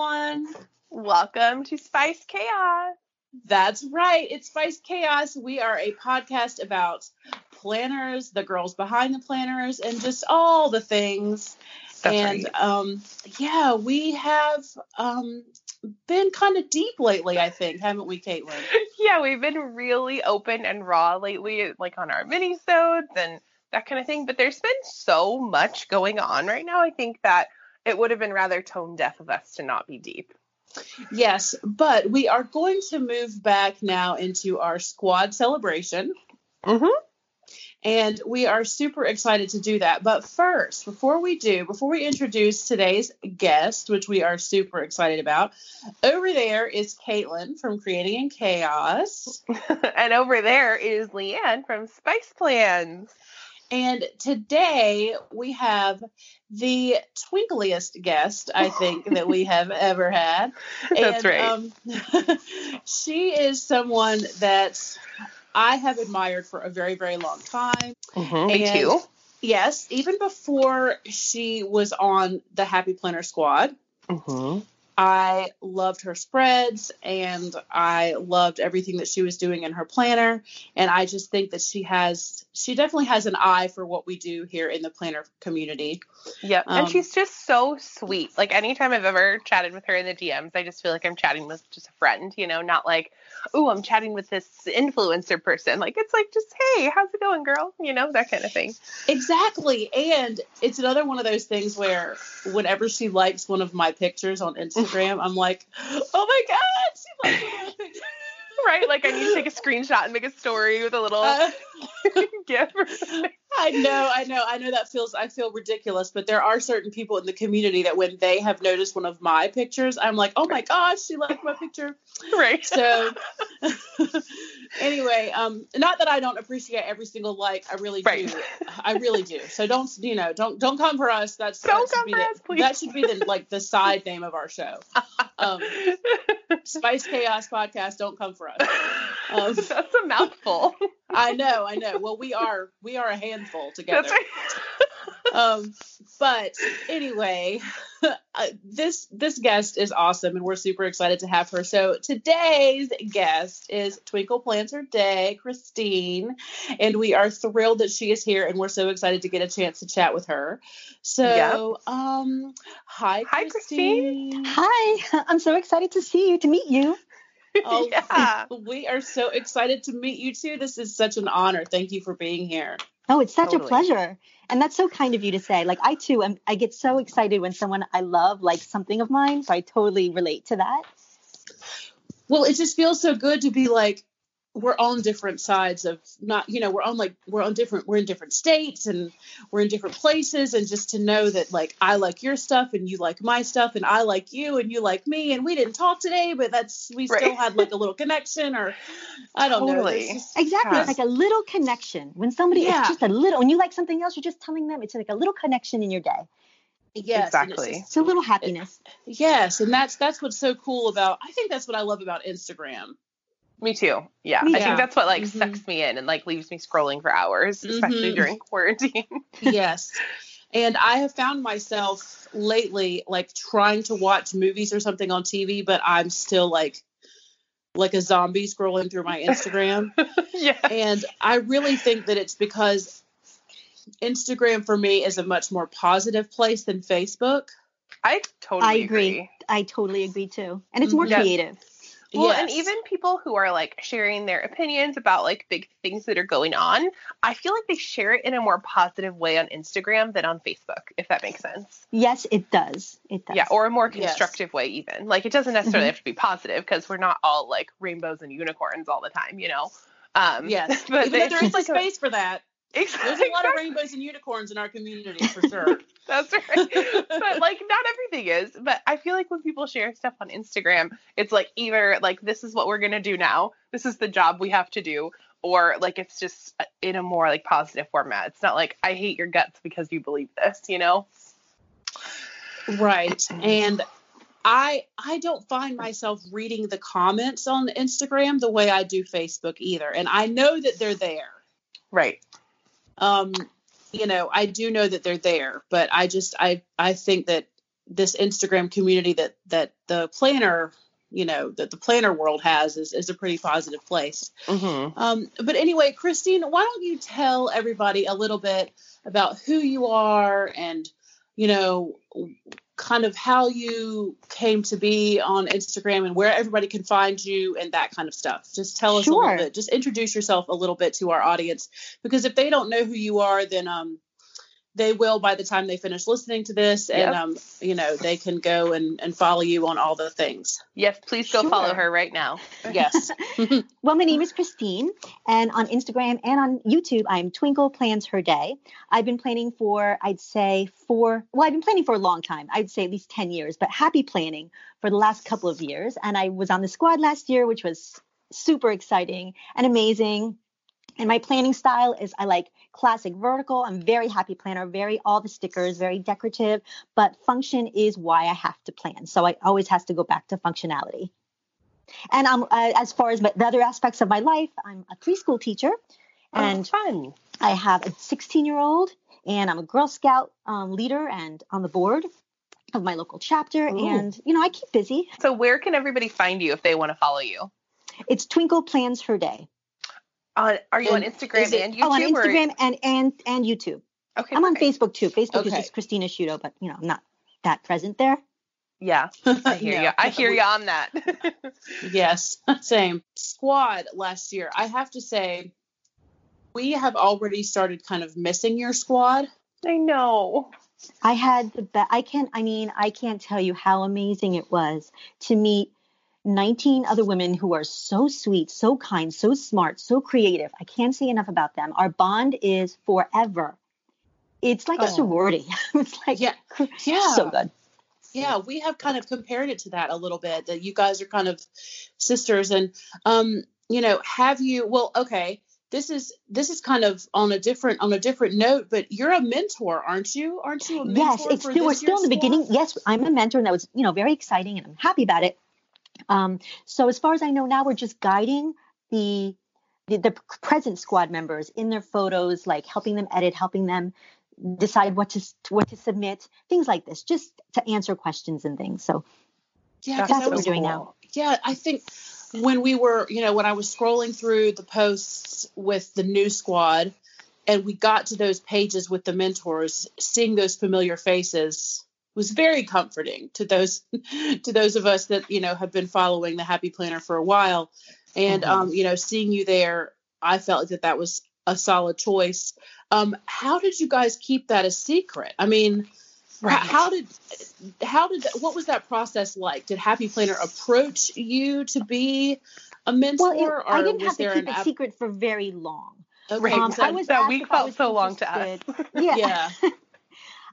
Everyone. Welcome to Spice Chaos. That's right. It's Spice Chaos. We are a podcast about planners, the girls behind the planners, and just all the things. That's and right. um, yeah, we have um, been kind of deep lately, I think, haven't we, Caitlin? Yeah, we've been really open and raw lately, like on our mini-sodes and that kind of thing. But there's been so much going on right now. I think that it would have been rather tone deaf of us to not be deep. Yes, but we are going to move back now into our squad celebration. Mm-hmm. And we are super excited to do that. But first, before we do, before we introduce today's guest, which we are super excited about, over there is Caitlin from Creating in Chaos. and over there is Leanne from Spice Plans. And today we have the twinkliest guest I think that we have ever had. That's and, right. Um, she is someone that I have admired for a very, very long time. Mm-hmm. Me too. Yes, even before she was on the Happy Planner Squad, Mm-hmm. I loved her spreads and I loved everything that she was doing in her planner. And I just think that she has, she definitely has an eye for what we do here in the planner community. Yep. Um, and she's just so sweet. Like anytime I've ever chatted with her in the DMs, I just feel like I'm chatting with just a friend, you know, not like, oh, I'm chatting with this influencer person. Like it's like just, hey, how's it going, girl? You know, that kind of thing. Exactly. And it's another one of those things where whenever she likes one of my pictures on Instagram, I'm like, oh my God, she likes one of my pictures. Right? Like I need to take a screenshot and make a story with a little Uh, gif. I know, I know, I know that feels I feel ridiculous, but there are certain people in the community that when they have noticed one of my pictures, I'm like, oh my gosh, she liked my picture. right. So anyway, um, not that I don't appreciate every single like, I really Right. do, I really do. So don't, you know, don't don't come for us. That's Don't that should come be for the, us, please. That should be the like the side name of our show. Um, Spice Chaos Podcast. Don't come for us. Um, That's a mouthful. I know, I know. Well, we are we are a handful together. That's right. Um but anyway uh, this this guest is awesome and we're super excited to have her. So today's guest is Twinkle Plans Her Day christine and we are thrilled that she is here and we're so excited to get a chance to chat with her. So um hi Hi, Christine. christine, Hi, I'm so excited to see you, to meet you. Oh, yeah. we are so excited to meet you too. This is such an honor. Thank you for being here Oh, it's such Totally. a pleasure. And that's so kind of you to say. Like, I too am, I get so excited when someone I love likes something of mine. So I totally relate to that. Well, it just feels so good to be like we're on different sides of not, you know, we're on like we're on different we're in different states and we're in different places and just to know that like I like your stuff and you like my stuff and I like you and you like me and we didn't talk today, but that's we still had like a little connection or I don't know. Totally. there's just- Exactly. Yeah. It's like a little connection. When somebody, Yeah. it's just a little, when you like something else, you're just telling them it's like a little connection in your day. yes, and it's Exactly. just- It's a little happiness. yes, and that's that's what's so cool about I think that's what I love about Instagram. Me too. Yeah. Me I think that's what like Mhm. sucks me in and like leaves me scrolling for hours, especially Mhm. during quarantine. yes. And I have found myself lately like trying to watch movies or something on TV, but I'm still like like a zombie scrolling through my Instagram. yeah. and I really think that it's because Instagram for me is a much more positive place than Facebook. I totally I agree. I totally agree too. And it's more Mhm. Yeah. creative. Well, and even people who are like sharing their opinions about like big things that are going on, I feel like they share it in a more positive way on Instagram than on Facebook, if that makes sense. Yes, it does. It does. Yeah, or a more Yes. constructive way, even. Like it doesn't necessarily Mhm. have to be positive because we're not all like rainbows and unicorns all the time, you know? Um, Yes, but even though there is like a- space for that. Exactly. There's a lot of rainbows and unicorns in our community for sure. That's right. but like not everything is. But I feel like when people share stuff on Instagram, it's like either like this is what we're gonna do now, this is the job we have to do, or like it's just uh, in a more like positive format. It's not like I hate your guts because you believe this, you know? right. And I I don't find myself reading the comments on Instagram the way I do Facebook either. And I know that they're there. Right. Um, you know, I do know that they're there, but I just I I think that this Instagram community that that the planner, you know, that the planner world has is is a pretty positive place. Mm-hmm. Um, but anyway, Christine, why don't you tell everybody a little bit about who you are and, you know, kind of how you came to be on Instagram and where everybody can find you and that kind of stuff. Just tell us a little bit. Just introduce yourself a little bit to our audience because if they don't know who you are, then um, they will by the time they finish listening to this, and Yep. um, you know, they can go and, and follow you on all the things. Yes, please go follow her right now. Yes. Well, my name is Christine, and on Instagram and on YouTube, I'm Twinkle Plans Her Day. I've been planning for, I'd say, for, well, I've been planning for a long time. I'd say at least 10 years, but happy planning for the last couple of years. And I was on the squad last year, which was super exciting and amazing. And my planning style is I like classic vertical. I'm very happy planner, very all the stickers, very decorative, but function is why I have to plan. So I always has to go back to functionality. And um, uh, as far as my, the other aspects of my life, I'm a preschool teacher, and oh. I have a 16 year old, and I'm a Girl Scout um, leader and on the board of my local chapter. Ooh. And you know, I keep busy. So where can everybody find you if they want to follow you? It's Twinkle Plans Her Day. On are you on Instagram is it- and YouTube? oh, on or- Instagram and and and YouTube. Okay. I'm on perfect. Facebook too. Facebook is just Christina Shudo, but you know, I'm not that present there. Yeah, I hear No. you. I hear you on that. Yes, same. Squad last year. I have to say, we have already started kind of missing your squad. I know. I had the best. I can't. I mean, I can't tell you how amazing it was to meet 19 other women who are so sweet, so kind, so smart, so creative. I can't say enough about them. Our bond is forever. It's like Oh. a sorority. it's like Yeah. Yeah. so good. Yeah, we have kind of compared it to that a little bit. That you guys are kind of sisters, and um, you know, have you? Well, okay. This is this is kind of on a different on a different note, but you're a mentor, aren't you? Aren't you a mentor? Yes, it's still we're still in the beginning. Yes, I'm a mentor, and that was you know very exciting, and I'm happy about it. Um, so as far as I know now, we're just guiding the, the the present squad members in their photos, like helping them edit, helping them decide what to what to submit, things like this, just to answer questions and things. So Yeah, that's I what we're doing now. Yeah, I think when we were, you know, when I was scrolling through the posts with the new squad and we got to those pages with the mentors, seeing those familiar faces was very comforting to those to those of us that, you know, have been following the Happy Planner for a while. And Mhm. um, you know, seeing you there, I felt that that was a solid choice. Um, how did you guys keep that a secret? I mean, Right. how, how did how did what was that process like? Did Happy Planner approach you to be a mentor, well, it, or I didn't was have to there keep it app- secret for very long. Okay, Right. Um, so- I was that asked week felt so long to us. Yeah. yeah,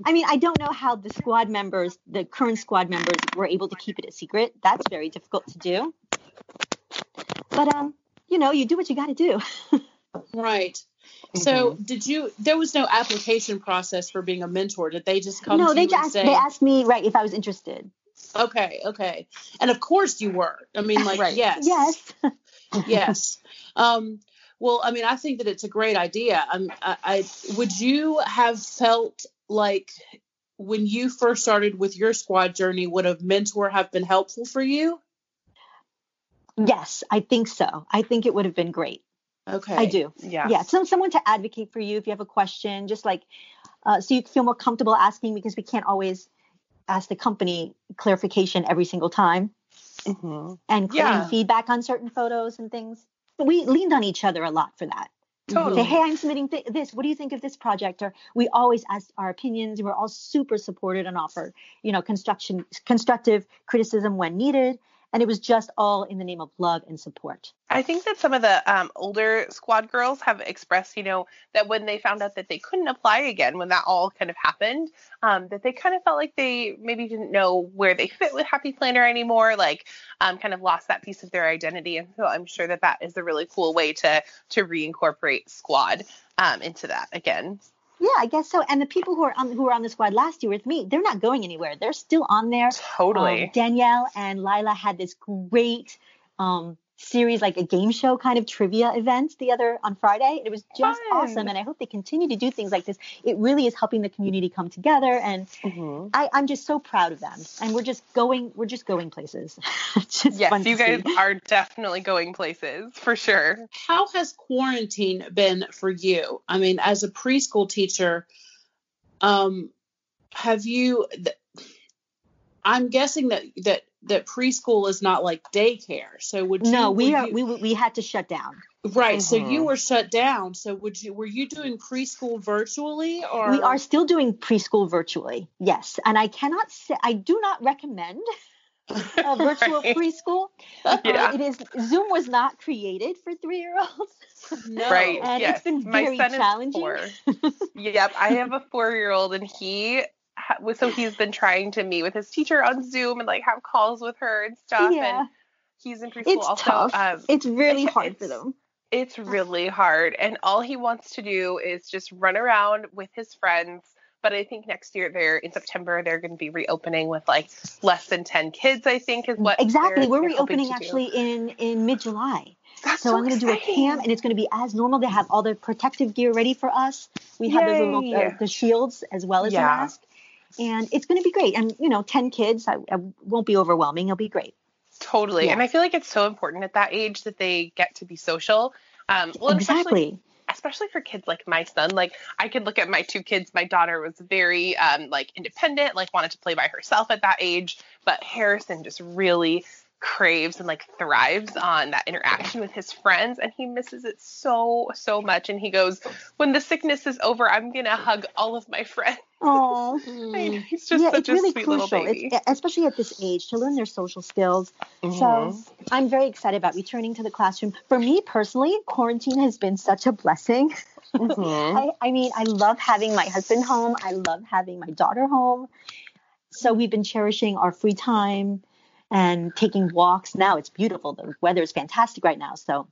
I mean, I don't know how the squad members, the current squad members, were able to keep it a secret. That's very difficult to do. But um, you know, you do what you got to do. right. So, Mm-hmm. did you? There was no application process for being a mentor. Did they just come? no, to they you just and say, they asked me right if I was interested. "Okay, okay," and of course you were. I mean, like, Right. yes, Yes. yes. Um, well, I mean, I think that it's a great idea. Um, I, I would you have felt like when you first started with your squad journey, would a mentor have been helpful for you? Yes, I think so. I think it would have been great. Okay, I do. Yeah. Yeah, some someone to advocate for you if you have a question, just like uh, so you feel more comfortable asking because we can't always ask the company clarification every single time. Mm-hmm. and Yeah. feedback on certain photos and things. We leaned on each other a lot for that. Totally. Say, hey, I'm submitting th- this. What do you think of this project? Or we always ask our opinions. We're all super supported and offer, you know, construction, constructive criticism when needed. And it was just all in the name of love and support. I think that some of the um, older squad girls have expressed, you know, that when they found out that they couldn't apply again, when that all kind of happened, um, that they kind of felt like they maybe didn't know where they fit with Happy Planner anymore, like um, kind of lost that piece of their identity. And so I'm sure that that is a really cool way to to reincorporate squad um, into that again. Yeah, I guess so. And the people who are on who were on the squad last year with me, they're not going anywhere. They're still on there. Totally. Um, Danielle and Lila had this great um, series, like a game show kind of trivia event the other on Friday. It was just Fun. awesome, and I hope they continue to do things like this. It really is helping the community come together, and Mhm. I, I'm just so proud of them. And we're just going, we're just going places. just Yes, you guys see. are definitely going places for sure. How has quarantine been for you? I mean, as a preschool teacher, um, have you? Th- I'm guessing that that that preschool is not like daycare. So would you? No, we would are you- we we had to shut down. right. So you Mhm. were shut down. So would you? Were you doing preschool virtually or? We are still doing preschool virtually, yes. And I cannot say I do not recommend a virtual Right. preschool. Uh, Yeah. it is Zoom was not created for three year olds. No. Right. And it's yes. been My very son challenging. is four. yep. I have a four year old and he ha- was so he's been trying to meet with his teacher on Zoom and like have calls with her and stuff. Yeah. And he's in preschool It's also. tough. Um, it's really it's- hard for it's- them. it's really hard. And all he wants to do is just run around with his friends. But I think next year they're in September they're going to be reopening with like less than ten kids. I think is what exactly. We're reopening to do. actually in in mid July. That's So, I'm going to do a camp, and it's going to be as normal. They have all the protective gear ready for us. We have little Yay. uh, the shields as well as Yeah. the mask, and it's going to be great. And you know, ten kids, I, I won't be overwhelming. It'll be great. Totally. Yeah. And I feel like it's so important at that age that they get to be social. Um, well, exactly. especially for kids like my son. Like I could look at my two kids. My daughter was very um, like independent, like wanted to play by herself at that age. But Harrison just really craves and like thrives on that interaction with his friends and he misses it so so much and he goes when the sickness is over i'm gonna hug all of my friends Oh. He's just yeah, such it's a really sweet crucial, little baby It's, especially at this age, to learn their social skills. Mhm. So I'm very excited about returning to the classroom. For me personally, quarantine has been such a blessing. Mhm. I, I mean, I love having my husband home. I love having my daughter home. So we've been cherishing our free time and taking walks. Now it's beautiful. The weather is fantastic right now. So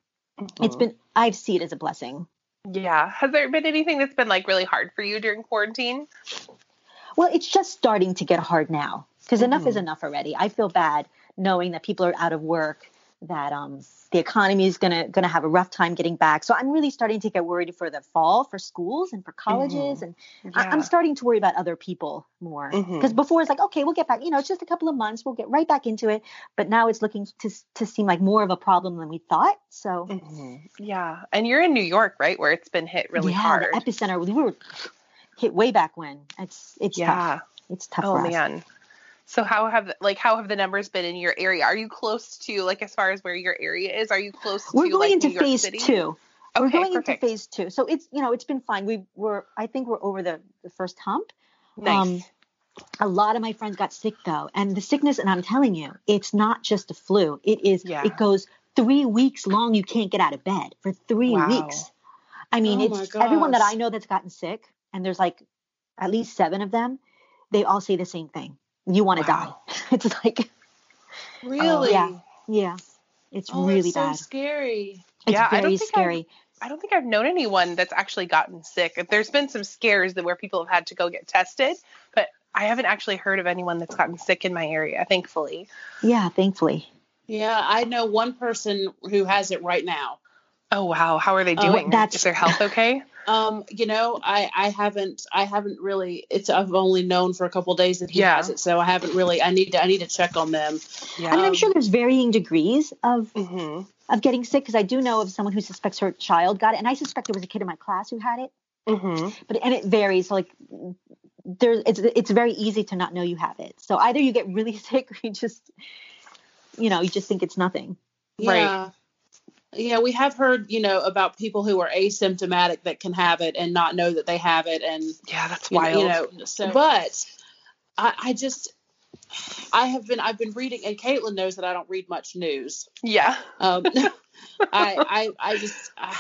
it's Mhm. been, I see it as a blessing. Yeah. Has there been anything that's been like really hard for you during quarantine? Well, it's just starting to get hard now because enough is Mhm. enough already. I feel bad knowing that people are out of work, that um, the economy is gonna gonna have a rough time getting back. So I'm really starting to get worried for the fall for schools and for colleges, and I- I'm starting to worry about other people more because before it's like, okay, we'll get back. You know, it's just a couple of months, we'll get right back into it. But now it's looking to to seem like more of a problem than we thought. So Mhm. Yeah. And you're in New York, right? Where it's been hit really yeah, hard. the epicenter. We were hit way back when. It's it's yeah. tough. It's tough. Oh for us. Man. So how have like how have the numbers been in your area? Are you close to like as far as where your area is? Are you close to We're to going like into New phase City? two. we're Okay, going perfect. into phase two. So it's you know it's been fine. We were I think we're over the the first hump. Nice. Um, a lot of my friends got sick though, and the sickness, and I'm telling you, it's not just a flu. It is. Yeah. It goes three weeks long. You can't get out of bed for three Wow. weeks. I mean, Oh it's everyone that. I know that's gotten sick, and there's like at least seven of them. They all say the same thing. You want to Wow. die. It's like, Really? yeah. yeah, it's Oh, really that's so bad. scary. It's Yeah, I don't very think I've- scary. I don't think I've known anyone that's actually gotten sick. There's been some scares that where people have had to go get tested, but I haven't actually heard of anyone that's gotten sick in my area, thankfully. Yeah, thankfully. Yeah, I know one person who has it right now. Oh wow, how are they Oh, doing? that's- Is their health okay? Um, you know, I I haven't I haven't really it's I've only known for a couple days that he Yeah. has it, so I haven't really I need to I need to check on them. Yeah. I mean, I'm sure there's varying degrees of hmm of getting sick because I do know of someone who suspects her child got it, and I suspect there was a kid in my class who had it. Mm-hmm. But and it varies. Like there, it's it's very easy to not know you have it. So either you get really sick or you just you know, you just think it's nothing. Right. Yeah. We have heard, you know, about people who are asymptomatic that can have it and not know that they have it and Yeah, that's you know- wild. you know, so but I, I just I have been I've been reading and Caitlin knows that I don't read much news. yeah. Um, I, I I just I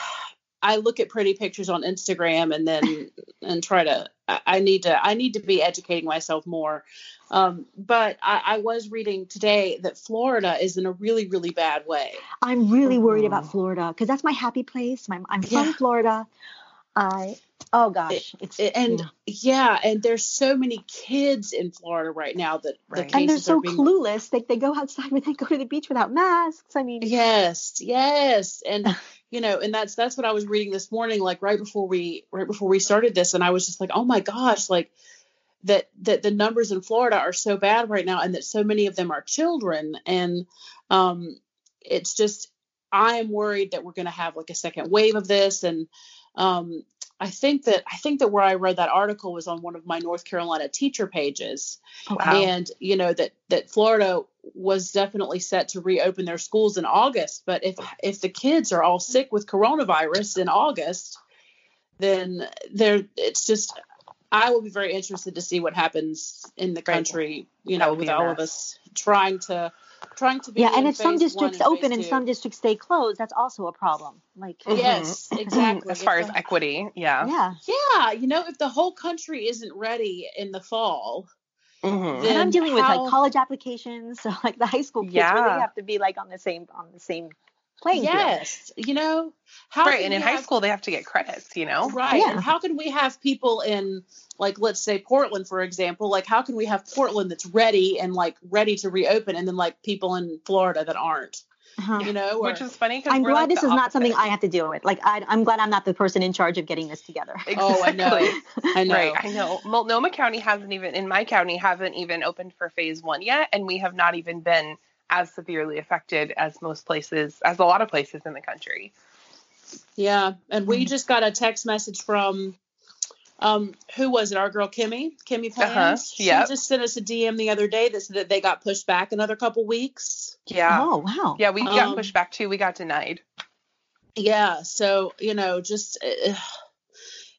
look at pretty pictures on Instagram and then and try to I I need to I need to be educating myself more. Um, but I, I was reading today that Florida is in a really really bad way. I'm really worried about Mhm. Florida because that's my happy place. My, I'm from Yeah. Florida. I oh gosh, it's and yeah. yeah, and there's so many kids in Florida right now that the Right. cases and they're so are being clueless. They they go outside when they go to the beach without masks. I mean, Yes, yes, and you know, and that's that's what I was reading this morning, like right before we right before we started this, and I was just like, oh my gosh, like that that the numbers in Florida are so bad right now, and that so many of them are children, and um, it's just I am worried that we're going to have like a second wave of this, and um, I think that I think that where I read that article was on one of my North Carolina teacher pages, Wow. and you know that that Florida was definitely set to reopen their schools in August. But if if the kids are all sick with coronavirus in August, then there it's just I will be very interested to see what happens in the Right. country. You know, with a all of us trying to trying to be yeah, and if some districts and open and two. some districts stay closed, that's also a problem. Like, Mhm. yes, exactly. as far as equity, yeah. yeah. yeah, you know, if the whole country isn't ready in the fall, Mhm. and I'm dealing with like college applications, so like the high school kids Yeah. really have to be like on the same on the same playing field. yes, you know, how right, and in we high school they have to get credits, you know. Right. Yeah. And how can we have people in like let's say Portland for example, like how can we have Portland that's ready and like ready to reopen and then like people in Florida that aren't, Uh-huh. you know? Which is funny because I'm we're glad like this the is not something. I have to deal with. Like, I, I'm glad I'm not the person in charge of getting this together. Oh, I know. I know. Right, I know. Multnomah County hasn't even, in my county, haven't even opened for phase one yet, and we have not even been as severely affected as most places, as a lot of places in the country. Yeah. And we Mhm. just got a text message from um who was it? Our girl Kimmy, Kimmy Payne. Uh-huh, She just sent us a DM the other day that said that they got pushed back another couple weeks. Yeah, Oh, wow. yeah, we got Um, pushed back too. We got denied. Yeah, so you know, just uh,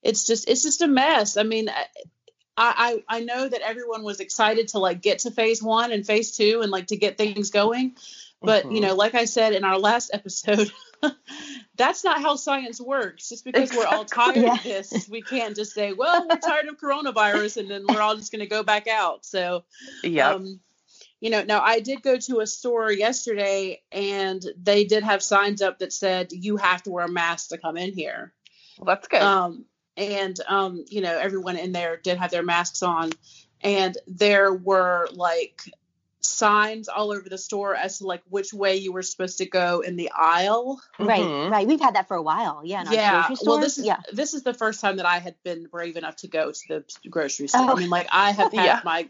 it's just it's just a mess. I mean, I I I know that everyone was excited to like get to phase one and phase two and like to get things going, but you Mhm. know, like I said in our last episode, that's not how science works. Just because we're all tired Yeah. of this, we can't just say, "Well, we're tired of coronavirus," and then we're all just going to go back out. So Yep. um, you know, now I did go to a store yesterday and they did have signs up that said you have to wear a mask to come in here. well, that's good. Um, and um, you know, everyone in there did have their masks on, and there were like signs all over the store as to like which way you were supposed to go in the aisle. Right, Mhm. right. We've had that for a while. Yeah. In our yeah. grocery Well, this is yeah. this is the first time that I had been brave enough to go to the grocery store. Oh. I mean, like I have had Yeah. my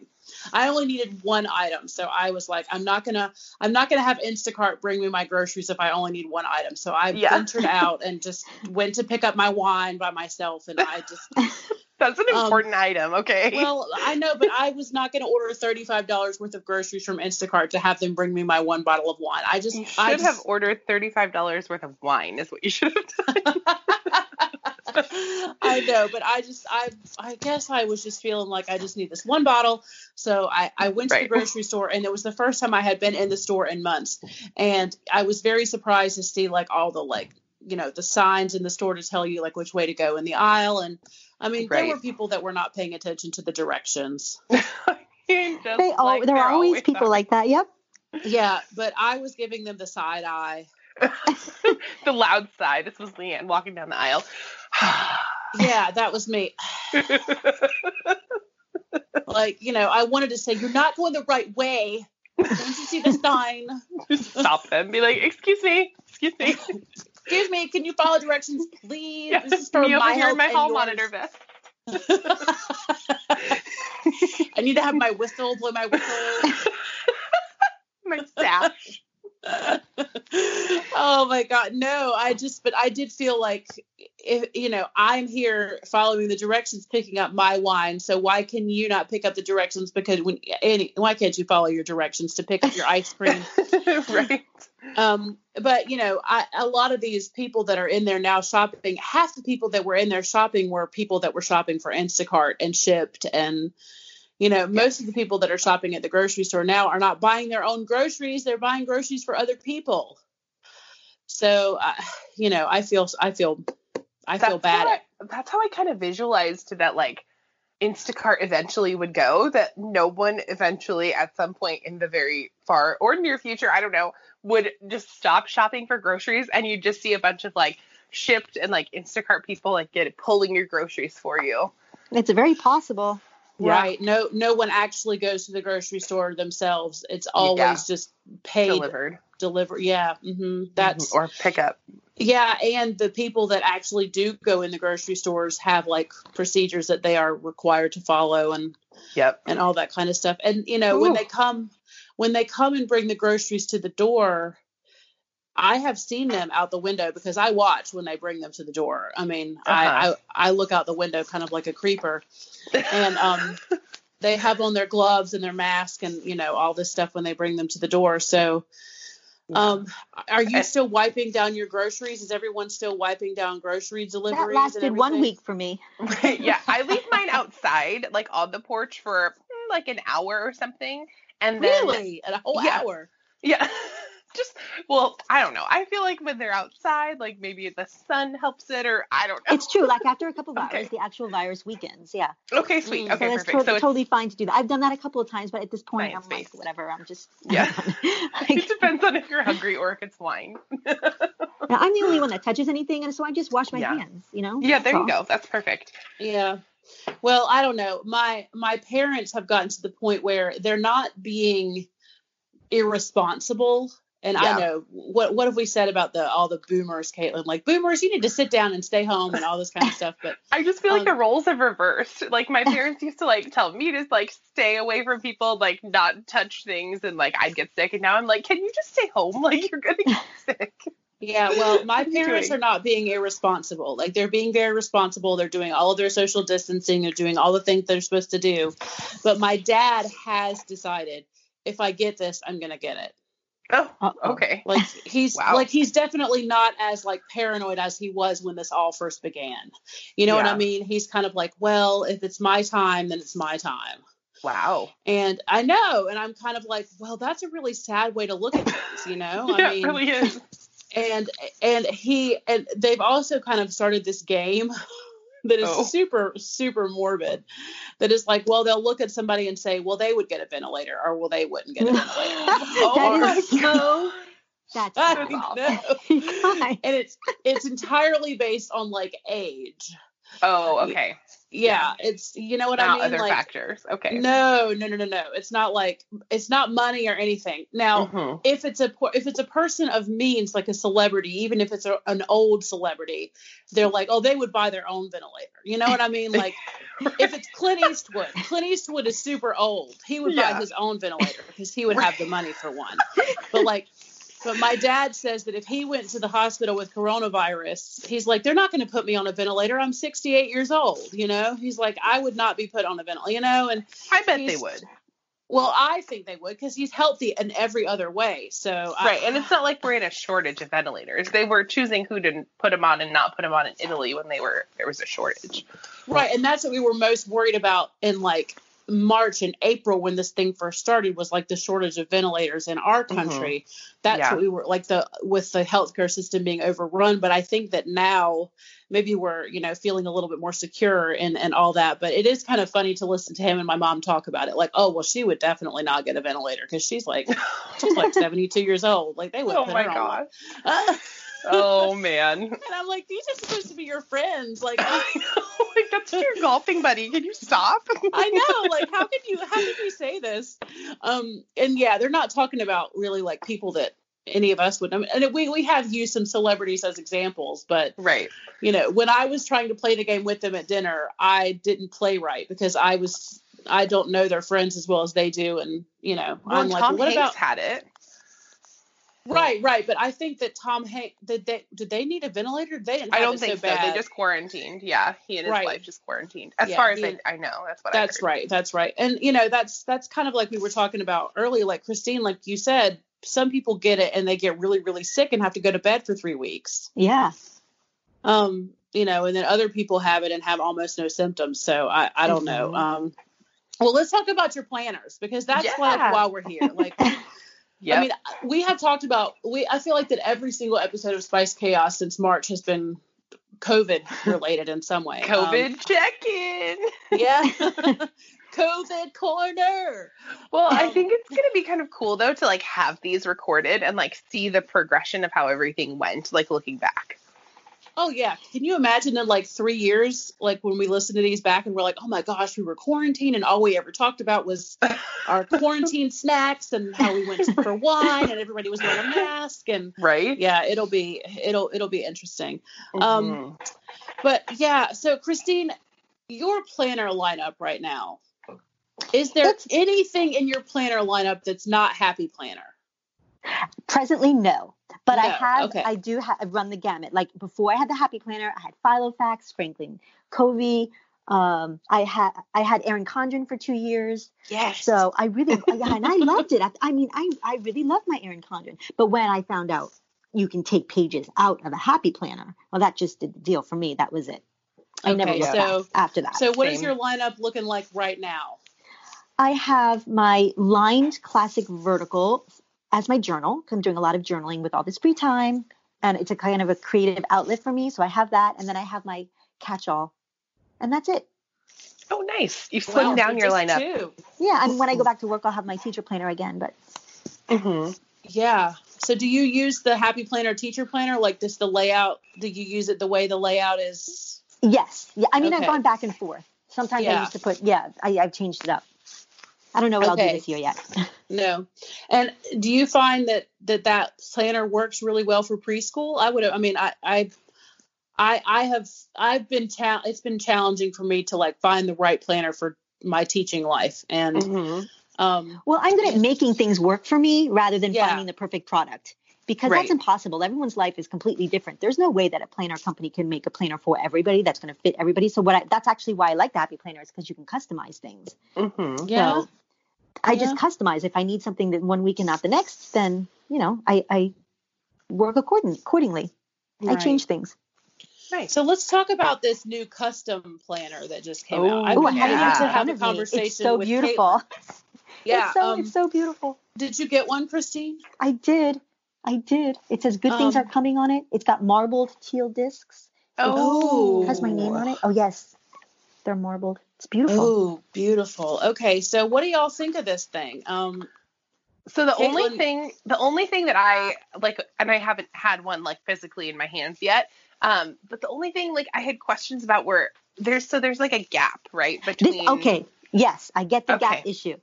I only needed one item. So I was like, I'm not gonna I'm not gonna have Instacart bring me my groceries if I only need one item. So I Yeah. ventured out and just went to pick up my wine by myself and I just That's an um, important item. Okay. well, I know, but I was not gonna order thirty-five dollars worth of groceries from Instacart to have them bring me my one bottle of wine. I just you should I have ordered thirty-five dollars worth of wine. Is what you should have done. I know, but I just I I guess I was just feeling like I just need this one bottle. So I I went to the grocery store and it was the first time I had been in the store in months. And I was very surprised to see like all the like you know the signs in the store to tell you like which way to go in the aisle and I mean there were people that were not paying attention to the directions. Just They all like there they're are always people are. like that. Yep. Yeah, but I was giving them the side eye. the loud side. This was Leanne walking down the aisle. Yeah, that was me. Like, you know, I wanted to say, You're not going the right way. Don't you see the sign? Just stop them. Be like, excuse me, excuse me. Excuse me, can you follow directions, please? Yeah, This is for me over my here in my hall monitor vest. I need to have my whistle, blow my whistle. My sash. oh my god, no! I just, but I did feel like if you know i'm here following the directions picking up my wine so why can you not pick up the directions because when any why can't you follow your directions to pick up your ice cream right. um but you know I, a lot of these people that are in there now shopping half the people that were in there shopping were people that were shopping for instacart and Shipt and you know most of the people that are shopping at the grocery store now are not buying their own groceries they're buying groceries for other people so uh, you know i feel i feel i feel bad I, that's how I kind of visualized that like Instacart eventually would go. That no one eventually at some point in the very far or near future, I don't know, would just stop shopping for groceries and you just see a bunch of like Shipt and like Instacart people like get pulling your groceries for you. It's very possible. Yeah. right no no one actually goes to the grocery store themselves it's always just paid Delivered deliver yeah hmm that's or pickup. Yeah, and the people that actually do go in the grocery stores have like procedures that they are required to follow and Yep. and all that kind of stuff. And you know, when they come when they come and bring the groceries to the door, I have seen them out the window because I watch when they bring them to the door. I mean, I, Uh-huh. I I look out the window kind of like a creeper. And um they have on their gloves and their mask and you know all this stuff when they bring them to the door. So um are you still wiping down your groceries? Is everyone still wiping down grocery deliveries? That and lasted one week for me. yeah, I leave mine outside, like on the porch for mm, like an hour or something, and then Really? At a whole Yeah. hour. yeah, just well, I don't know. I feel like when they're outside, like maybe the sun helps it, or I don't know. It's true. Like after a couple of Okay. hours, the actual virus weakens. Yeah. okay, sweet. Mm. Okay, so that's perfect. to- so it's, totally fine to do that. I've done that a couple of times, but at this point, Science I'm like, whatever. I'm just Yeah. Like, it depends on if you're hungry or if it's wine. now, I'm the only one that touches anything, and so I just wash my Yeah. hands. You know. Yeah, That's there you go. That's perfect. Yeah. Well, I don't know. My my parents have gotten to the point where they're not being irresponsible. And Yeah. I know what what have we said about the all the boomers, Caitlin? Like boomers, you need to sit down and stay home and all this kind of stuff. But I just feel like Um, the roles have reversed. Like my parents used to like tell me to like stay away from people, like not touch things, and like I'd get sick. And now I'm like, can you just stay home? Like you're gonna get sick. yeah, well, my What are you parents are not being irresponsible. Like they're being very responsible. They're doing all of their social distancing. They're doing all the things they're supposed to do. But my dad has decided if I get this, I'm gonna get it. Oh, Uh-oh. okay. like he's Wow. like he's definitely not as like paranoid as he was when this all first began you know what i mean he's kind of like well if it's my time then it's my time Wow. and i know and i'm kind of like well that's a really sad way to look at things you know yeah, i mean it really is. and and he and they've also kind of started this game that is Oh. super super morbid that is like well they'll look at somebody and say well they would get a ventilator or well they wouldn't get a ventilator Oh that my is so. That's I That's know. awful. And it's it's entirely based on like age. Oh, okay. Yeah, it's you know what Not I mean. other like factors. Okay. no, no, no, no, no. It's not like it's not money or anything. Now, Mhm. if it's a if it's a person of means, like a celebrity, even if it's a, an old celebrity, they're like, oh, they would buy their own ventilator. You know what I mean? Like if it's Clint Eastwood, Clint Eastwood is super old. He would buy his own ventilator because he would have the money for one. But like, but my dad says that if he went to the hospital with coronavirus, he's like, they're not going to put me on a ventilator. I'm 68 years old. You know, he's like, I would not be put on a ventilator. You know, and I bet they would. well, I think they would because he's healthy in every other way. So I- Right, and it's not like we're in a shortage of ventilators. They were choosing who to put them on and not put them on in Italy when they were there was a shortage. Right, and that's what we were most worried about in like March and April when this thing first started was like the shortage of ventilators in our mm-hmm. country. That's Yeah. what we were like the with the healthcare system being overrun. But I think that now maybe we're you know feeling a little bit more secure and and all that. But it is kind of funny to listen to him and my mom talk about it. Like, oh well, she would definitely not get a ventilator because she's like she's like seventy two years old. Like they would oh put my her on. Oh man. and I'm like, these are supposed to be your friends. Like I know, like that's your golfing buddy. Can you stop? I know, like how could you how could you say this? Um and yeah, they're not talking about really like people that any of us would I mean, and we we have used some celebrities as examples, but Right. you know, when I was trying to play the game with them at dinner, I didn't play right because I was I don't know their friends as well as they do and you know, Well, I'm like, Tom what Hanks about had it. Right, right. But I think that Tom Hanks did they did they need a ventilator? They didn't. I have don't it think so. so. Bad. They just quarantined. Yeah, he and his Right. wife just quarantined. As Yeah, far as he I, I know, that's what That's I heard. right. That's right. And you know, that's that's kind of like we were talking about earlier. Like Christine, like you said, some people get it and they get really, really sick and have to go to bed for three weeks. Yeah. Um, you know, and then other people have it and have almost no symptoms. So I, I don't know. Mhm. Um, well, let's talk about your planners because that's like Yeah. why we're here. Like, Yep. I mean, we have talked about we. I feel like that every single episode of Spice Chaos since March has been COVID related in some way. Um, COVID check-in. yeah. COVID corner. Well, I Um, think it's gonna be kind of cool though to like have these recorded and like see the progression of how everything went, like looking back. Oh yeah. Can you imagine in like three years, like when we listen to these back and we're like, oh my gosh, we were quarantined and all we ever talked about was our quarantine snacks and how we went for wine and everybody was wearing a mask and Right? yeah, it'll be it'll it'll be interesting. Um, Mhm. But yeah, so Christine, your planner lineup right now. Is there It's- anything in your planner lineup that's not happy planner? Presently, no. But I have, okay. I do ha- run the gamut. Like before I had the Happy Planner, I had Filofax, Franklin Covey. Um, I had I had Erin Condren for two years. Yes. So I really, yeah, and I loved it. I, I mean, I, I really loved my Erin Condren. But when I found out you can take pages out of a happy planner, well, that just did the deal for me. That was it. I never Okay, looked so- back after that. so what is Same. your lineup looking like right now? I have my lined classic vertical as my journal. 'cause I'm doing a lot of journaling with all this free time, and it's a kind of a creative outlet for me. So I have that, and then I have my catch-all, and that's it. Oh, nice. You've Wow, slimmed down your just lineup. two. Yeah, and when I go back to work, I'll have my teacher planner again. But hmm Yeah. So do you use the Happy Planner teacher planner? Like just the layout? Do you use it the way the layout is? yes, yeah. I mean, Okay. I've gone back and forth. Sometimes Yeah. I used to put, yeah, I, I've changed it up. I don't know what I'll do this year yet. No. And do you find that that that planner works really well for preschool? I would. I mean, I I I, I have I've been cha- it's been challenging for me to like find the right planner for my teaching life and hmm um Well, I'm good at making things work for me rather than Yeah. finding the perfect product because Right. that's impossible. Everyone's life is completely different. There's no way that a planner company can make a planner for everybody that's going to fit everybody. So what I, that's actually why I like the Happy Planner is because you can customize things. hmm yeah So I just customize. If I need something that one week and not the next, then you know I, I work according, accordingly. I change things. Right. So let's talk about this new custom planner that just came out. I've Ooh, been I have it to have a conversation. It's so with beautiful. Caitlin. Yeah. it's so um, it's so beautiful. did you get one, Christine? I did. I did. It says good things Um, are coming on it. It's got marbled teal discs. Oh, It has my name on it. Oh yes, they're marbled. It's beautiful. Oh, beautiful. Okay, so what do y'all think of this thing? Um, So the only thing, the only thing that I like, and I haven't had one like physically in my hands yet. Um, but the only thing like I had questions about were there's so there's like a gap right This okay. Yes, I get the gap Okay. issue.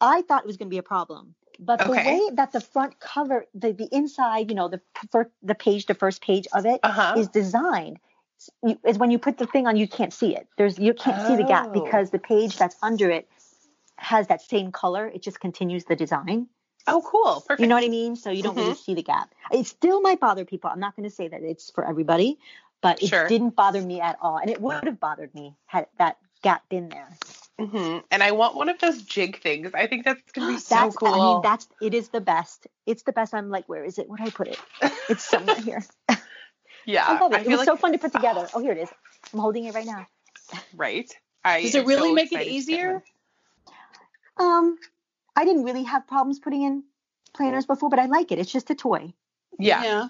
I thought it was going to be a problem, but the Okay. way that the front cover, the the inside, you know, the fir- the page, the first page of it is Uh huh. designed. You- Is when you put the thing on, you can't see it. There's you can't see the gap Oh. because the page that's under it has that same color. It just continues the design. Oh, cool. Perfect. You know what I mean? So you don't really Mm-hmm. see the gap. It still might bother people. I'm not going to say that it's for everybody, but it Sure. didn't bother me at all, and it would have bothered me had that gap been there. hmm And I want one of those jig things. I think that's gonna be so that's cool. I mean that's it is the best. It's the best. I'm like, where is it? Where did I put it? It's somewhere here. yeah, I love it. it feel was like so fun to put together. Oh, here it is. I'm holding it right now. right. I does it really so make it excited to get easier? Um, I didn't really have problems putting in planners before, but I like it. It's just a toy. Yeah, Yeah.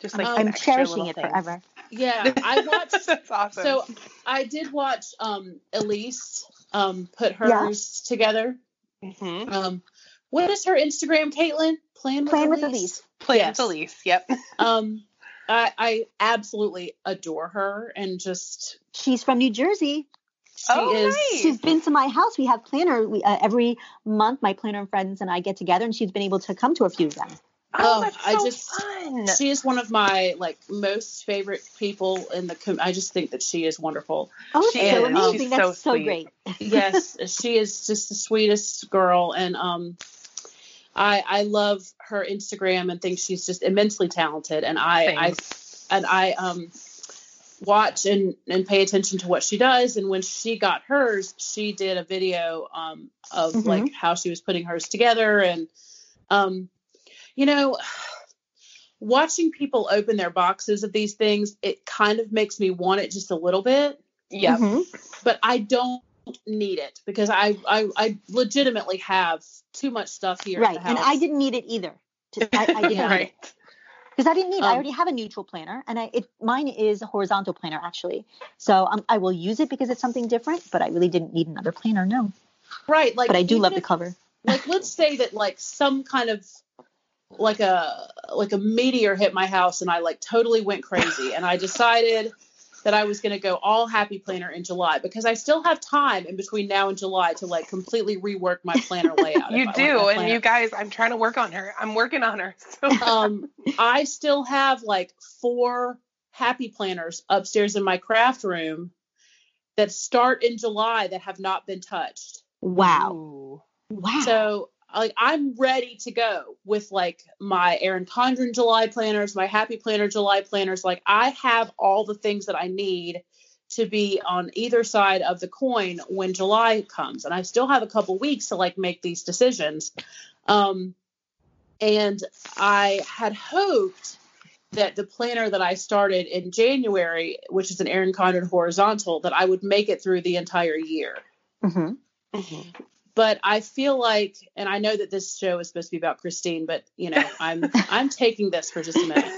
just like Um, I'm cherishing it thing. forever. Yeah. I watched. that's awesome. so I did watch um, Elise um, put Yeah. hers together. hmm Um, what is her Instagram, Caitlin? Plan with Playing with Elise. Elise. Play yes. with Yep. Um, I, I absolutely adore her and just She's from New Jersey. she Oh, is. nice. She's been to my house. We have planner we, uh, every month. My planner and friends and I get together, and she's been able to come to a few of them. Oh, Oh, that's I just- fun. She is one of my like most favorite people in the. Com- I just think that she is wonderful. Oh, that's She so is. amazing. She's That's so so, great. yes, she is just the sweetest girl, and um, I I love her Instagram and think she's just immensely talented. And I I and I um watch and and pay attention to what she does. And when she got hers, she did a video um of Mhm. like how she was putting hers together and um you know watching people open their boxes of these things it kind of makes me want it just a little bit Yeah. Mhm. but I don't need it because I I, I legitimately have too much stuff here. Right. And. I didn't need it either. To- I, I didn't need right. it because I didn't need it. I Um, already have a neutral planner, and I it mine is a horizontal planner actually. So um, I will use it because it's something different. But I really didn't need another planner. No. right. Like, But I do love the cover. Like, let's say that like some kind of like a like a meteor hit my house and I like totally went crazy and I decided that I was going to go all happy planner in July because I still have time in between now and July to like completely rework my planner layout. You do, and you guys, I'm trying to work on her. I'm working on her. So um, I still have like four happy planners upstairs in my craft room that start in July that have not been touched. Wow. Ooh. Wow. So like I'm ready to go with like my Erin Condren July planners, my Happy Planner July planners. Like I have all the things that I need to be on either side of the coin when July comes. And I still have a couple weeks to like make these decisions. Um and I had hoped that the planner that I started in January, which is an Erin Condren horizontal, that I would make it through the entire year hmm but I feel like, and I know that this show is supposed to be about Christine, but you know, I'm I'm taking this for just a minute.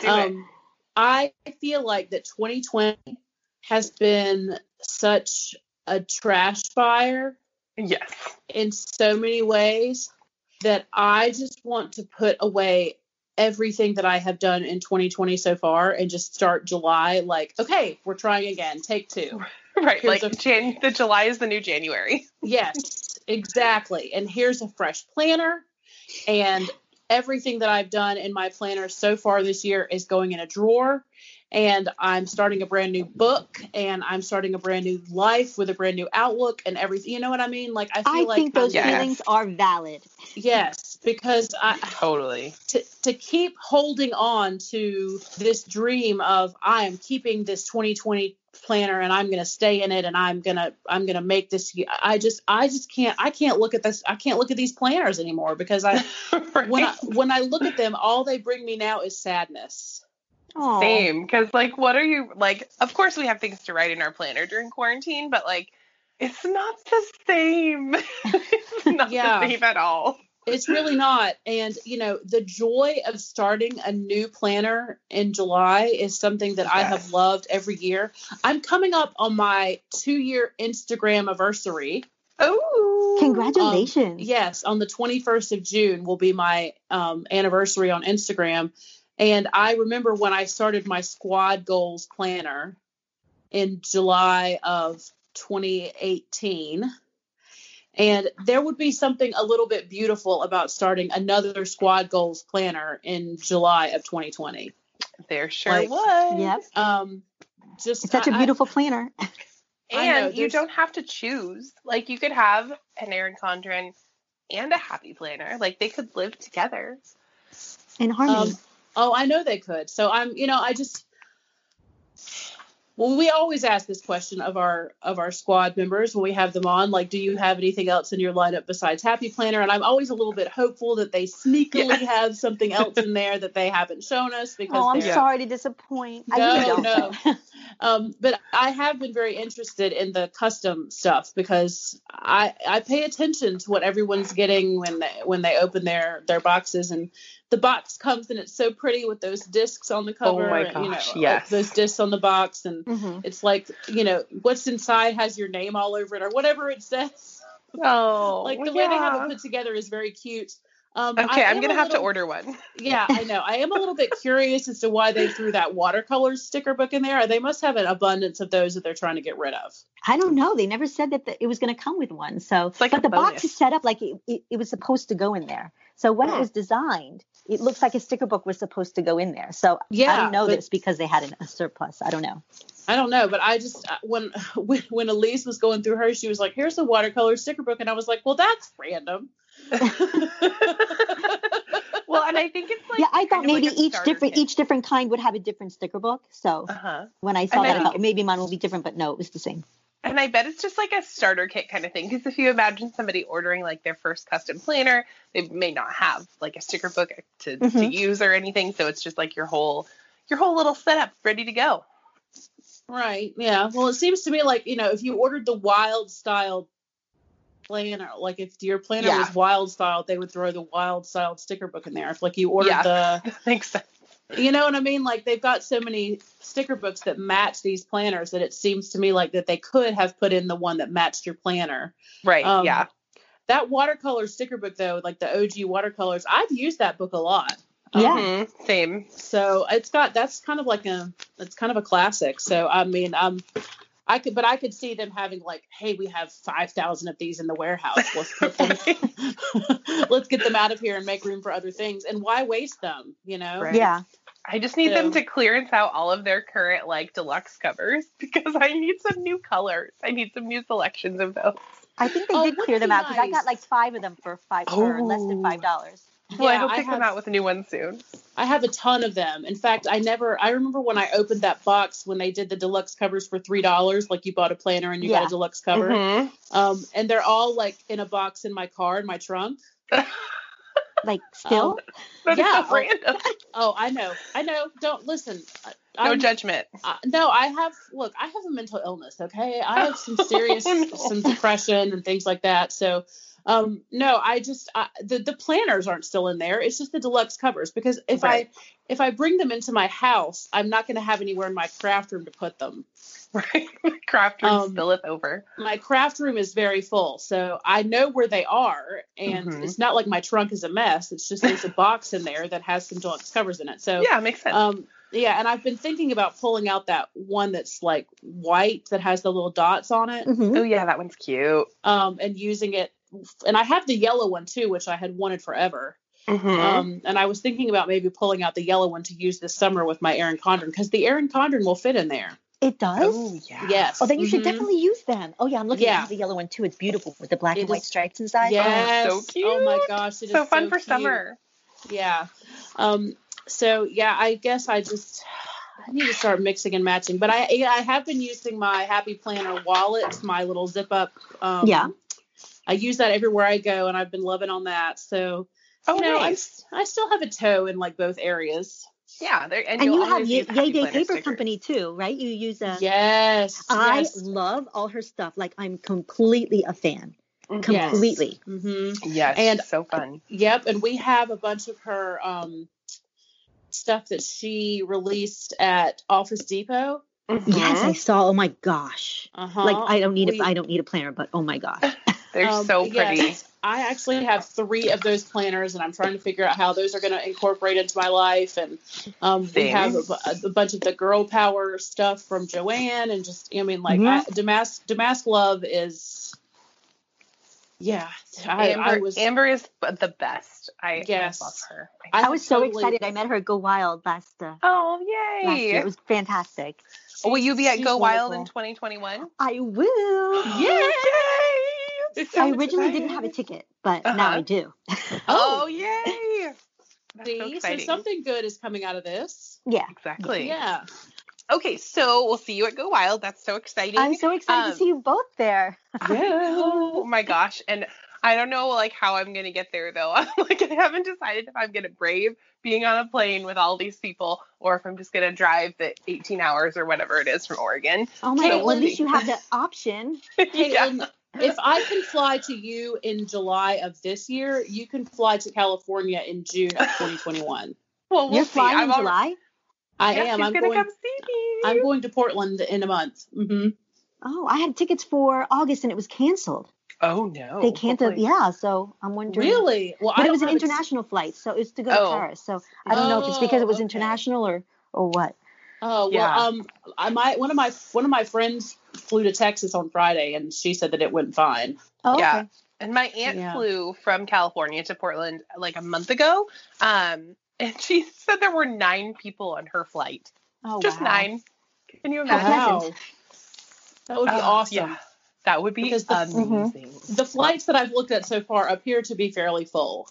Um, I feel like that 2020 has been such a trash fire Yes. in so many ways that I just want to put away everything that I have done in 2020 so far and just start July like, okay, we're trying again, take two. Right. Here's Like a- Jan- the July is the new January. Yes, exactly. And here's a fresh planner. And everything that I've done in my planner so far this year is going in a drawer. And I'm starting a brand new book and I'm starting a brand new life with a brand new outlook and everything. You know what I mean? Like, I feel I like, think those Yes. feelings are valid. yes, because I, Totally. to, to keep holding on to this dream of I am keeping this 2020 planner and I'm going to stay in it and I'm going to I'm going to make this I just I just can't I can't look at this I can't look at these planners anymore because I right. when I when I look at them all they bring me now is sadness. Aw. Same. Because, like, what are you like? Of course, we have things to write in our planner during quarantine, but like, it's not the same. it's not Yeah. the same at all. It's really not and you know the joy of starting a new planner in July is something that I have loved every year. I'm coming up on my 2 year Instagram anniversary. Oh, Congratulations. Yes, on the 21st of June will be my um, anniversary on Instagram. And I remember when I started my squad goals planner in July of 2018. And there would be something a little bit beautiful about starting another squad goals planner in July of 2020. There sure Like- was. Yep. Um, just It's such a I- I- beautiful planner. I know, And you don't have to choose. Like you could have an Erin Condren and a happy planner. Like they could live together. In harmony. Um, oh, I know they could. So I'm, you know, I just. Well, we always ask this question of our of our squad members when we have them on. Like, do you have anything else in your lineup besides Happy Planner? And I'm always a little bit hopeful that they sneakily have something else in there that they haven't shown us because oh, I'm sorry to disappoint. I No, really don't. no. Um, but I have been very interested in the custom stuff because I I pay attention to what everyone's getting when they when they open their their boxes and the box comes and it's so pretty with those discs on the cover. Oh my and, you know, gosh, yes. those discs on the box and Mhm. it's like you know what's inside has your name all over it or whatever it says. Oh, Like the way they have it put together is very cute. Um, Okay, I I'm gonna a have to order one. yeah, I know. I am a little bit curious as to why they threw that watercolor sticker book in there. They must have an abundance of those that they're trying to get rid of. I don't know. They never said that the, it was going to come with one. So, like but a the box is set up like it, it, it was supposed to go in there. So when it Hmm. was designed, it looks like a sticker book was supposed to go in there. So I don't know but- this because they had an, a surplus. I don't know. I don't know, but I just uh, when when when Elise was going through hers, she was like, "Here's the watercolor sticker book," and I was like, "Well, that's random." well, and I think it's like yeah, I thought kind of like maybe each different kit. each different kind would have a different sticker book. So Uh-huh. when I saw And that, I think thought maybe mine will be different, but no, it was the same. And I bet it's just like a starter kit kind of thing. Because if you imagine somebody ordering like their first custom planner, they may not have like a sticker book to, to Mhm. use or anything. So it's just like your whole your whole little setup ready to go. Right. Yeah. Well, it seems to me like, you know, if you ordered the wild style planner, like if your planner Yeah. was wild style, they would throw the wild style sticker book in there. If like you ordered the. Yeah. Makes sense. You know what I mean? Like they've got so many sticker books that match these planners that it seems to me like that they could have put in the one that matched your planner. Right. Um, yeah. That watercolor sticker book though, like the OG watercolors, I've used that book a lot. Yeah. Mhm. Same. So it's got that's kind of like a it's kind of a classic. So I mean, um, I could, but I could see them having like, hey, we have five thousand of these in the warehouse. Let's put them, let's get them out of here and make room for other things. And why waste them? You know? Right. Yeah. I just need them to clearance out all of their current like deluxe covers because I need some new colors. I need some new selections of those. I think they Oh, did clear be them out because I got like five of them for five for less than Oh. five dollars. Well, I Yeah, hope I they come have- out with a new one soon. I have a ton of them. In fact, I never. I remember when I opened that box when they did the deluxe covers for three dollars. Like you bought a planner and you got a deluxe cover. Mhm. Um, and they're all like in a box in my car in my trunk. Like still, That is Yeah, oh. Oh, I know. I know. Don't listen. No I'm- judgment. Uh, no, I have. Look, I have a mental illness. Okay, I have some serious, Oh, no. some depression and things like that. So, um, no, I just I, the the planners aren't still in there. It's just the deluxe covers because if Right. I if I bring them into my house, I'm not going to have anywhere in my craft room to put them. Right. My craft room Um, spilleth over. My craft room is very full, so I know where they are, and Mhm. it's not like my trunk is a mess. It's just there's a box in there that has some deluxe covers in it. So Yeah, makes sense. Um, yeah, and I've been thinking about pulling out that one that's like white that has the little dots on it, Mhm. oh yeah, that one's cute. um, and using it. And I have the yellow one too, which I had wanted forever. Mhm. Um, and I was thinking about maybe pulling out the yellow one to use this summer with my Erin Condren because the Erin Condren will fit in there. it does. oh yeah. Yes. Oh, then you should Mhm. definitely use them. Oh yeah, I'm looking Yeah. at the yellow one too. It's beautiful with the black It and white stripes inside. Yes. so cute. Oh my gosh, it is So fun for cute. summer. Yeah. Um, so yeah, I guess I just I need to start mixing and matching. But I I have been using my Happy Planner wallet, my little zip up. Um, Yeah. I use that everywhere I go, and I've been loving on that. So Oh you know, nice. I, I still have a toe in like both areas. Yeah, and, And you'll have Yay Yay Day Planner Paper stickers. Company too, right? You use a. Yes. I yes. love all her stuff. Like I'm completely a fan. Mhm. Yes. Completely. hmm Yes, And- so fun. Yep, and we have a bunch of her um, stuff that she released at Office Depot. Yes, I saw. Oh my gosh. Uh-huh. Like I don't need We- a I don't need a planner, but oh my gosh. They're Um, so yes, pretty. I actually have three of those planners, and I'm trying to figure out how those are going to incorporate into my life. And um, we have a, a bunch of the girl power stuff from Joann, and just I mean, like Mhm. I, Damask Damask Love is, yeah. I, Amber, I was Amber is the best. I, Yes. I love her. I I was so totally- excited. I met her at Go Wild last uh, oh last year. yay! It was fantastic. Will you be at she's Go Wild in 2021? I will. Yay! So I originally didn't have a ticket, but now Uh-huh. I do. Oh yay! That's See, so so, something good is coming out of this. yeah. exactly. Yeah. Okay, so we'll see you at Go Wild. That's so exciting. I'm so excited Um, to see you both there. Oh my gosh. And I don't know like how I'm gonna get there though. like I haven't decided if I'm gonna brave being on a plane with all these people or if I'm just gonna drive the 18 hours or whatever it is from Oregon. Oh my god. Well, at least you have the option. Caitlin, if I can fly to you in July of this year, you can fly to California in June of 2021. Well, we'll You're see. flying I'm in al- July. I Yeah, am. she's I'm gonna going. come see me. I'm going to Portland in a month. Mm-hmm. Oh, I had tickets for August and it was canceled. Oh no. they canceled. hopefully- Yeah, so I'm wondering. Really? Well, But it was an have a- international flight, so it's to go Oh. to Paris. So I don't know if it's because it was Oh, okay. international or or what. Oh well, Yeah. um, I might. One of my one of my friends flew to Texas on Friday, and she said that it went fine. Oh, Yeah. okay. And my aunt Yeah. flew from California to Portland like a month ago. Um, and she said there were nine people on her flight. Oh, Just wow. nine. Can you imagine? pleasant. That would be Oh, awesome. Yeah. That would be Because the- amazing. The flights that I've looked at so far appear to be fairly full.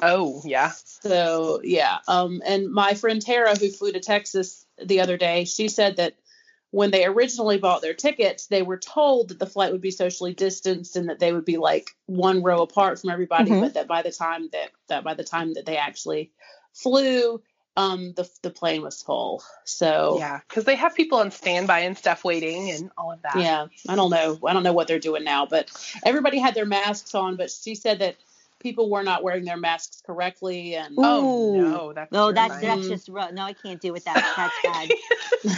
Oh, yeah. So yeah, um, and my friend Tara, who flew to Texas the other day, she said that when they originally bought their tickets, they were told that the flight would be socially distanced and that they would be like one row apart from everybody, Mhm. but that by the time that that by the time that they actually flew, um, the the plane was full. So Yeah, because they have people on standby and stuff waiting and all of that. yeah, I don't know. I don't know what they're doing now, but everybody had their masks on. But she said that people were not wearing their masks correctly, and Oh no, that's No, that's terrifying. that's mm. just rough. No, I can't do with that. That's bad.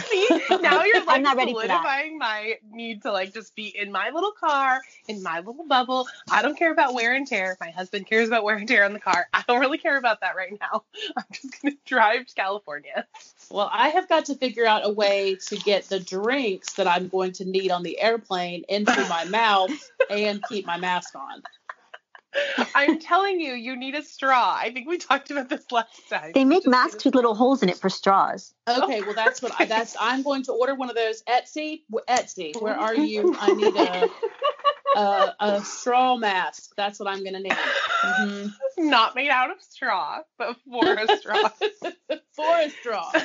See, now you're like I'm not ready solidifying my need to like just be in my little car, in my little bubble. I don't care about wear and tear. My husband cares about wear and tear on the car. I don't really care about that right now. I'm just gonna drive to California. Well, I have got to figure out a way to get the drinks that I'm going to need on the airplane into my mouth and keep my mask on. I'm telling you, you need a straw. I think we talked about this last time. They make masks with little holes in it for straws. Okay, well that's what I, that's I'm going to order one of those Etsy. Etsy, where are you? I need a a, a straw mask. That's what I'm going to need. Mhm. not made out of straw, but for a straw. For a straw.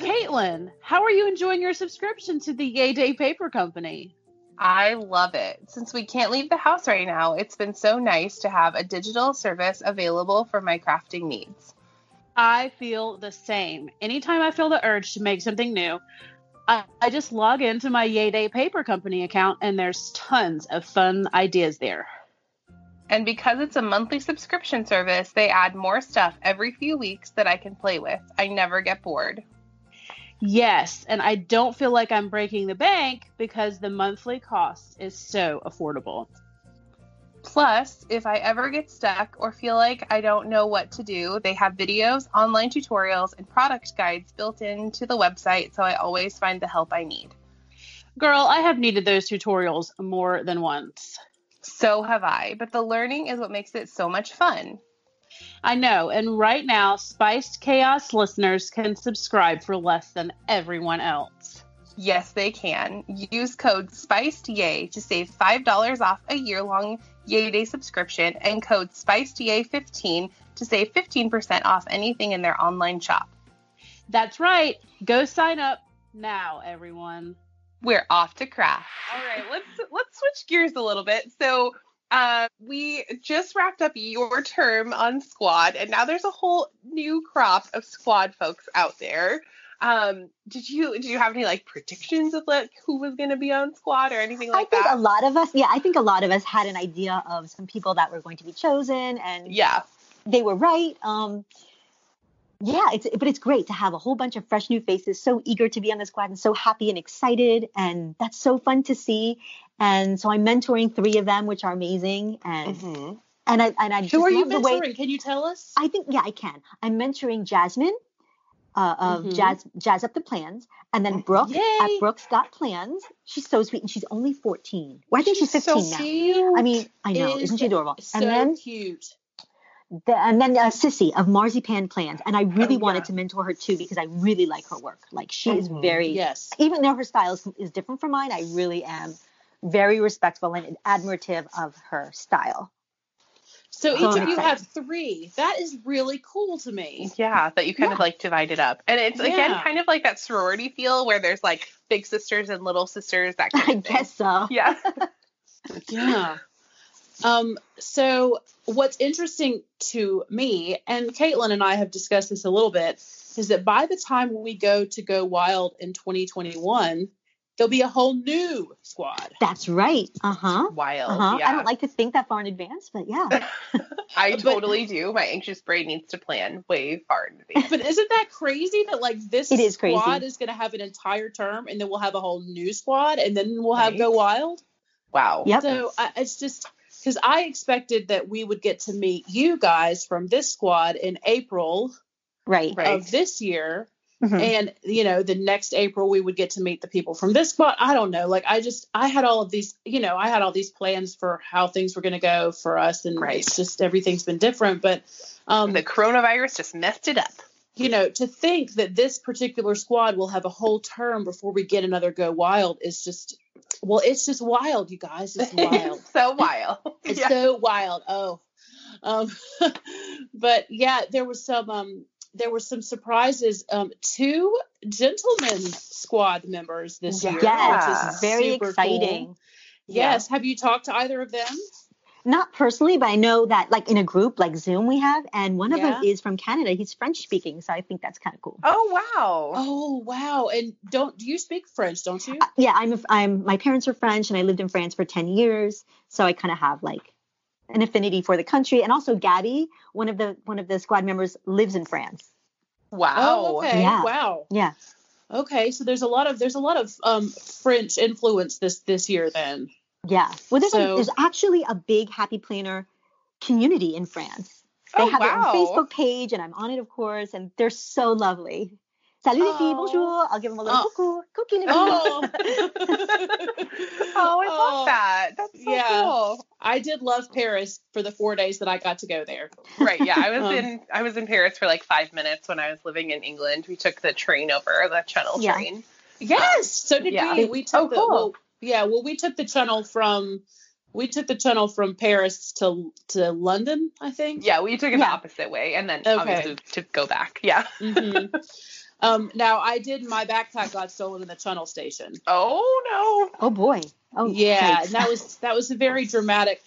Caitlin, how are you enjoying your subscription to the Yay Day Paper Company? I love it. Since we can't leave the house right now, it's been so nice to have a digital service available for my crafting needs. I feel the same. Anytime I feel the urge to make something new, I, I just log into my Yay Day Paper Company account and there's tons of fun ideas there. And because it's a monthly subscription service, they add more stuff every few weeks that I can play with. I never get bored. Yes, and I don't feel like I'm breaking the bank because the monthly cost is so affordable. Plus, if I ever get stuck or feel like I don't know what to do, they have videos, online tutorials, and product guides built into the website, so I always find the help I need. Girl, I have needed those tutorials more than once. So have I, but the learning is what makes it so much fun. I know, and right now, Spiced Chaos listeners can subscribe for less than everyone else. Yes, they can. Use code SPICEDYAY to save $5 off a year long Yay Day subscription and code SPICEDYAY15 to save 15% off anything in their online shop. That's right. Go sign up now, everyone. We're off to craft. All right, let's let's switch gears a little bit. So, uh, we just wrapped up your term on squad, and now there's a whole new crop of squad folks out there. Um, did you did you have any like predictions of like who was going to be on squad or anything like that? I think that? a lot of us, yeah, I think a lot of us had an idea of some people that were going to be chosen, and yeah. they were right. Um, yeah, it's but it's great to have a whole bunch of fresh new faces, so eager to be on the squad and so happy and excited, and that's so fun to see. And so I'm mentoring three of them, which are amazing, and Mhm. and I and I just Who are you love the way? Can you tell us? I think yeah, I can. I'm mentoring Jasmine uh, of Mhm. Jazz Jazz Up the Plans, and then Brooke Yay. at Brooks Got Plans. She's so sweet, and she's only 14. Well, I think she's, She's so now. Cute. I mean, I know, Is isn't she adorable? So and then cute. the, and then uh, Sissy of Marzipan Plans, and I really Oh, wanted yeah. to mentor her too because I really like her work. Like she is Mhm. very, Yes. even though her style is, is different from mine, I really am very respectful and admirative of her style. So each Oh, of you have three. That is really cool to me. Yeah, that you kind of like divide it up. And it's again Yeah. kind of like that sorority feel where there's like big sisters and little sisters, that kind I of thing. guess so. Yeah. Yeah. Um, so what's interesting to me, and Caitlin and I have discussed this a little bit, is that by the time we go to go wild in 2021, there'll be a whole new squad. That's right. Uh huh. Wild. Uh huh. Yeah. I don't like to think that far in advance, but yeah. I But- totally do. My anxious brain needs to plan way far in advance. But isn't that crazy that like this It is crazy. squad is going to have an entire term and then we'll have a whole new squad and then we'll have Right. go wild? Wow. Yep. So I, it's just because I expected that we would get to meet you guys from this squad in April Right. Right. of this year. Mhm. And you know, the next April we would get to meet the people from this squad. I don't know. Like I just I had all of these, you know, I had all these plans for how things were going to go for us, and Right. it's just everything's been different. But um, the coronavirus just messed it up. you know, to think that this particular squad will have a whole term before we get another go wild is just Well, it's just wild, you guys. It's wild. so wild. It's Yeah. so wild. Oh, um, but yeah, there was some um, there were some surprises. Um, two gentlemen squad members this year. Yeah. which is very super cool. exciting. Yes. Have you talked to either of them? Not personally, but I know that like in a group like Zoom we have, and one of them is from Canada. He's French speaking, so I think that's kind of cool. Oh wow. Oh wow! And don't do you speak French? Don't you? Uh, yeah, I'm, a, I'm. My parents are French, and I lived in France for ten years, so I kind of have like an affinity for the country. And also, Gabby, one of the one of the squad members, lives in France. Wow. Oh, okay. Yeah. Wow. Yeah, Okay, so there's a lot of there's a lot of um French influence this this year then. yeah. Well, there's So- a, there's actually a big Happy Planner community in France. They Oh, have their wow. own Facebook page, and I'm on it, of course, and they're so lovely. Salut les filles, Oh. bonjour. I'll give them a little Oh. coucou, coucou les filles. Oh. Oh, I Oh, love that. That's so yeah. cool. I did love Paris for the four days that I got to go there. Right. Yeah. I was Um, in I was in Paris for like five minutes when I was living in England. We took the train over, the Channel Yeah. train. Yes, so did Yeah. we. We took Oh, the cool. well, yeah. Well, we took the channel from we took the channel from Paris to to London, I think. Yeah, we took it the opposite way and then Okay. obviously to go back. Yeah. hmm um, now I did my backpack got stolen in the tunnel station. Oh no! Oh boy. Oh yeah, yikes. and that was that was a very dramatic,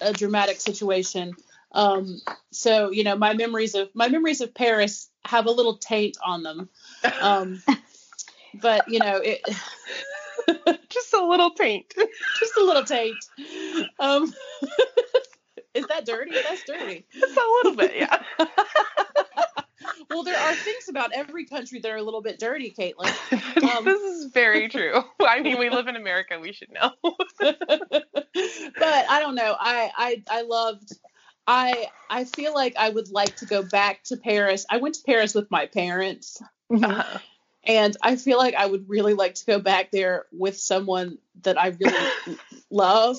a dramatic situation. Um, so you know, my memories of my memories of Paris have a little taint on them. Um, but you know, it Just a little taint. just a little taint. Um, is that dirty? That's dirty. Just a little bit, yeah. Well, there are things about every country that are a little bit dirty, Caitlin. Um, this is very true. I mean, we live in America. We should know. but I don't know. I, I I loved. I I feel like I would like to go back to Paris. I went to Paris with my parents, Mhm. Uh, and I feel like I would really like to go back there with someone that I really love.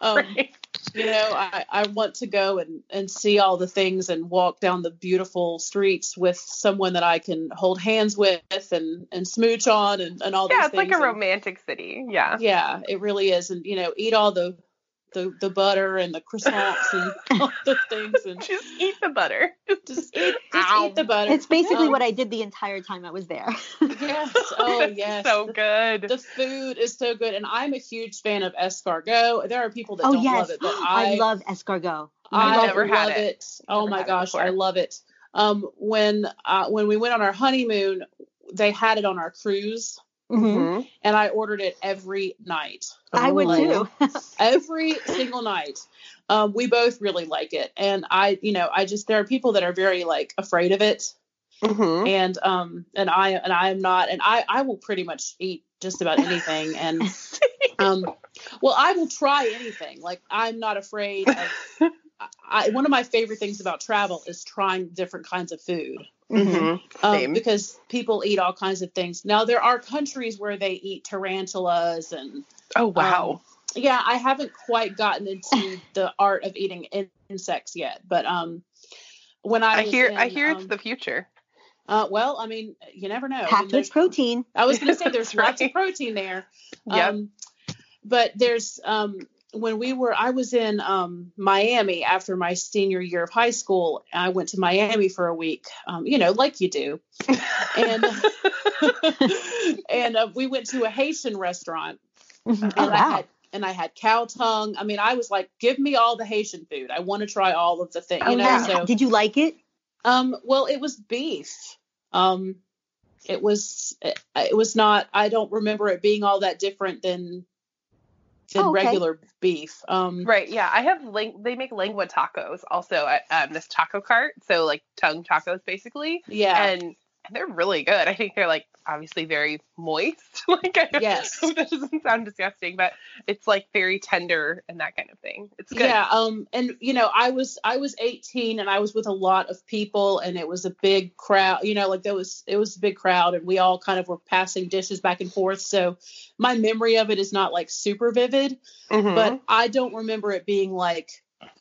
Um, right. You know, I, I want to go and, and see all the things and walk down the beautiful streets with someone that I can hold hands with and, and smooch on and, and all Yeah, it's like things. a And- romantic city. Yeah. Yeah, it really is. And you know, eat all the the, the butter and the croissants and all the things and Just eat the butter. just eat just Ow. eat the butter. It's basically Um, what I did the entire time I was there. Yes. Oh yes. so good. The food is so good, and I'm a huge fan of escargot. There are people that oh don't yes, love it, but I, I, love escargot. I I've never love had it. it. Oh Never my gosh, I love it. Um, when uh, when we went on our honeymoon, they had it on our cruise, Mhm. Mhm. and I ordered it every night, I would Oh. too. every single night. Um, we both really like it, and I, you know, I just there are people that are very like afraid of it, Mhm. and um, and I and I am not, and I I will pretty much eat just about anything, and um, well, I will try anything. Like I'm not afraid of. I, one of my favorite things about travel is trying different kinds of food. Mhm. um, Same. because people eat all kinds of things. Now there are countries where they eat tarantulas and Oh wow. yeah, I haven't quite gotten into the art of eating in- insects yet, but um, when I, I hear in, I hear it's um, the future. uh, well, I mean, you never know. I Packed there's- with protein. I was going to say there's That's lots of protein there. Yep. Um, but there's um, when we were, I was in um, Miami after my senior year of high school. I went to Miami for a week, um, you know, like you do, and and uh, we went to a Haitian restaurant, Mhm. and Oh I wow. had and I had cow tongue. I mean, I was like, give me all the Haitian food. I want to try all of the things, Oh, you know. yeah. So Did you like it? um, well, it was beef. Um, it was it, it was not. I don't remember it being all that different than than Oh, okay. regular beef. Um, Right, yeah. I have ling- they make lengua tacos also at um, this taco cart. So like tongue tacos basically. yeah. And they're really good. I think they're like obviously very moist. like I Yes. that doesn't sound disgusting, but it's like very tender and that kind of thing. It's good. Yeah, um, and you know, I was I was 18 and I was with a lot of people, and it was a big crowd. You know, like there was it was a big crowd, and we all kind of were passing dishes back and forth. So my memory of it is not like super vivid, Mhm. but I don't remember it being like,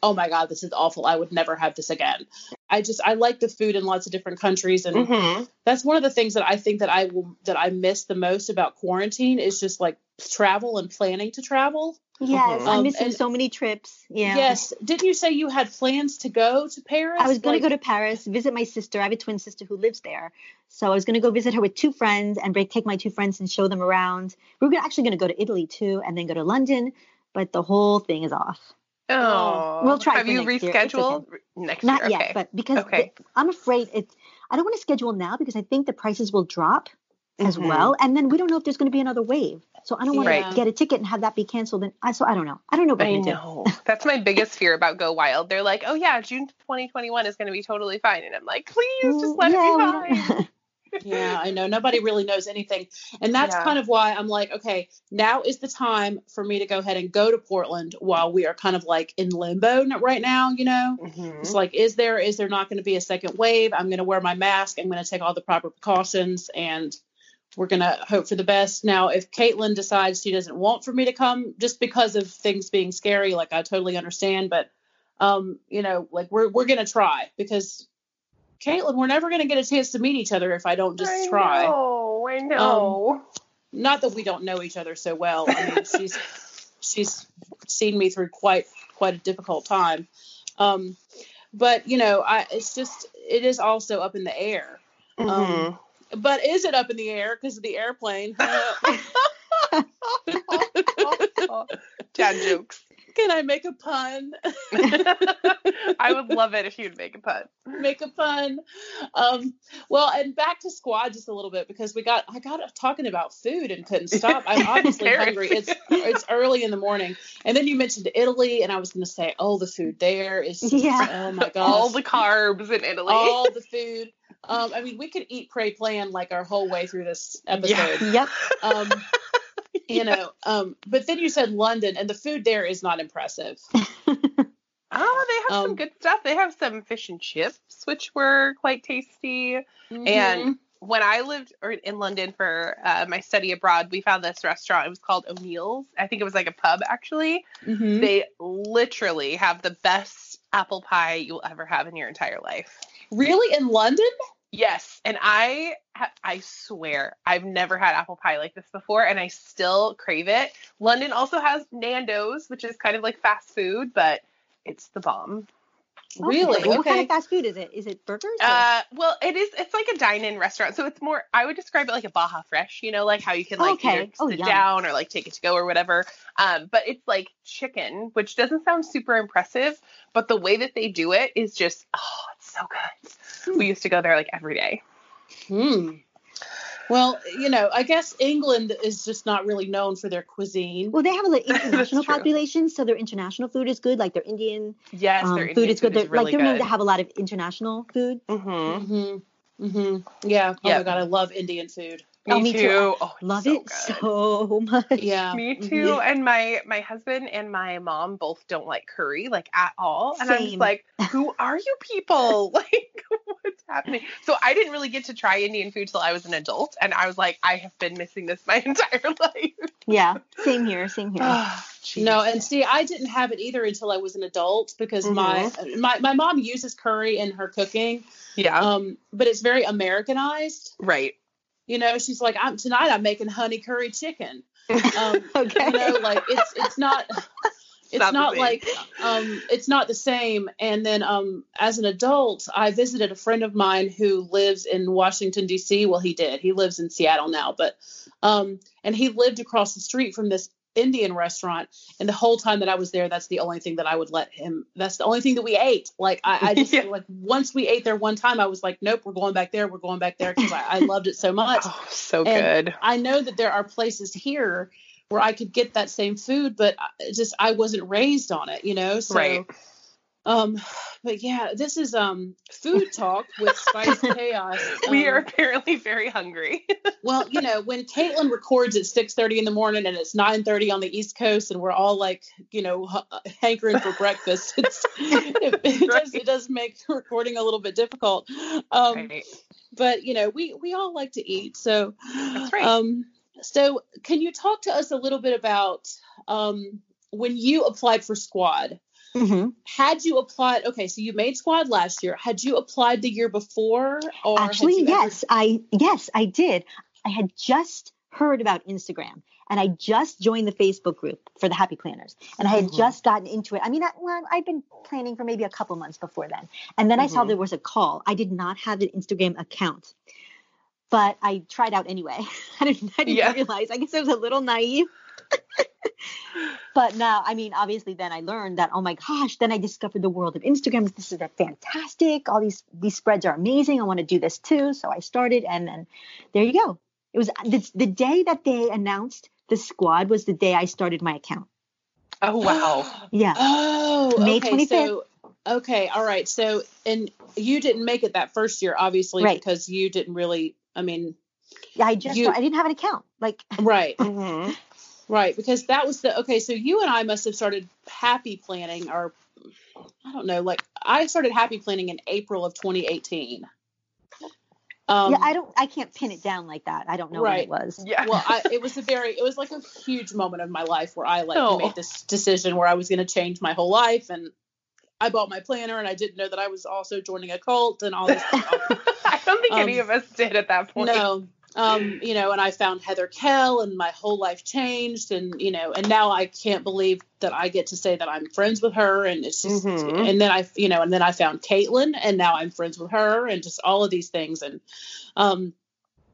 oh my god, this is awful. I would never have this again. I just I like the food in lots of different countries, and Mm-hmm. that's one of the things that I think that I will that I miss the most about quarantine is just like travel and planning to travel. Yes, Mhm. I'm Um, missing and- so many trips. Yeah. Yes, didn't you say you had plans to go to Paris? I was going Like- to go to Paris, visit my sister. I have a twin sister who lives there. So I was going to go visit her with two friends and break, take my two friends and show them around. We were gonna, actually going to go to Italy too and then go to London, but the whole thing is off. Oh, We'll try Have you next rescheduled next Not year? yet, okay. but because Okay. the- I'm afraid it's, I don't want to schedule now because I think the prices will drop as Mhm. well. And then we don't know if there's going to be another wave. So I don't want Right. to get a ticket and have that be canceled. And I, so I don't know. I don't know what I I'm going to do. know. That's my biggest fear about Go Wild. They're like, oh yeah, June 2021 is going to be totally fine, and I'm like, please just let Mm, Yeah, it be fine. yeah, I know nobody really knows anything, and that's Yeah. kind of why I'm like, okay, now is the time for me to go ahead and go to Portland while we are kind of like in limbo right now. You know, Mhm. it's like, is there is there not going to be a second wave? I'm going to wear my mask. I'm going to take all the proper precautions, and we're going to hope for the best. Now, if Caitlin decides she doesn't want for me to come just because of things being scary, like I totally understand, but um, you know, like we're we're going to try because. Caitlin, we're never going to get a chance to meet each other if I don't just I try. know. I know. Not that we don't know each other so well. I mean, she's she's seen me through quite quite a difficult time. Um, but you know, I it's just it is also up in the air. Um, But is it up in the air because of the airplane? Dad jokes. Can I make a pun? I would love it if you'd make a pun. make a pun. Um, well, and back to squad just a little bit because we got I got talking about food and couldn't stop. I'm obviously hungry. It's it's early in the morning, and then you mentioned Italy, and I was going to say, oh, the food there is Yeah. Oh my gosh, All the carbs in Italy. all the food. Um, I mean, we could eat, pray, plan like our whole way through this episode. Yeah. Yep. Um, you know, um, but then you said London, and the food there is not impressive. Oh, they have Um, some good stuff. They have some fish and chips, which were quite tasty. And when I lived in London for uh, my study abroad, we found this restaurant. It was called O'Neill's. I think it was like a pub, actually. Mhm. They literally have the best apple pie you'll ever have in your entire life. really in London? Yes, and I ha- I swear I've never had apple pie like this before, and I still crave it. London also has Nando's, which is kind of like fast food, but it's the bomb. Really? What kind of fast food is it? Is it burgers? or- Uh, well, it is. It's like a dine-in restaurant, so it's more. I would describe it like a Baja Fresh. You know, like how you can like Okay. either Oh, sit yum. down or like take it to go or whatever. Um, but it's like chicken, which doesn't sound super impressive, but the way that they do it is just oh, it's so good. We used to go there like every day. Hmm. Well, you know, I guess England is just not really known for their cuisine. well, they have an international true. population, so their international food is good. Like their Indian Yes, um, their food Indian is good. They're, really like they're known good. to have a lot of international food. Mm-hmm. Mm-hmm. Mm-hmm. Yeah. Oh Yep. my god, I love Indian food. Me, Oh, me too. too. Oh, Love so it good. so much. Yeah. Me Mhm. too. And my my husband and my mom both don't like curry like at all. And I'm just like, who are you people? like, what's happening? So I didn't really get to try Indian food till I was an adult, and I was like, I have been missing this my entire life. Yeah, same here, same here. Ah. No, and see, I didn't have it either until I was an adult because my my my mom uses curry in her cooking, yeah, um, but it's very Americanized. right. You know, she's like, I'm tonight I'm making honey curry chicken. Um, okay. you know, like it's it's not it's not not, like um it's not the same. And then um as an adult, I visited a friend of mine who lives in Washington D.C. Well, he did. He lives in Seattle now, but um and he lived across the street from this Indian restaurant. And the whole time that I was there, that's the only thing that I would let him. That's the only thing that we ate. Like I, I just Yeah. like once we ate there one time, I was like, nope, we're going back there. We're going back there because I, I loved it so much. Oh, so And good. I know that there are places here where I could get that same food, but uh, just I wasn't raised on it, you know. So, Right. Um, but yeah, this is um food talk with Spice Chaos. we Um, are apparently very hungry. well, you know, when Caitlin records at six thirty in the morning and it's nine thirty on the East Coast, and we're all like, you know, h- hankering for breakfast, it's, it, it does it does make recording a little bit difficult. Um, right. but you know, we we all like to eat, so That's right. um, so can you talk to us a little bit about um, when you applied for Squad? Mhm. Had you applied? Okay, so you made squad last year. Had you applied the year before? Or Actually, you ever- yes, I yes, I did. I had just heard about Instagram and I just joined the Facebook group for the Happy Planners. And I had Mhm. just gotten into it. I mean, I, well, I'd been planning for maybe a couple months before then. And then I saw Mhm. there was a call. I did not have an Instagram account. But I tried out anyway. I didn't, I didn't Yeah. realize. I guess I was a little naive. but now, I mean, obviously, then I learned that. Oh my gosh! Then I discovered the world of Instagram. This is fantastic. All these these spreads are amazing. I want to do this too. So I started, and then there you go. It was the, the day that they announced the squad was the day I started my account. Oh wow. Yeah. Oh, May okay. 25th. So, okay, all right. So, and you didn't make it that first year, obviously, Right. because you didn't really. I mean, Yeah, I just You- I didn't have an account. Like right, Mhm. Right, because that was the okay. So you and I must have started happy planning, or I don't know. Like I started happy planning in April of 2018. Um, yeah, I don't I can't pin it down like that. I don't know Right. what it was. Yeah. well, I, it was a very, it was like a huge moment of my life where I like Oh. made this decision where I was going to change my whole life, and I bought my planner, and I didn't know that I was also joining a cult and all this. stuff. I don't think any Um, of us did at that point. no, um, you know, and I found Heather Kell, and my whole life changed, and you know, and now I can't believe that I get to say that I'm friends with her, and it's just, Mhm. and then I, you know, and then I found Caitlin, and now I'm friends with her, and just all of these things, and, um,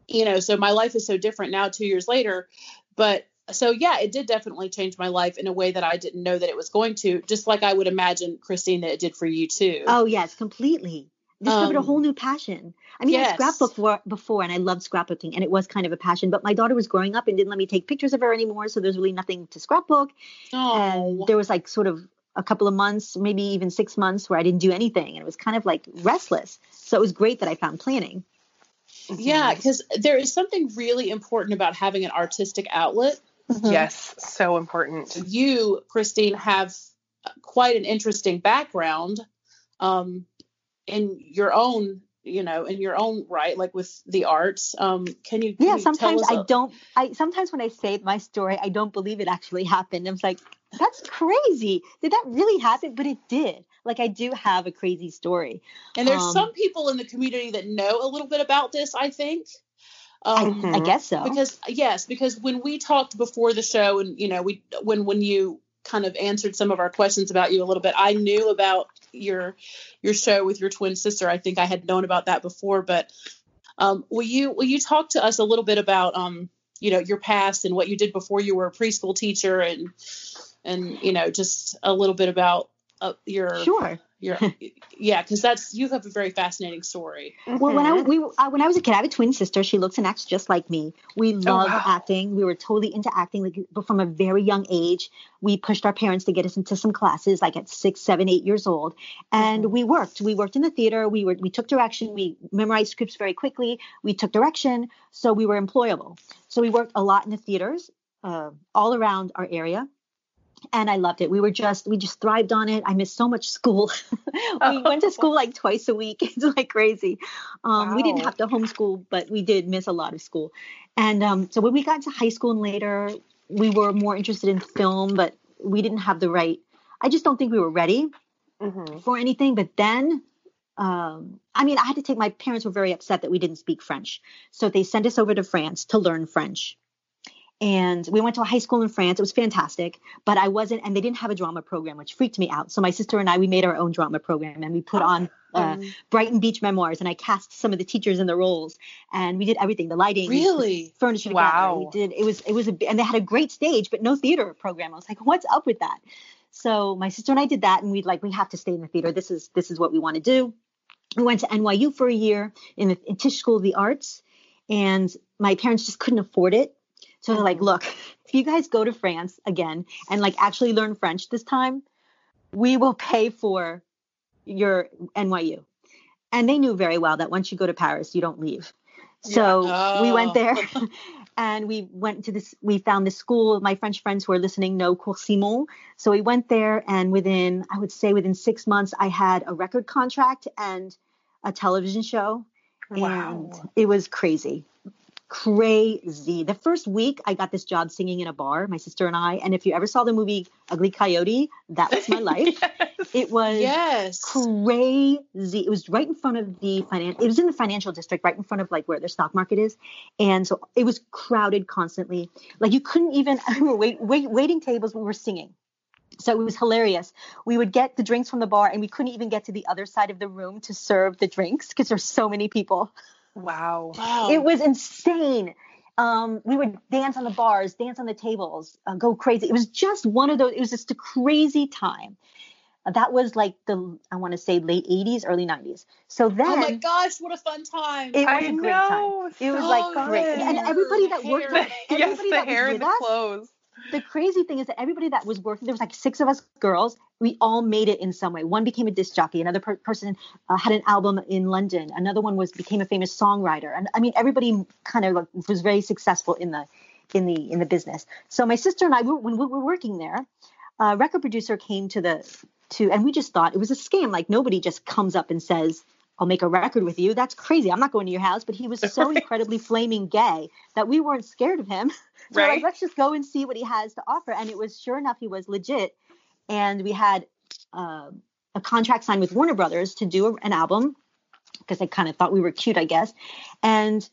you know, so my life is so different now, two years later, but so yeah, it did definitely change my life in a way that I didn't know that it was going to, just like I would imagine, Christine, that it did for you too. Oh yes, completely. Discovered a Um, whole new passion. I mean, yes. I scrapbooked for, before, and I loved scrapbooking, and it was kind of a passion. But my daughter was growing up and didn't let me take pictures of her anymore, so there's really nothing to scrapbook. And Oh, there was like sort of a couple of months, maybe even six months, where I didn't do anything, and it was kind of like restless. So it was great that I found planning. yeah, because there is something really important about having an artistic outlet. Yes, so important. you, Christine, have quite an interesting background um, in your own, you know, in your own right, like with the arts. Um, can you? can Yeah, you tell sometimes us I a- don't. I sometimes when I say my story, I don't believe it actually happened. I'm like, that's crazy. Did that really happen? But it did. Like I do have a crazy story. And there's um, some people in the community that know a little bit about this. I think. I, Um, I guess so. because yes because when we talked before the show and you know we when when you kind of answered some of our questions about you a little bit i knew about your your show with your twin sister i think i had known about that before but um will you will you talk to us a little bit about um you know your past and what you did before you were a preschool teacher and and you know just a little bit about uh, your sure. Your yeah because that's you have a very fascinating story Well, when I Mhm. was we were- uh, when I was a kid, I have a twin sister. She looks and acts just like me. We loved wow. acting. We were totally into acting, like but from a very young age. We pushed our parents to get us into some classes, like at six, seven, eight years old, and Mhm. we worked. We worked in the theater. We were we took direction. We memorized scripts very quickly. We took direction, so we were employable. So we worked a lot in the theaters, uh, all around our area. And I loved it. We were just, we just thrived on it. I missed so much school. we went to school like twice a week. It's like crazy. Um, We didn't have to homeschool, but we did miss a lot of school. And um, so when we got to high school and later, we were more interested in film, but we didn't have the right. I just don't think we were ready Mhm. for anything. But then, um, I mean, I had to take. My parents were very upset that we didn't speak French, so they sent us over to France to learn French. And we went to a high school in France. It was fantastic, but I wasn't, and they didn't have a drama program, which freaked me out. So my sister and I, we made our own drama program, and we put on uh, Um, Brighton Beach Memoirs, and I cast some of the teachers in the roles, and we did everything, the lighting, really furniture together. Wow. We did it was it was a and they had a great stage, but no theater program. I was like, what's up with that? So my sister and I did that, and we'd like we have to stay in the theater. This is this is what we want to do. We went to NYU for a year in the in Tisch School of the Arts, and my parents just couldn't afford it. So they're like, look, if you guys go to France again and like actually learn French this time, we will pay for your NYU. And they knew very well that once you go to Paris, you don't leave. So we Oh. went there and we went to this, we found this school. My French friends who are listening know Cours Simon. So we went there and within, I would say within six months, I had a record contract and a television show. Wow. And it was crazy. Crazy. The first week I got this job singing in a bar, my sister and I. And if you ever saw the movie Ugly Coyote, that was my life. Yes. It was Yes. crazy. It was right in front of the finan. It was in the financial district, right in front of like where the stock market is, and so it was crowded constantly. Like you couldn't even we were wait, wait, waiting tables. We were singing, so it was hilarious. We would get the drinks from the bar, and we couldn't even get to the other side of the room to serve the drinks because there's so many people. Wow. Wow. It was insane. Um, we would dance on the bars, dance on the tables, uh, go crazy. It was just one of those. It was just a crazy time. Uh, that was like the I want to say late 80s, early 90s. So then oh my gosh, what a fun time. it was I a great time. It was so like great, good. and everybody that worked, Hair. with, yes, everybody the that hair was and the us. clothes. The crazy thing is that everybody that was working, there was like six of us girls. We all made it in some way. One became a disc jockey. Another per- person uh, had an album in London. Another one was became a famous songwriter. And I mean, everybody kind of like, was very successful in the in the in the business. So my sister and I, when we were working there, a record producer came to the to, and we just thought it was a scam. Like nobody just comes up and says. I'll make a record with you. That's crazy. I'm not going to your house. But he was so Right. incredibly flaming gay that we weren't scared of him. So Right. like, let's just go and see what he has to offer. And it was sure enough, he was legit. And we had uh, a contract signed with Warner Brothers to do a- an album because they kind of thought we were cute, I guess. And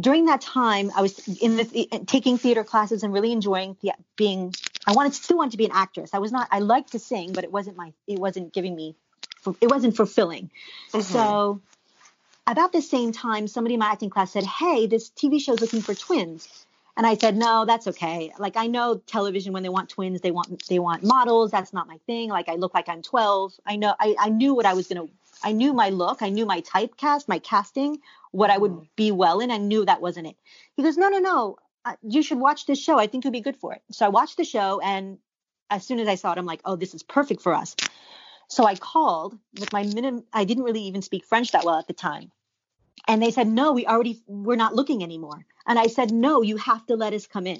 during that time, I was in the taking theater classes and really enjoying the, being. I wanted still wanted to be an actress. I was not. I liked to sing, but it wasn't my. It wasn't giving me. It wasn't fulfilling. Mm-hmm. So about the same time, somebody in my acting class said, Hey, this TV show is looking for twins. And I said, No, that's okay. Like I know television when they want twins, they want they want models. That's not my thing. Like I look like I'm 12. I know I, I knew what I was gonna I knew my look, I knew my typecast, my casting, what I would be well in. I knew that wasn't it. He goes, No, no, no. Uh, you should watch this show. I think you'll be good for it. So I watched the show and as soon as I saw it, I'm like, oh, this is perfect for us. So I called with my minimum. I didn't really even speak French that well at the time. And they said, no, we already, we're not looking anymore. And I said, no, you have to let us come in.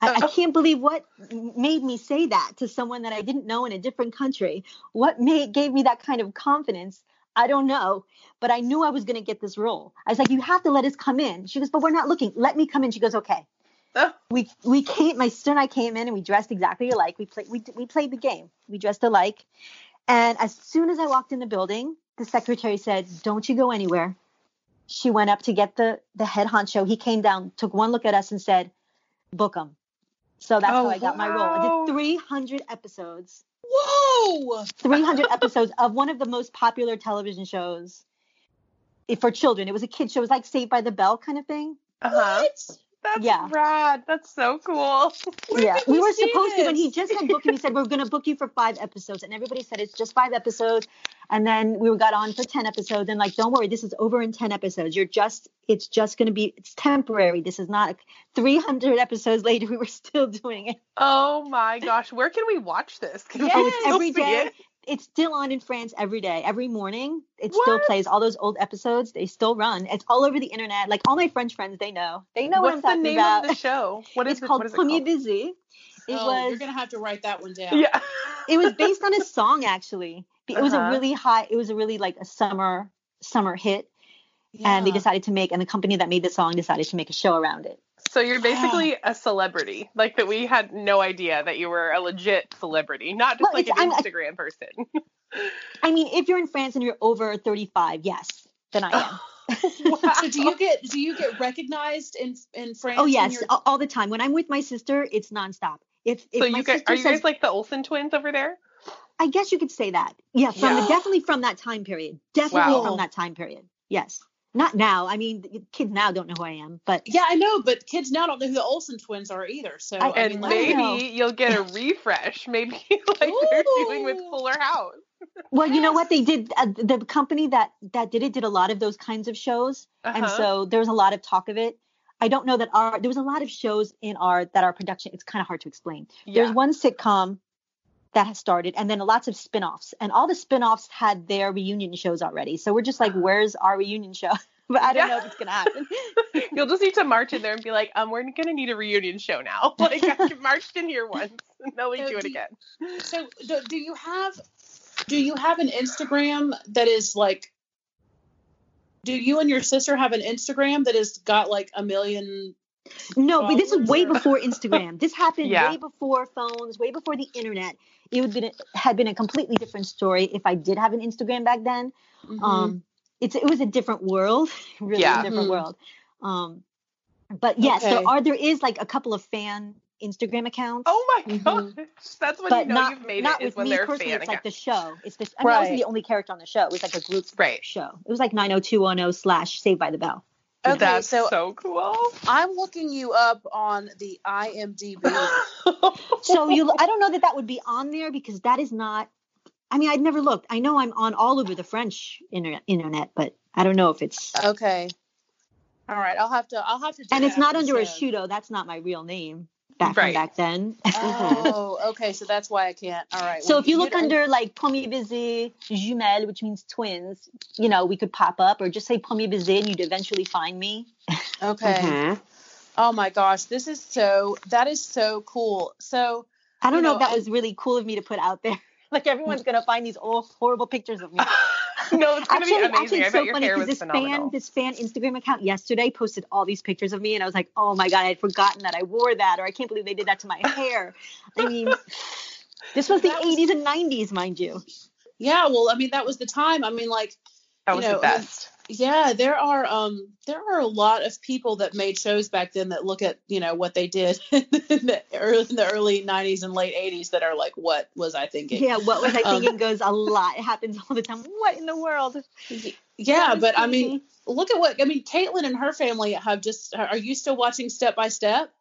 I, I Oh. can't believe what made me say that to someone that I didn't know in a different country. What made, gave me that kind of confidence? I don't know, but I knew I was going to get this role. I was like, you have to let us come in. She goes, but we're not looking. Let me come in. She goes, okay Oh, we we came my sister and I came in and we dressed exactly alike. We played we we played the game. We dressed alike. And as soon as I walked in the building, the secretary said, "Don't you go anywhere." She went up to get the the head honcho. He came down, took one look at us and said, "Book him." So that's Oh, how I got my role. I did 300 episodes. Whoa! 300 episodes of one of the most popular television shows for children. It was a kid show. It was like Saved by the Bell kind of thing. uh-huh. What? That's Yeah. rad. That's so cool. Where yeah, we we were supposed to when he just had booked me. He said we're going to book you for five episodes, and everybody said it's just five episodes. And then we got on for ten episodes, and like, don't worry, this is over in ten episodes. You're just, it's just going to be, it's temporary. This is not. Three hundred episodes later, we were still doing it. Oh my gosh. Where can we watch this? Can we Yes. Every day. it? It's still on in France every day, every morning. It still plays all those old episodes. They still run. It's all over the internet. Like all my French friends, they know. They know What's what I'm the name about. of the show? What is it's it? called what is it Premier called? Busy. It oh, was. you're gonna have to write that one down. Yeah. it was based on a song actually. It was a Uh-huh. really high. It was a really like a summer summer hit, and they decided to make. And the company that made the song decided to make a show around it. So you're basically a celebrity. Like that we had no idea that you were a legit celebrity, not just Well, like an I'm Instagram person. I mean, if you're in France and you're over 35, yes, then I am. wow. So do you get do you get recognized in in France? oh yes, you're- all, all the time. When I'm with my sister, it's nonstop. If if So my you guys, are you says, guys like the Olsen twins over there? I guess you could say that. Yeah, from Yeah. The, definitely from that time period. Definitely Wow. from that time period. Yes. Not now. I mean, kids now don't know who I am, but Yeah, I know, but kids now don't know who the Olsen twins are either. So I- I, And mean, I like, don't maybe you'll get a refresh, maybe like they're doing with Ooh. Fuller House. well, you know what they did? Uh, the company that that did it did a lot of those kinds of shows. and Uh-huh. so there was a lot of talk of it. I don't know that our there was a lot of shows in our that our production. It's kind of hard to explain. yeah. There's one sitcom that has started, and then lots of spin-offs, and all the spin-offs had their reunion shows already. So we're just like, where's our reunion show? but I don't Yeah. know if it's gonna happen. You'll just need to march in there and be like, um, we're gonna need a reunion show now. Like I marched in here once, and now we So do it do- again. so do, do you have do you have an Instagram that is like do you and your sister have an Instagram that has got like a million? No, but this is way before Instagram. This happened Yeah. way before phones, way before the internet. It would been had been a completely different story if I did have an Instagram back then. Mhm. Um, it's it was a different world, really Yeah. a different Mhm. world. Um, but yes, Okay. there are there is like a couple of fan Instagram accounts. Oh my Mhm. gosh, that's when but you know not you've made not it is with when me they're a personally. fan It's like the show. It's this. I mean, I wasn't the only character on the show. It was like a group Right. show. It was like 90210 slash Saved by the Bell. Okay, That's so so cool. I'm looking you up on the IMDb. so you i don't know that that would be on there because that is not i mean i'd never looked i know i'm on all over the french internet internet but i don't know if it's okay. All right, I'll have to. I'll have to. Do and that it's not after under the a show. shudo that's not my real name back Right. from back then Oh, okay. So that's why I can't. All right. so well, if you look don't- under like premier baiser jumelle which means twins you know we could pop up or just say premier baiser and you'd eventually find me Okay. Mhm. Oh my gosh, this is so. That is so cool. So i don't You know, know, if that and- was really cool of me to put out there like everyone's gonna find these old horrible pictures of me no, it's gonna actually, be amazing. actually, it's bet so your funny because this phenomenal. fan, this fan Instagram account yesterday posted all these pictures of me, and I was like, oh my god, I had forgotten that I wore that, or I can't believe they did that to my hair. I mean, this was the was- 80s and 90s, mind you. yeah, well, I mean, that was the time. I mean, like, that you was know, the best. Yeah, there are um there are a lot of people that made shows back then that look at you know what they did in the early, in the early 90s and late 80s that are like, what was I thinking? Yeah, what was I Um, thinking goes a lot. It happens all the time. What in the world? Yeah, but I mean, look at what I mean. Caitlin and her family have just. Are you still watching Step by Step?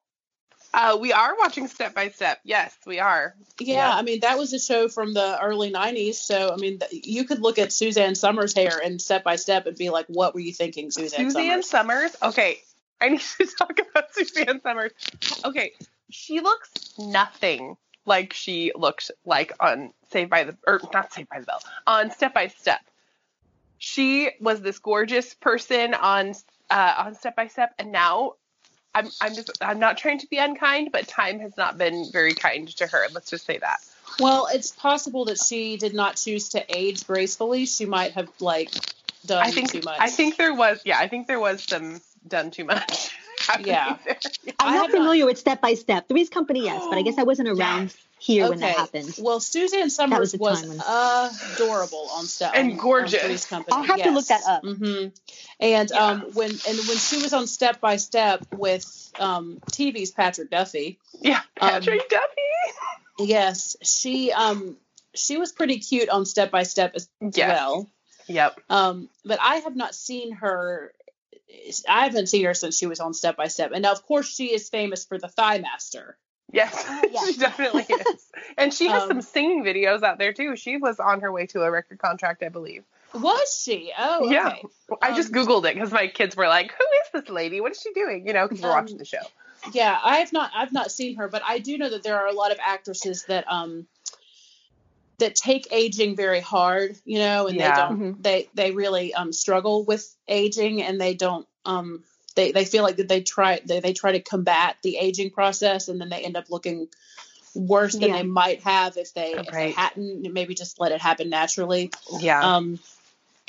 Uh, we are watching step by step. Yes, we are. Yeah, Yeah. I mean that was a show from the early '90s. So I mean, th- you could look at Suzanne Somers' hair and Step by Step and be like, "What were you thinking, Suzanne, Suzanne Somers?" Somers. Okay, I need to talk about Suzanne Somers. Okay, she looks nothing like she looked like on Saved by the or not Saved by the Bell on Step by Step. She was this gorgeous person on uh, on Step by Step, and now I'm I'm just I'm not trying to be unkind, but time has not been very kind to her. Let's just say that. Well, it's possible that she did not choose to age gracefully. She might have like done I think too much. I think there was yeah I think there was some done too much. Happening Yeah. there. I'm not have not- familiar with Step by Step. Three's Company, yes, but I guess I wasn't around here when that happened. Well, Suzanne Somers the was, time when- adorable on Step And on- on gorgeous. Three's Company. I'll have to look that up. hmm And Yeah. um, when and when she was on Step by Step with um, TV's Patrick Duffy, Yeah, Um, Patrick Duffy. yes, she um she was pretty cute on Step by Step as Yes. well. Yep. Um, but I have not seen her. I haven't seen her since she was on Step by Step, and now of course she is famous for the Thigh Master. Yes, yeah. she definitely is. And she has Um, some singing videos out there too. She was on her way to a record contract, I believe. Was she? Oh, okay. Yeah. I just Um, Googled it because my kids were like, who is this lady? What is she doing? You know, because we're Um, watching the show. Yeah, I have not. I've not seen her, but I do know that there are a lot of actresses that um that take aging very hard, you know, and Yeah. they don't. They they really um struggle with aging, and they don't um they they feel like that they try they they try to combat the aging process, and then they end up looking worse than Yeah. they might have if they, if they hadn't maybe just let it happen naturally. Yeah. Um,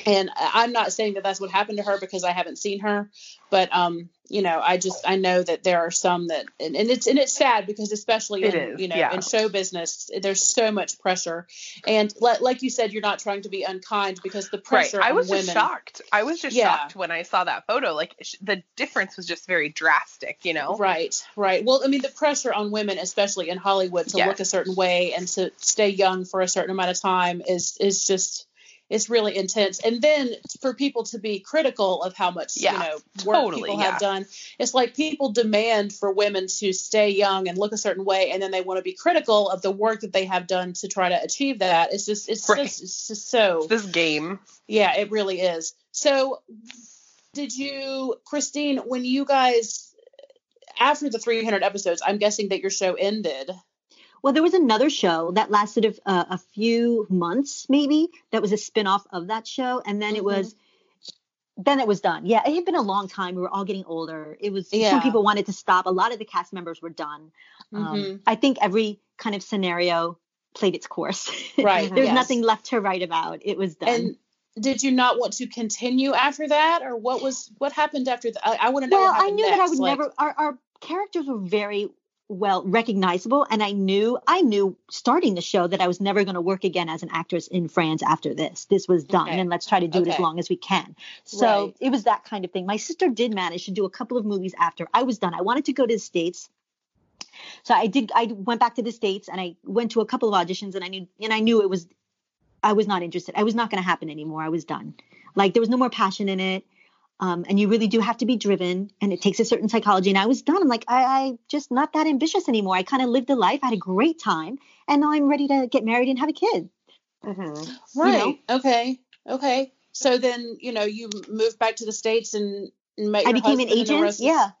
and I- I'm not saying that that's what happened to her because I haven't seen her, but um, you know, I just I know that there are some that, and, and it's and it's sad because especially It in is, you know yeah. in show business, there's so much pressure, and like like you said, you're not trying to be unkind because the right. pressure I on was women. just shocked. I was just Yeah. shocked when I saw that photo. Like sh- the difference was just very drastic, you know? Right, right. Well, I mean, the pressure on women, especially in Hollywood, to Yes. look a certain way and to stay young for a certain amount of time is is just it's really intense. And then for people to be critical of how much Yeah, you know work totally, people yeah. have done, it's like people demand for women to stay young and look a certain way, and then they want to be critical of the work that they have done to try to achieve that. It's just it's Right. just it's just so This game. yeah, it really is. So, did you, Christine, when you guys, after the 300 episodes, I'm guessing that your show ended. Well, there was another show that lasted a, a few months, maybe, that was a spin off of that show. And then it Mhm. was, then it was done. Yeah, it had been a long time. We were all getting older. It was, Yeah. some people wanted to stop. A lot of the cast members were done. Mhm. Um, I think every kind of scenario played its course. Right. There's yes. nothing left to write about. It was done. And did you not want to continue after that, or what was what happened after that? I, I want to know. well, I knew that I would like- never. Our, our characters were very well recognizable, and I knew I knew starting the show that I was never going to work again as an actress in France after this. This was done, Okay. and let's try to do it as long as we can. So Right. it was that kind of thing. My sister did manage to do a couple of movies after I was done. I wanted to go to the states. So I did. I went back to the states and I went to a couple of auditions, and I knew and I knew it was. I was not interested. I was not going to happen anymore. I was done. Like there was no more passion in it. Um, and you really do have to be driven and it takes a certain psychology. And i was done. I'm like i, I just not that ambitious anymore. I kind of lived a life. I had a great time and now i'm ready to get married and have a kid. Mhm. Right. Okay. Okay. So then, you know, you moved back to the states and met i became an agent. yeah.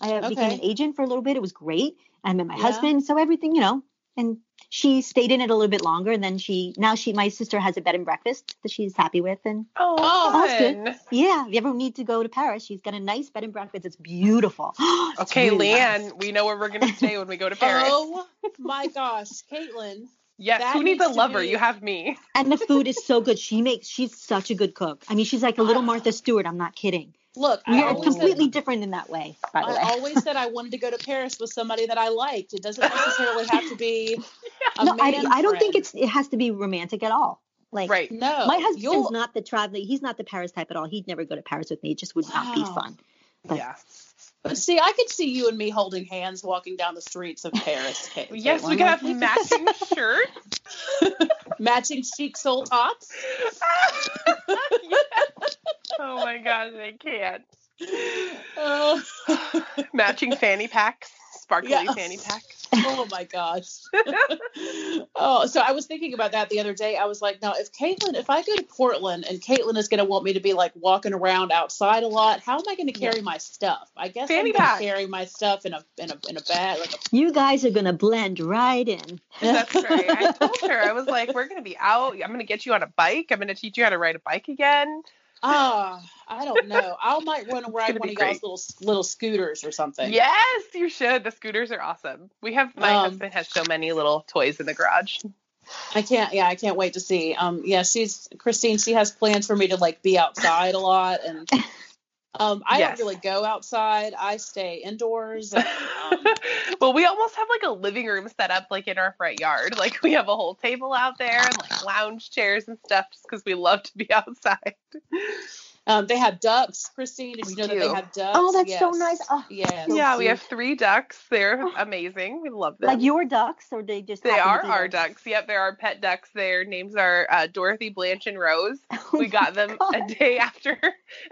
I uh, became an agent for a little bit. It was great. I met my Yeah. husband. So everything you know and she stayed in it a little bit longer and then she now she my sister has a bed and breakfast that she's happy with and Oh, Oh, that's good. yeah if you ever need to go to paris she's got a nice bed and breakfast it's beautiful It's Okay, really nice. Leanne, we know where we're gonna stay when we go to Paris. Oh my gosh, Caitlin. yes, that who needs needs a lover? be- You have me. and the food is so good. She makes she's such a good cook. I mean, she's like a little Martha Stewart. I'm not kidding. Look, we are always said- completely different in that way, by the way. I always said I wanted to go to Paris with somebody that I liked. It doesn't necessarily have to be a no, I, man I don't think it's it has to be romantic at all. Like Right. no. my husband's you'll- not the traveling. He's not the Paris type at all. He'd never go to Paris with me. It just would not be fun. But- Yeah. But see, I could see you and me holding hands walking down the streets of Paris. Ca- Yes, we could have matching shirts. matching chic soul tops. Oh my gosh, I can't. Oh, Matching fanny packs, sparkly Yeah. fanny packs. oh my gosh. oh, so I was thinking about that the other day. I was like, now if Caitlin, if I go to Portland and Caitlin is going to want me to be like walking around outside a lot, how am I going to carry my stuff? I guess Fanny I'm going pack. to carry my stuff in a in a in a bag, like a You guys are gonna blend right in. That's right. I told her I was like, we're gonna be out. I'm gonna get you on a bike. I'm gonna teach you how to ride a bike again. Ah, I don't know. I might run and ride one of y'all's little little scooters or something. Yes, you should. The scooters are awesome. We have my Um, husband has so many little toys in the garage. I can't. Yeah, I can't wait to see. Um, yeah, she's Christine. She has plans for me to like be outside a lot, and um, I Yes. don't really go outside. I stay indoors. And, um, well, we almost have like a living room set up like in our front yard. Like we have a whole table out there and like lounge chairs and stuff just because we love to be outside. Um, they have ducks. Christine, did you We know that they have ducks? Oh, that's so nice. Oh, Yes. So yeah, we have three ducks. They're Oh. amazing. We love them. Like your ducks, or they just they are our there? ducks. Yep, they're our pet ducks. Their names are uh, Dorothy, Blanche, and Rose. Oh We got them a day after.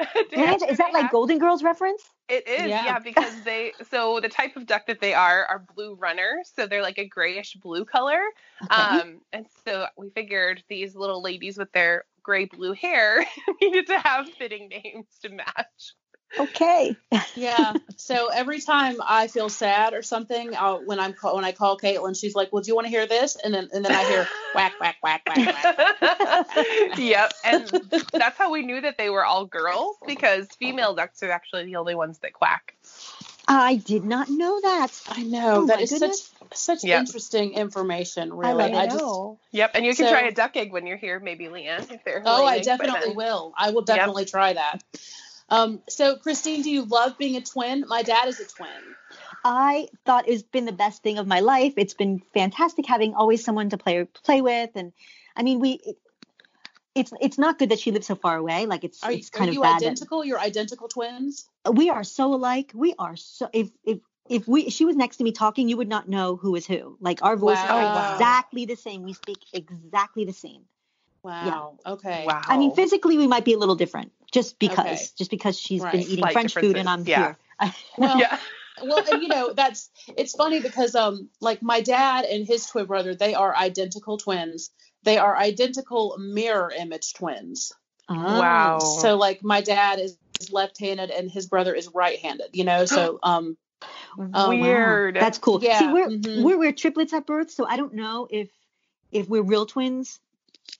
A day Blanche, after is that like hatched. Golden Girls reference? It is, Yeah. yeah. because they so the type of duck that they are are blue runners, so they're like a grayish blue color. Okay. Um, and so we figured these little ladies with their gray blue hair needed to have fitting names to match. Okay. Yeah. So every time I feel sad or something, I'll, when I'm call, when I call Caitlin, she's like, "Well, do you want to hear this?" And then and then I hear whack whack whack whack whack. yep, and that's how we knew that they were all girls because female ducks are actually the only ones that quack. I did not know that. I know Oh that my goodness. such such Yeah. interesting information. Really, love it. just know. Yep, and you can So- try a duck egg when you're here, maybe Leanne, if they're. oh, I definitely will. I will definitely try that. Um, so Christine, do you love being a twin? My dad is a twin. I thought it's been the best thing of my life. It's been fantastic having always someone to play play with, and I mean, we. It, it's it's not good that she lives so far away. Like it's Are, it's are kind you of bad. that- identical? You're identical twins. we are so alike. We are so if if if we she was next to me talking, you would not know who is who. Like our voices Wow. are exactly the same. We speak exactly the same. Wow. Okay. Wow. I mean, physically we might be a little different, just because Okay. just because she's Right. been eating Slight French food and I'm differences, here. Well, yeah. well, and you know that's it's funny because um like my dad and his twin brother they are identical twins. They are identical mirror image twins. Ah. Wow. So like my dad is left-handed and his brother is right-handed. You know, so um Oh, wow. Weird. That's cool. Yeah, See, we're, mhm. we're we're triplets at birth, so I don't know if if we're real twins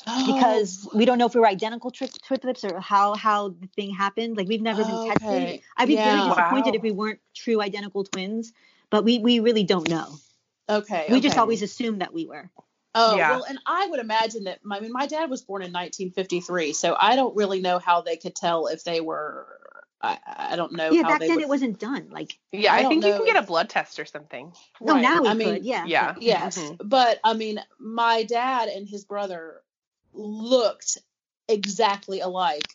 Oh. because we don't know if we were identical tri- triplets or how how the thing happened. Like we've never been Oh, tested. okay. I'd be Yeah. very disappointed Wow. if we weren't true identical twins, but we we really don't know. okay. We just always assumed that we were. Oh Yeah. well, and I would imagine that. I mean, my dad was born in 1953, so I don't really know how they could tell if they were. I, I don't know. yeah, how back they then would, it wasn't done. Like, Yeah, I I, think you know can get a blood test or something. no, Right. now we I mean. Yeah. yeah. Yes, Mhm. but I mean, my dad and his brother looked exactly alike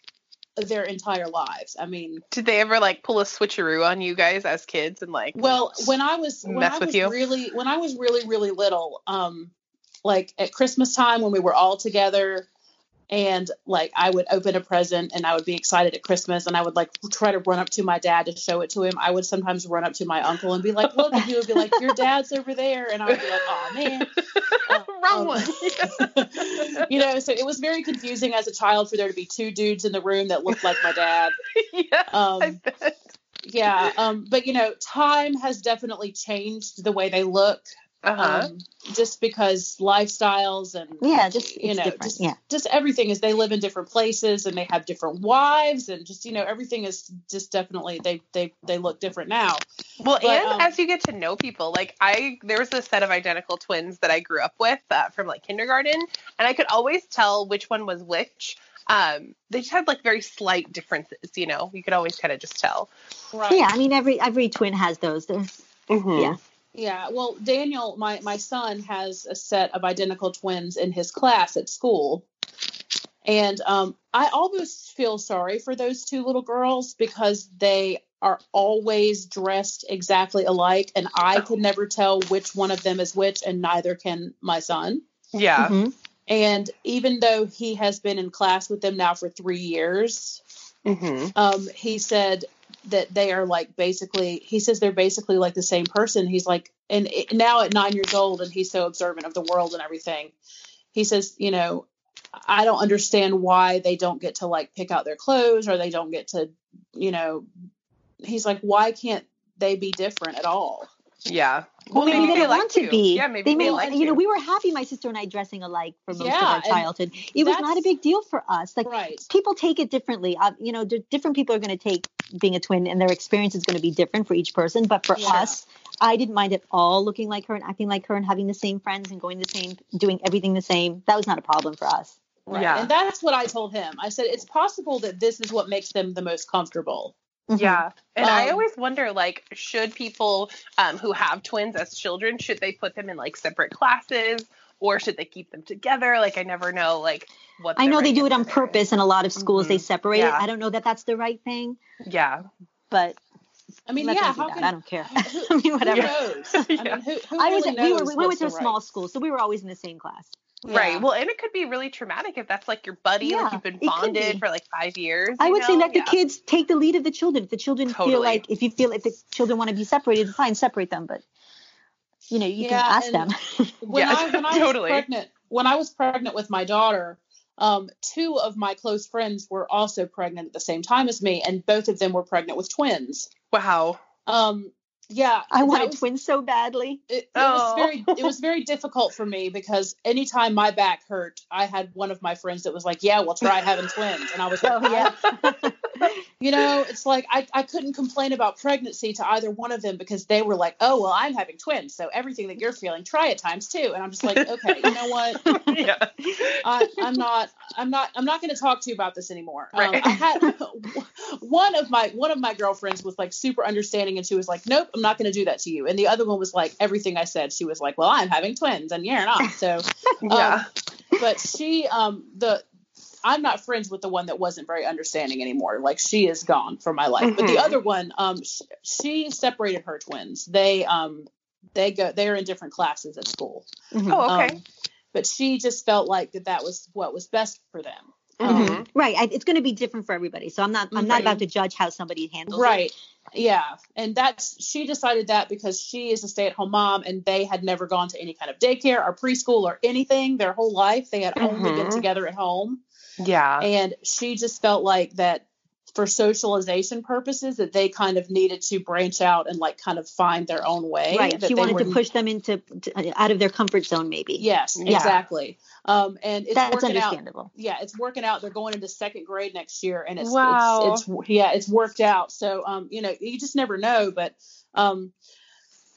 their entire lives. I mean, Did they ever like pull a switcheroo on you guys as kids and like? well, when I was when Mess I with was you? really when I was really really little, um, like at Christmas time when we were all together. And like I would open a present and I would be excited at Christmas and I would like try to run up to my dad to show it to him. I would sometimes run up to my uncle and be like, "Look," and he would be like, "Your dad's over there," and I would be like, "Oh man." Wrong Um, one. you know, so it was very confusing as a child for there to be two dudes in the room that looked like my dad. yeah. I Um, bet. yeah, um, but you know, time has definitely changed the way they look, Uh-huh. um, just because lifestyles and Yeah, just you know, just, yeah. just everything is they live in different places and they have different wives and just you know everything is just definitely they they they look different now. Well, But, and um, as you get to know people, like I, there was a set of identical twins that I grew up with uh, from like kindergarten, and I could always tell which one was which. Um, they just had like very slight differences, you know. You could always kind of just tell. Right. Yeah, I mean every every twin has those. There's, Yeah. Yeah, well, Daniel, my my son has a set of identical twins in his class at school, and um, I almost feel sorry for those two little girls because they are always dressed exactly alike, and I can never tell which one of them is which, and neither can my son. Yeah. Mhm. And even though he has been in class with them now for three years, hmm um, he said that they are like basically he says they're basically like the same person. He's like and it, now at nine years old and he's so observant of the world and everything. He says you know i don't understand why they don't get to like pick out their clothes or they don't get to you know he's like why can't they be different at all Yeah. Well, maybe, they don't like want to to. be. Yeah, maybe they they may, like you know, we were happy, my sister and I, dressing alike for most Yeah, of our childhood. It was not a big deal for us. Like right people take it differently. Uh, you know, di- different people are going to take being a twin, and their experience is going to be different for each person. But for Yeah. us, I didn't mind at all looking like her and acting like her and having the same friends and going the same, doing everything the same. That was not a problem for us. right Yeah. and that's what i told him i said it's possible that this is what makes them the most comfortable Mhm. Yeah. And I Um, always wonder, like, should people um, who have twins as children, should they put them in like separate classes or should they keep them together? Like, I never know, like, what. I the know right they do it on answer is. purpose. In a lot of schools, they Mhm. separate it. I don't know that that's the right thing, Yeah. but i mean let yeah do how can I don't care. who- I mean, whatever. who knows i mean who, who I was really we were we went to a the small right- school, so we were always in the same class. Right. Well, and it could be really traumatic if that's like your buddy, Yeah, like you've been bonded be. for like five years. I you would say know? let the kids take the lead of the children. If the children feel like if you feel if the children want to be separated, fine, separate them. But you know, you Yeah, can ask them. when Yeah, I when I totally. was pregnant when I was pregnant with my daughter, um, two of my close friends were also pregnant at the same time as me, and both of them were pregnant with twins. Wow. Um, yeah, I wanted was- twins so badly. It, it Oh. was very it was very difficult for me because anytime my back hurt, I had one of my friends that was like, "Yeah, we'll try having twins," and I was like, Oh yeah. You know, it's like I, I couldn't complain about pregnancy to either one of them because they were like, oh, well, I'm having twins. So everything that you're feeling, try it times two. And I'm just like, okay, you know what? yeah. I, I'm not, I'm not, I'm not going to talk to you about this anymore. Um, Right. I had one of my, one of my girlfriends was like super understanding and she was like, nope, I'm not going to do that to you. And the other one was like, everything I said, she was like, well, I'm having twins and you're not. So, Yeah. but she, um, the, I'm not friends with the one that wasn't very understanding anymore. Like she is gone from my life. But the Mhm. other one, um, sh- she separated her twins. They, um, they go, they're in different classes at school. Mhm. oh, okay. Um, but she just felt like that that was what was best for them. Um, Mhm. Right. I, it's going to be different for everybody. So I'm not. I'm not about to judge how somebody handles it. Right. Yeah. And that's she decided that because she is a stay-at-home mom and they had never gone to any kind of daycare or preschool or anything their whole life. They had only been Mhm. together at home. Yeah. And she just felt like that for socialization purposes that they kind of needed to branch out and like kind of find their own way. Right. That She they wanted were- to push them into to, out of their comfort zone, maybe. Yes, Yeah. exactly. Um, and it's That's working out. understandable. yeah, it's working out. They're going into second grade next year, and it's Wow. it's, it's yeah, it's worked out. So um, you know, you just never know. But um,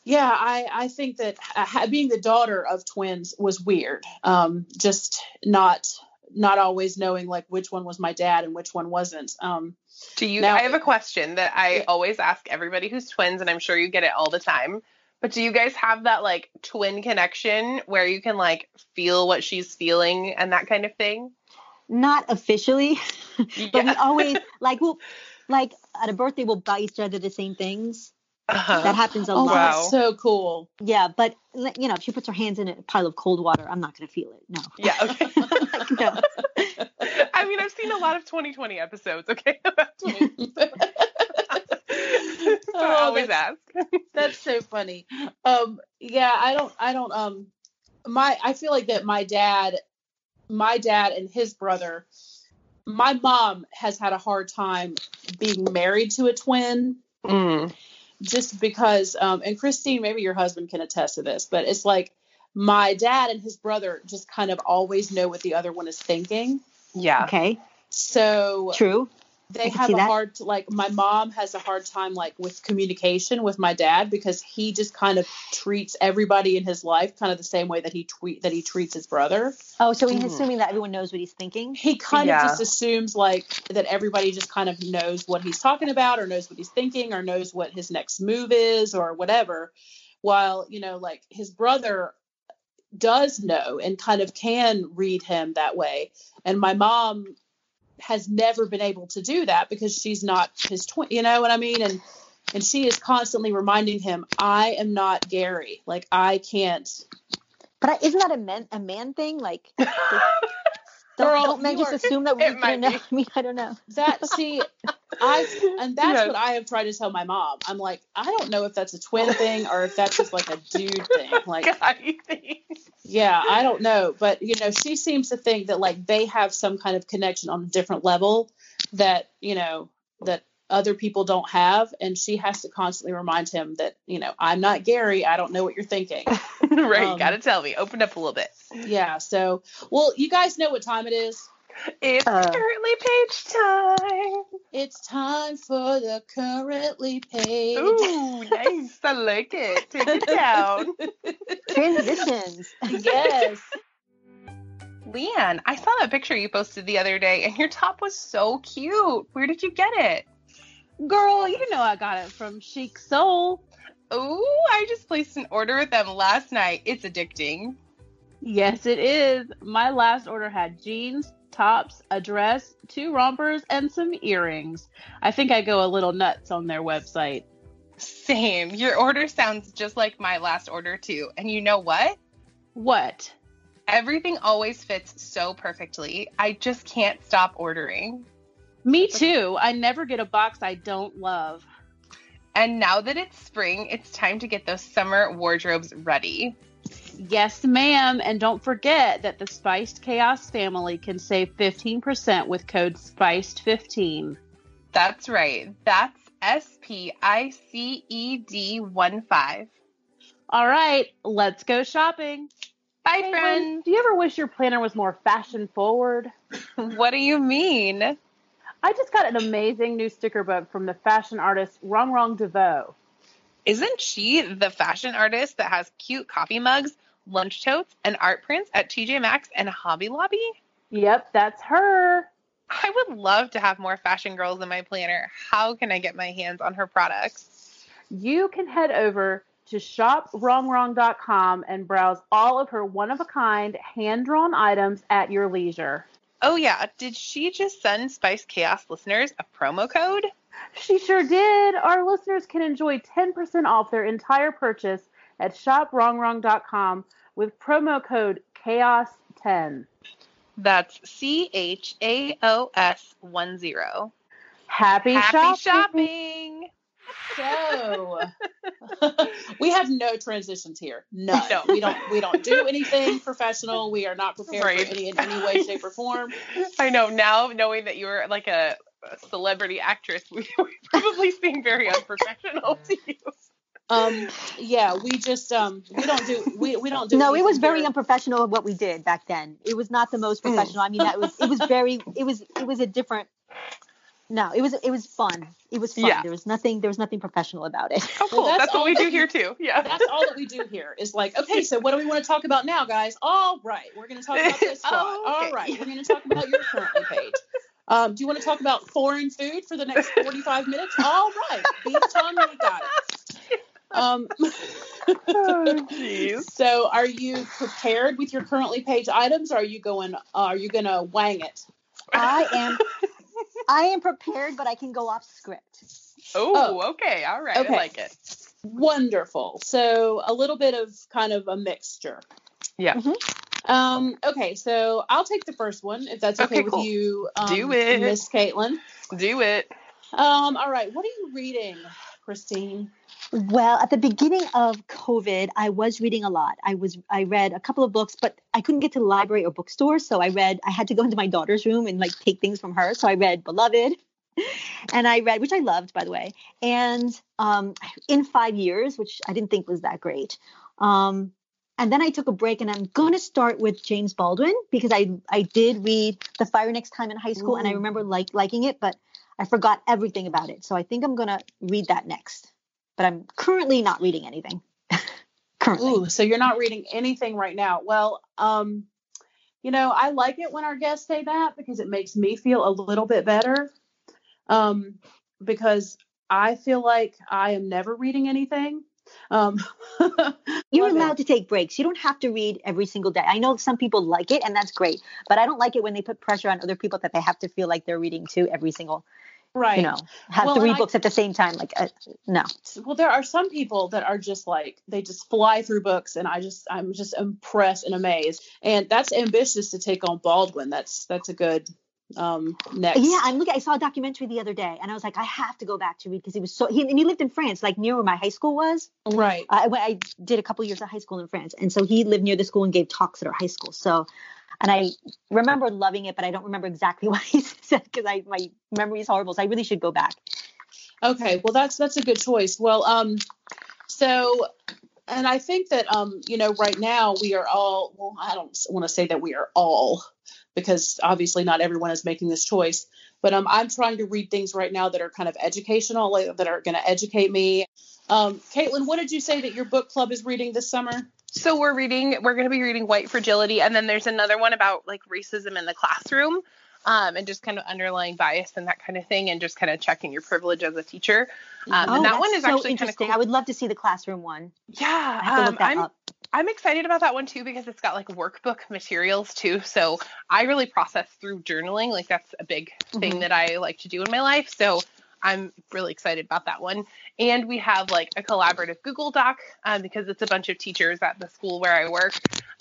yeah, I I think that uh, being the daughter of twins was weird. Um, just not not always knowing like which one was my dad and which one wasn't. Um, Do you? Now- I have a question that I Yeah. always ask everybody who's twins, and I'm sure you get it all the time. But do you guys have that like twin connection where you can like feel what she's feeling and that kind of thing? Not officially, but we always like we'll like at a birthday we'll buy each other the same things. Uh-huh. That happens a oh, lot. wow. that's so cool. Yeah, but you know, if she puts her hands in a pile of cold water, I'm not gonna feel it. No. Yeah. Okay. Like, no. I mean, I've seen a lot of 20/20 episodes. Okay, about twins. so I Oh, always ask. That's so funny. Um, yeah, I don't, I don't, um, my, I feel like that my dad, my dad and his brother, my mom has had a hard time being married to a twin Mm. Just because, um, and Christine, maybe your husband can attest to this, but it's like my dad and his brother just kind of always know what the other one is thinking. Yeah. Okay. So True. I they have a that. hard like my mom has a hard time like with communication with my dad because he just kind of treats everybody in his life kind of the same way that he tweet that he treats his brother. Oh, so he's Mhm. assuming that everyone knows what he's thinking. He kind Yeah. of just assumes like that everybody just kind of knows what he's talking about or knows what he's thinking or knows what his next move is or whatever. While, you know, like his brother does know and kind of can read him that way. And my mom has never been able to do that because she's not his twin, you know what I mean? And and she is constantly reminding him, I am not Gary. Like I can't But I, isn't that a man a man thing? Like, don't, Girl, don't men just are- assume that we might know? I mean, I don't know. that see I and that's Yes. what I have tried to tell my mom. I'm like, I don't know if that's a twin thing or if that's just like a dude thing. Like? Yeah, I don't know, but you know, she seems to think that like they have some kind of connection on a different level that you know that other people don't have, and she has to constantly remind him that you know I'm not Gary. I don't know what you're thinking. right, Um, you gotta tell me. Open up a little bit. yeah. So, well, you guys know what time it is. It's Uh. currently page time. It's time for the currently page. Ooh, nice. I like it. Take it down. Transitions. yes. Leanne, I saw that picture you posted the other day, and your top was so cute. Where did you get it? Girl, you know I got it from Chic Soul. Ooh, I just placed an order with them last night. It's addicting. Yes, it is. My last order had jeans, tops, a dress, two rompers, and some earrings. I think I go a little nuts on their website. Same. Your order sounds just like my last order, too. And you know what? What? Everything always fits so perfectly. I just can't stop ordering. Me too. I never get a box I don't love. And now that it's spring, it's time to get those summer wardrobes ready. Yes, ma'am. And don't forget that the Spiced Chaos family can save 15% with code SPICED15. That's right. That's S P I C E D 1 5. All right, let's go shopping. Bye, Hey, friends. do you ever wish your planner was more fashion forward? What do you mean? I just got an amazing new sticker book from the fashion artist Rongrong DeVoe. Isn't she the fashion artist that has cute coffee mugs, lunch totes, and art prints at TJ Maxx and Hobby Lobby? Yep, that's her. I would love to have more fashion girls in my planner. How can I get my hands on her products? You can head over to shoprongrong.com and browse all of her one of a kind hand drawn items at your leisure. Oh, yeah. Did she just send Spiced Chaos listeners a promo code? She sure did. Our listeners can enjoy 10% off their entire purchase at shoprongrong.com with promo code CHAOS10. That's C H A O S 1 0. Happy, Happy shopping. shopping. So we have no transitions here. None. No. We don't we don't do anything professional. We are not prepared Right. for any in any way, shape, or form. I know now, knowing that you're like a, a celebrity actress, we, we probably seem very unprofessional to you. Um yeah, we just um we don't do we, we don't do No, it was very here. unprofessional of what we did back then. It was not the most professional. I mean, that was it was very it was it was a different No, it was it was fun. It was fun. Yeah. There was nothing there was nothing professional about it. Oh, cool. that's that's, what we do here too. Yeah. That's all that we do here is like, okay, so what do we want to talk about now, guys? All right, we're going to talk about this. Oh, okay. All right, we're going to talk about your currently page. Um, do you want to talk about foreign food for the next 45 minutes? All right, beef tongue, we got it. Um, oh, jeez. so, are you prepared with your currently page items? Or are you going? Uh, are you going to wang it? I am I am prepared, but I can go off script. Oh, okay. All right. Okay. I like it. Wonderful. So, a little bit of kind of a mixture. Yeah. Mhm. Um, okay, so I'll take the first one if that's okay, Okay, with cool. you, um, Do it. Miss Caitlin. Do it. Um, all right, what are you reading, Christine? Well, at the beginning of COVID, I was reading a lot. I was I read a couple of books, but I couldn't get to the library or bookstore, so I read I had to go into my daughter's room and like take things from her. So I read Beloved and I read which I loved by the way, and um in 5 years, which I didn't think was that great. Um and then I took a break and I'm going to start with James Baldwin because I I did read The Fire Next Time in high school and I remember like liking it, but I forgot everything about it. So I think I'm going to read that next but I'm currently not reading anything. currently. Ooh, so you're not reading anything right now. Well, um, you know, I like it when our guests say that because it makes me feel a little bit better. Um, because I feel like I am never reading anything. Um, You're love it. allowed to take breaks. You don't have to read every single day. I know some people like it, and that's great. But I don't like it when they put pressure on other people that they have to feel like they're reading too every single, right. you know, have Well, and read I- books at the same time. Like, uh, no. well there are some people that are just like they just fly through books and i just i'm just impressed and amazed and that's ambitious to take on baldwin that's that's a good um next Yeah, I'm looking. I saw a documentary the other day, and I was like, I have to go back to read because he was so. He, and he lived in France, like near where my high school was. right I, I did a couple years of high school in France, and so he lived near the school and gave talks at our high school. So, and I remember loving it, but I don't remember exactly what he said because I my memory is horrible. So I really should go back. okay well that's that's a good choice well um so and i think that um you know right now we are all well i don't want to say that we are all because obviously not everyone is making this choice but um i'm trying to read things right now that are kind of educational like, that are going to educate me um caitlin what did you say that your book club is reading this summer So we're reading. We're going to be reading White Fragility, and then there's another one about like racism in the classroom, um, and just kind of underlying bias and that kind of thing, and just kind of checking your privilege as a teacher. Um, oh, and that one is so actually kind of interesting. cool. I would love to see the classroom one. yeah, I have to um, look that I'm up. I'm excited about that one too because it's got like workbook materials too. So I really process through journaling. Like that's a big thing Mhm. that I like to do in my life. So I'm really excited about that one. And we have like a collaborative Google Doc um, because it's a bunch of teachers at the school where I work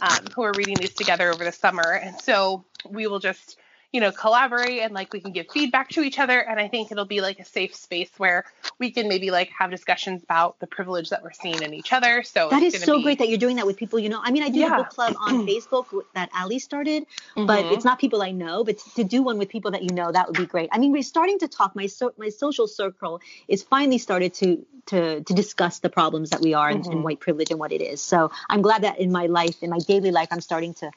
um, who are reading these together over the summer. And so we will just, you know, collaborate and like we can give feedback to each other. And I think it'll be like a safe space where we can maybe like have discussions about the privilege that we're seeing in each other. So That it's is so be- great that you're doing that with people you know. I mean, I do Yeah. the book club on Facebook that Ali started, but Mhm. it's not people I know. But to do one with people that you know, that would be great. I mean, we're starting to talk. My so, my social circle is finally started to to to discuss the problems that we are in, in Mhm. white privilege and what it is. So I'm glad that in my life, in my daily life, I'm starting to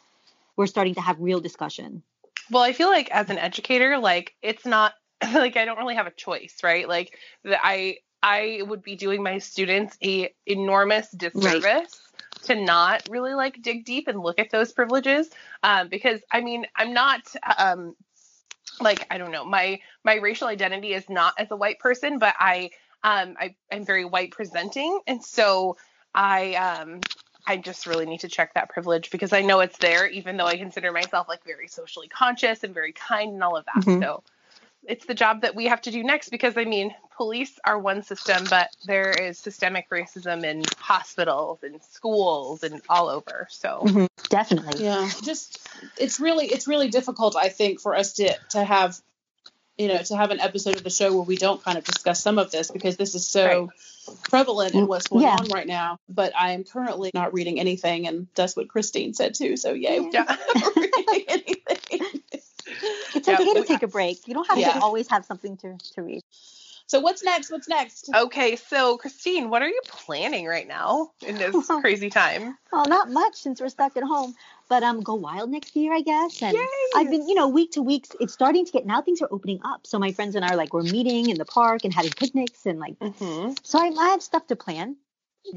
we're starting to have real discussion. Well, I feel like as an educator, like it's not like I don't really have a choice, right? Like that I I would be doing my students a enormous disservice to not really like dig deep and look at those privileges. Um, because I mean, I'm not um like I don't know, my my racial identity is not as a white person, but I um I, I'm very white presenting and so I um I just really need to check that privilege because I know it's there, even though I consider myself like very socially conscious and very kind and all of that. Mhm. So it's the job that we have to do next because I mean, police are one system, but there is systemic racism in hospitals and schools and all over. So Mhm. Definitely. yeah just it's really it's really difficult i think for us to to have you know to have an episode of the show where we don't kind of discuss some of this because this is so prevalent in what's going Yeah. on right now but i am currently not reading anything and that's what christine said too so yay yeah. not reading anything It's Yeah, okay to we- take a break. You don't have Yeah. to always have something to, to read. So what's next? What's next? Okay, so Christine, what are you planning right now in this crazy time? Well, not much since we're stuck at home, but um, go wild next year, I guess. And Yay! I've been, you know, week to week. It's starting to get now. Things are opening up, so my friends and I are like we're meeting in the park and having picnics and like. hmm So I, I have stuff to plan.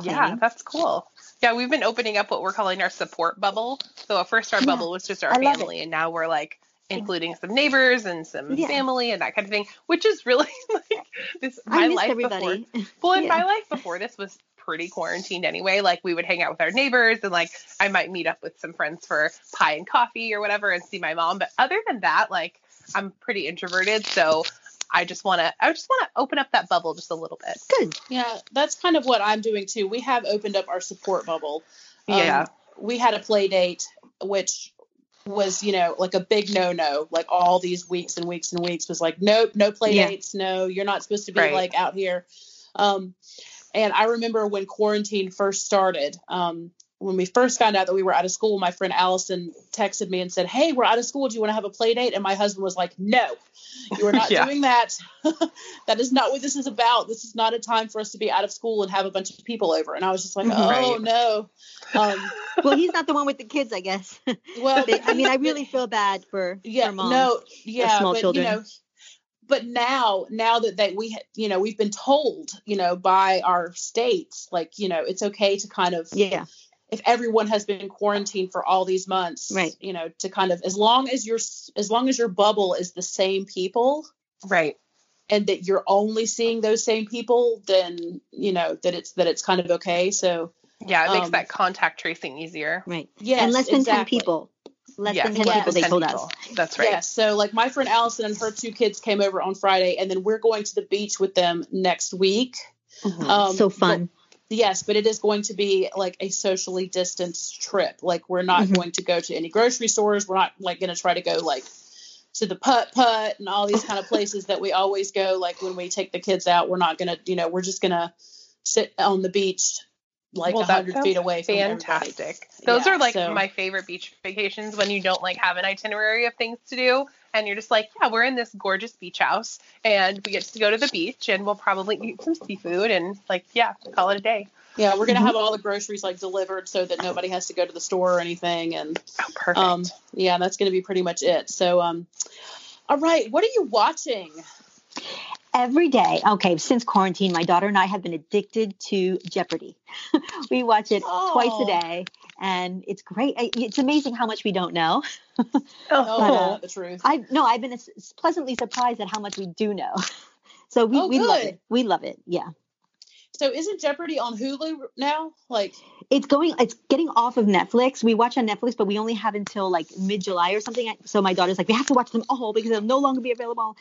Yeah, that's cool. Yeah, we've been opening up what we're calling our support bubble. So at first our Yeah, bubble was just our I family, and now we're like including some neighbors and some Yeah. family and that kind of thing, which is really like this my I miss life everybody. before. Well, in Yeah. my life before this was pretty quarantined anyway. Like we would hang out with our neighbors and like I might meet up with some friends for pie and coffee or whatever and see my mom. But other than that, like I'm pretty introverted, so I just want to I just want to open up that bubble just a little bit. Good. Yeah, that's kind of what I'm doing too. We have opened up our support bubble. Um, Yeah. We had a play date, which was, you know, like a big no no. Like all these weeks and weeks and weeks was like, nope, no play Yeah. dates. No, you're not supposed to be Right. like out here. Um, and I remember when quarantine first started, um, when we first found out that we were out of school, my friend Allison texted me and said, Hey, we're out of school. Do you want to have a play date? And my husband was like, No, you are not Yeah. doing that. that is not what this is about. This is not a time for us to be out of school and have a bunch of people over. And I was just like. Oh Right. no. Um, Well, he's not the one with the kids, I guess. well, I mean, I really feel bad for yeah, for moms. no, yeah, small but children. you know, but now, now that that we you know we've been told, you know, by our states, like, you know, it's okay to kind of, Yeah. If everyone has been quarantined for all these months, Right. You know, to kind of, as long as your, as long as your bubble is the same people, Right. and that you're only seeing those same people, then you know that it's that it's kind of okay. So Yeah, it makes Um, that contact tracing easier. Right. yes, and less than ten people. Less Yeah, than ten less people. than They 10 told people. us. That's right. Yes. So like my friend Allison and her two kids came over on Friday, and then we're going to the beach with them next week. Mhm. Um, so but- fun. Yes, but it is going to be like a socially distanced trip. Like we're not Mhm. going to go to any grocery stores. We're not like going to try to go like to the putt putt and all these kind of places that we always go. Like when we take the kids out, we're not going to, you know, we're just going to sit on the beach like a Well, hundred feet away. Fantastic. Those Yeah, are like so- my favorite beach vacations when you don't like have an itinerary of things to do and you're just like, yeah, we're in this gorgeous beach house and we get to go to the beach and we'll probably eat some seafood and like, yeah, call it a day. Yeah, we're gonna Mhm. have all the groceries like delivered so that nobody has to go to the store or anything. And Oh, perfect. um, yeah, that's gonna be pretty much it. So um, all right, what are you watching? Every day. Okay, since quarantine, my daughter and I have been addicted to Jeopardy. we watch it twice Oh. a day, and it's great. It's amazing how much we don't know. Oh, uh, the truth. I no, I've been pleasantly surprised at how much we do know. So we, Oh, we love it. We love it. Yeah. So isn't Jeopardy on Hulu now? Like, It's going it's getting off of Netflix. We watch on Netflix, but we only have until like mid July or something. So my daughter's like, we have to watch them all because they'll no longer be available.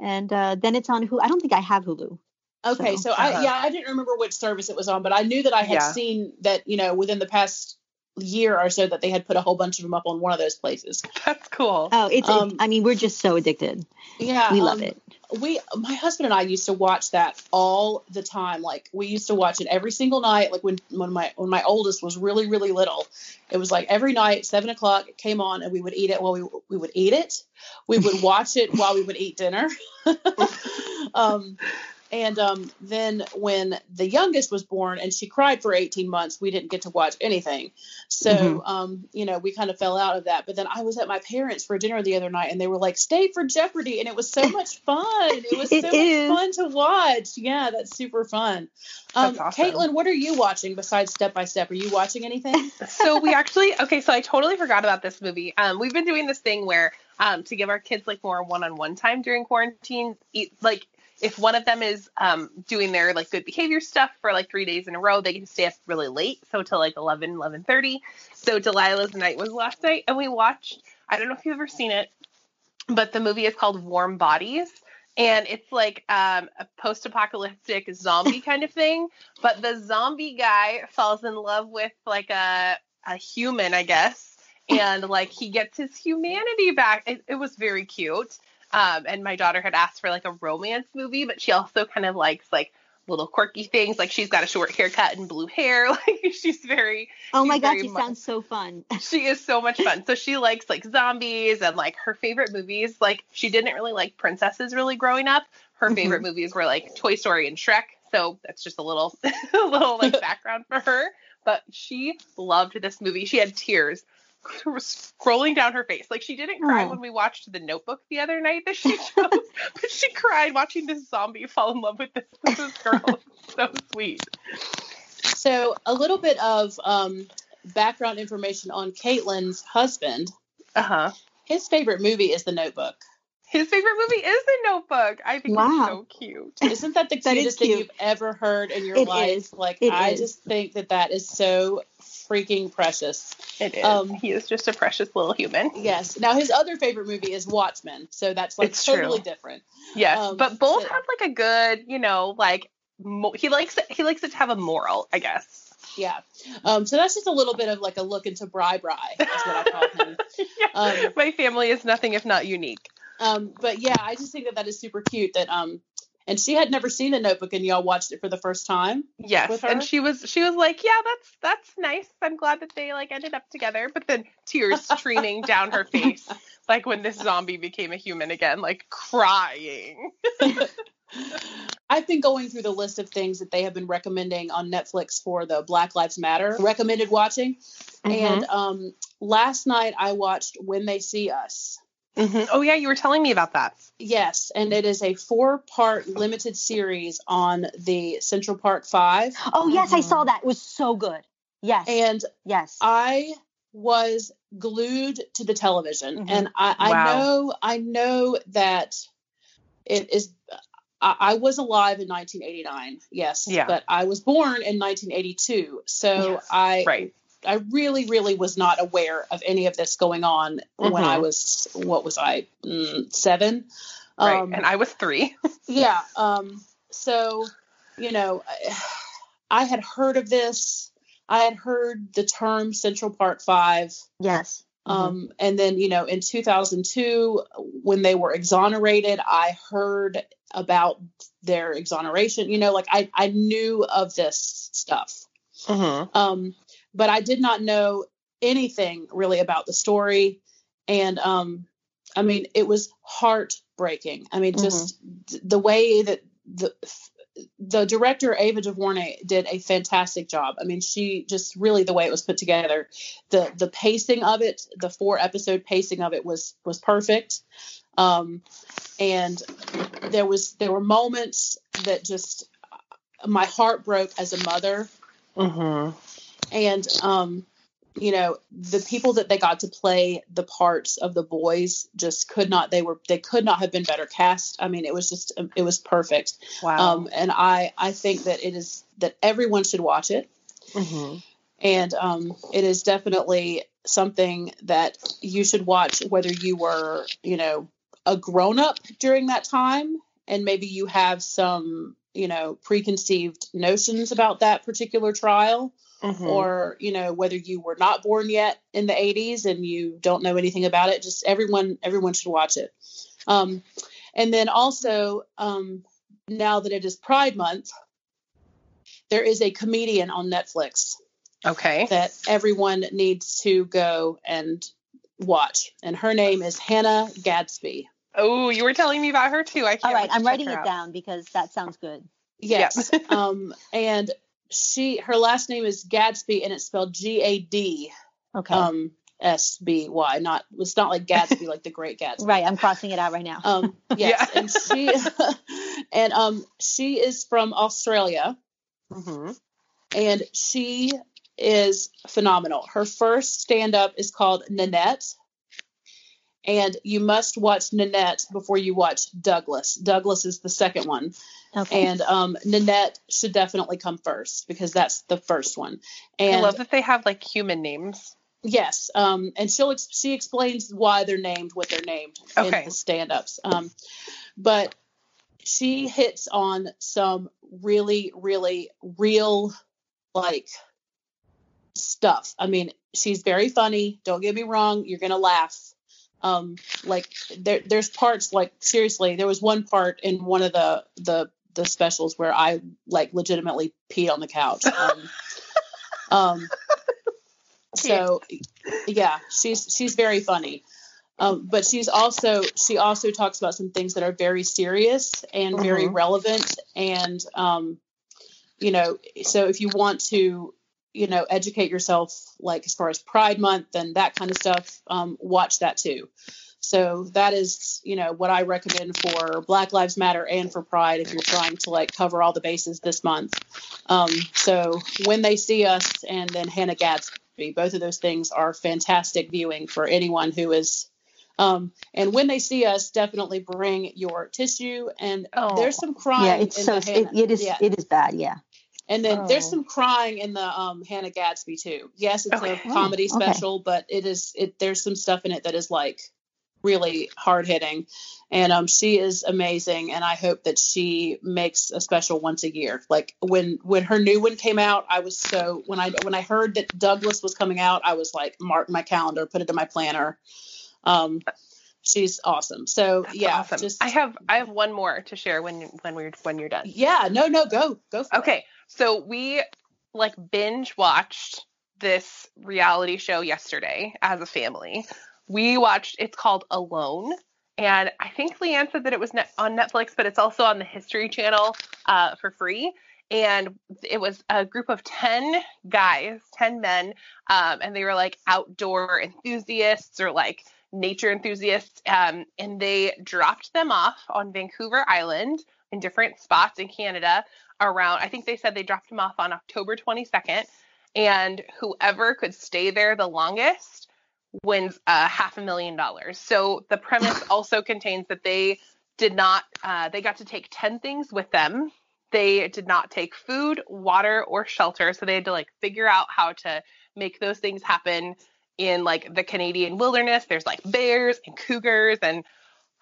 And uh, then it's on Hulu. I don't think I have Hulu. okay, So, so, I uh-huh. yeah, I didn't remember which service it was on, but I knew that I had Yeah. seen that you know within the past year or so that they had put a whole bunch of them up on one of those places. That's cool. Oh, it's, Um, it's I mean, we're just so addicted. Yeah, We love um, it. We my husband and I used to watch that all the time. Like we used to watch it every single night. Like when when my when my oldest was really really little, it was like every night seven o'clock it came on and we would eat it while we we would eat it. We would watch it while we would eat dinner. um, and um, then when the youngest was born and she cried for 18 months, we didn't get to watch anything. So, Mhm. um, you know, we kind of fell out of that. But then I was at my parents for dinner the other night and they were like, stay for Jeopardy. And it was so much fun. It was It so is. much fun to watch. Yeah, that's super fun. Um, That's awesome. Caitlin, what are you watching besides Step by Step? Are you watching anything? so we actually okay so i totally forgot about this movie um we've been doing this thing where um to give our kids like more one-on-one time during quarantine eat, like if one of them is um doing their like good behavior stuff for like three days in a row they can stay up really late so till like 11 11.30 so delilah's night was last night and we watched i don't know if you've ever seen it but the movie is called warm bodies and it's like um, a post-apocalyptic zombie kind of thing but the zombie guy falls in love with like a a human, I guess, and like he gets his humanity back. It, it was very cute. Um, and my daughter had asked for like a romance movie, but she also kind of likes like little quirky things. Like she's got a short haircut and blue hair. Like she's very, Oh my gosh, it mu- sounds so fun. she is so much fun. So she likes like zombies and like her favorite movies. Like she didn't really like princesses really growing up. Her favorite movies were like Toy Story and Shrek. So that's just a little, a little like background for her. But she loved this movie. She had tears scrolling down her face. Like she didn't cry Aw. when we watched The Notebook the other night that she chose, but she cried watching this zombie fall in love with this, with this girl. so sweet. So a little bit of um, background information on Caitlin's husband. Uh huh. His favorite movie is The Notebook. His favorite movie is The Notebook. I think Wow. it's so cute. Isn't that the That is cutest thing you've ever heard in your It life? is. Like It I is. just think that that is so freaking precious. It is. Um, he is just a precious little human. Yes. Now his other favorite movie is Watchmen, so that's like It's true. totally different. Yes, Um, but both so- have like a good, you know, like mo- he likes it. He likes it to have a moral, I guess. Yeah. Um, so that's just a little bit of like a look into Bri Bri, is what I call him. Um, My family is nothing if not unique. Um, but yeah, I just think that that is super cute. That um, and she had never seen the Notebook, and y'all watched it for the first time. Yes, and she was she was like, yeah, that's that's nice. I'm glad that they like ended up together. But then tears streaming down her face, like when this zombie became a human again, like crying. I've been going through the list of things that they have been recommending on Netflix for the Black Lives Matter recommended watching. And um, last night I watched When They See Us. Mhm. oh yeah, you were telling me about that. Yes, and it is a four-part limited series on the Central Park Five. Oh yes, I saw that. It was so good. Yes. And yes. I was glued to the television, Mhm. and I, I Wow. know I know that it is. I, I was alive in 1989, yes, Yeah. but I was born in 1982, so Yes, I Right. I really really was not aware of any of this going on when I Mhm. was what was I mm, seven, Right. Um, and I was three. yeah. Um, so, you know, I, I had heard of this. I had heard the term Central Park Five. yes. Um, and then, you know, in 2002, when they were exonerated, I heard about their exoneration. You know, like I, I knew of this stuff. Mm-hmm. Um, but I did not know anything really about the story. And um, I mean, it was heartbreaking. I mean, just th- the way that the the director Ava DuVernay did a fantastic job. I mean, she just really the way it was put together, the the pacing of it, the four episode pacing of it was was perfect. Um, and there was there were moments that just my heart broke as a mother Mm-hmm. And um you know the people that they got to play the parts of the boys just could not they were they could not have been better cast i mean it was just it was perfect Wow. um and i i think that it is that everyone should watch it mm-hmm. and um it is definitely something that you should watch whether you were you know a grown up during that time and maybe you have some you know preconceived notions about that particular trial Mm-hmm. or you know whether you were not born yet in the 80s and you don't know anything about it just everyone everyone should watch it um, and then also um, now that it is pride month there is a comedian on netflix okay. that everyone needs to go and watch and her name is hannah gadsby Oh, you were telling me about her too. I can't. All right, wait to I'm check writing it out. down because that sounds good. yes um, and she her last name is gadsby and it's spelled g-a-d Okay. um S B Y, not it's not like Gatsby, like the Great Gatsby. right, I'm crossing it out right now. Um, yes, Yeah. and she and um she is from Australia, Mm-hmm. and she is phenomenal. Her first stand up is called Nanette, and you must watch Nanette before you watch Douglas. Douglas is the second one, okay. and um, Nanette should definitely come first because that's the first one. And I love that they have like human names. Yes, um, and she'll ex- she explains why they're named what they're named Okay. in the stand-ups. Um, but she hits on some really, really real, like stuff. I mean, she's very funny. Don't get me wrong; you're gonna laugh. Um, like there, there's parts like seriously. There was one part in one of the the the specials where I like legitimately peed on the couch. Um, um so yeah she's she's very funny Um, but she's also she also talks about some things that are very serious and very Mhm. relevant and um, you know so if you want to you know educate yourself like as far as Pride Month and that kind of stuff, um, watch that too. So that is you know what I recommend for Black Lives Matter and for Pride if you're trying to like cover all the bases this month. Um, so when they see us and then Hannah Gadsby, both of those things are fantastic viewing for anyone who is. Um, and when they see us, definitely bring your tissue. And Oh. there's some crying. yeah, it's in so the it, it is yeah. it is bad. Yeah. And then there's Oh. some crying in the um, Hannah Gadsby too. Yes, it's Okay. a comedy Oh, okay. special, but it is it. There's some stuff in it that is like really hard hitting, and um, she is amazing. And I hope that she makes a special once a year. Like when when her new one came out, I was so when I when I heard that Douglas was coming out, I was like, mark my calendar, put it in my planner. Um, she's awesome. So That's yeah, awesome. just I have I have one more to share when when we're when you're done. yeah, no, no, go go for it. Okay, so we like binge watched this reality show yesterday as a family. We watched it's called Alone, and I think Leanne said that it was net, on Netflix, but it's also on the History Channel uh, for free. And it was a group of 10 guys, 10 men, um, and they were like outdoor enthusiasts or like nature enthusiasts. Um, and they dropped them off on Vancouver Island in different spots in Canada around, I think they said they dropped them off on October 22nd. And whoever could stay there the longest wins uh, half a million dollars. So the premise also contains that they did not, uh, they got to take 10 things with them. They did not take food, water, or shelter. So they had to like figure out how to make those things happen in like the Canadian wilderness. There's like bears and cougars, and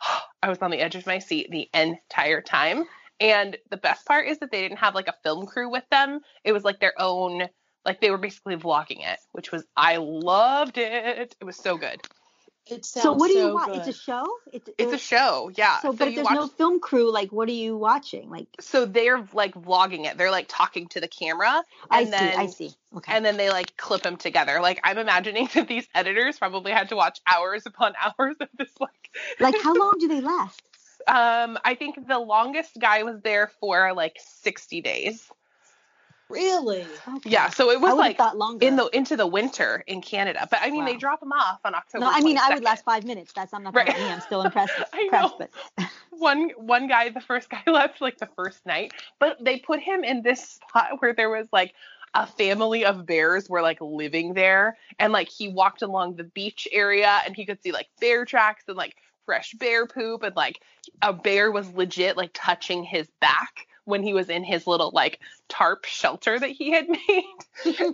I was on the edge of my seat the entire time. And the best part is that they didn't have like a film crew with them. It was like their own, like they were basically vlogging it, which was I loved it. It was so good. It sounds So what do you so watch? good. It's a show. It's, It's a show, yeah. So, but if there's watch, no film crew, like, what are you watching? Like, so they're like vlogging it. They're like talking to the camera, I and see, then I see. Okay. and then they like clip them together. Like I'm imagining that these editors probably had to watch hours upon hours of this like like, how long do they last? um I think the longest guy was there for like 60 days. Really. Okay. Yeah, so it was like have thought longer. in the into the winter in Canada. But I mean they drop them off on October no, I mean, I would last five minutes. That's I'm not Right. talking about me. I'm still impressed. I impressed, know. but one one guy the first guy left like the first night but they put him in this spot where there was like a family of bears were like living there and like he walked along the beach area and he could see like bear tracks and like fresh bear poop and like a bear was legit like touching his back when he was in his little like tarp shelter that he had made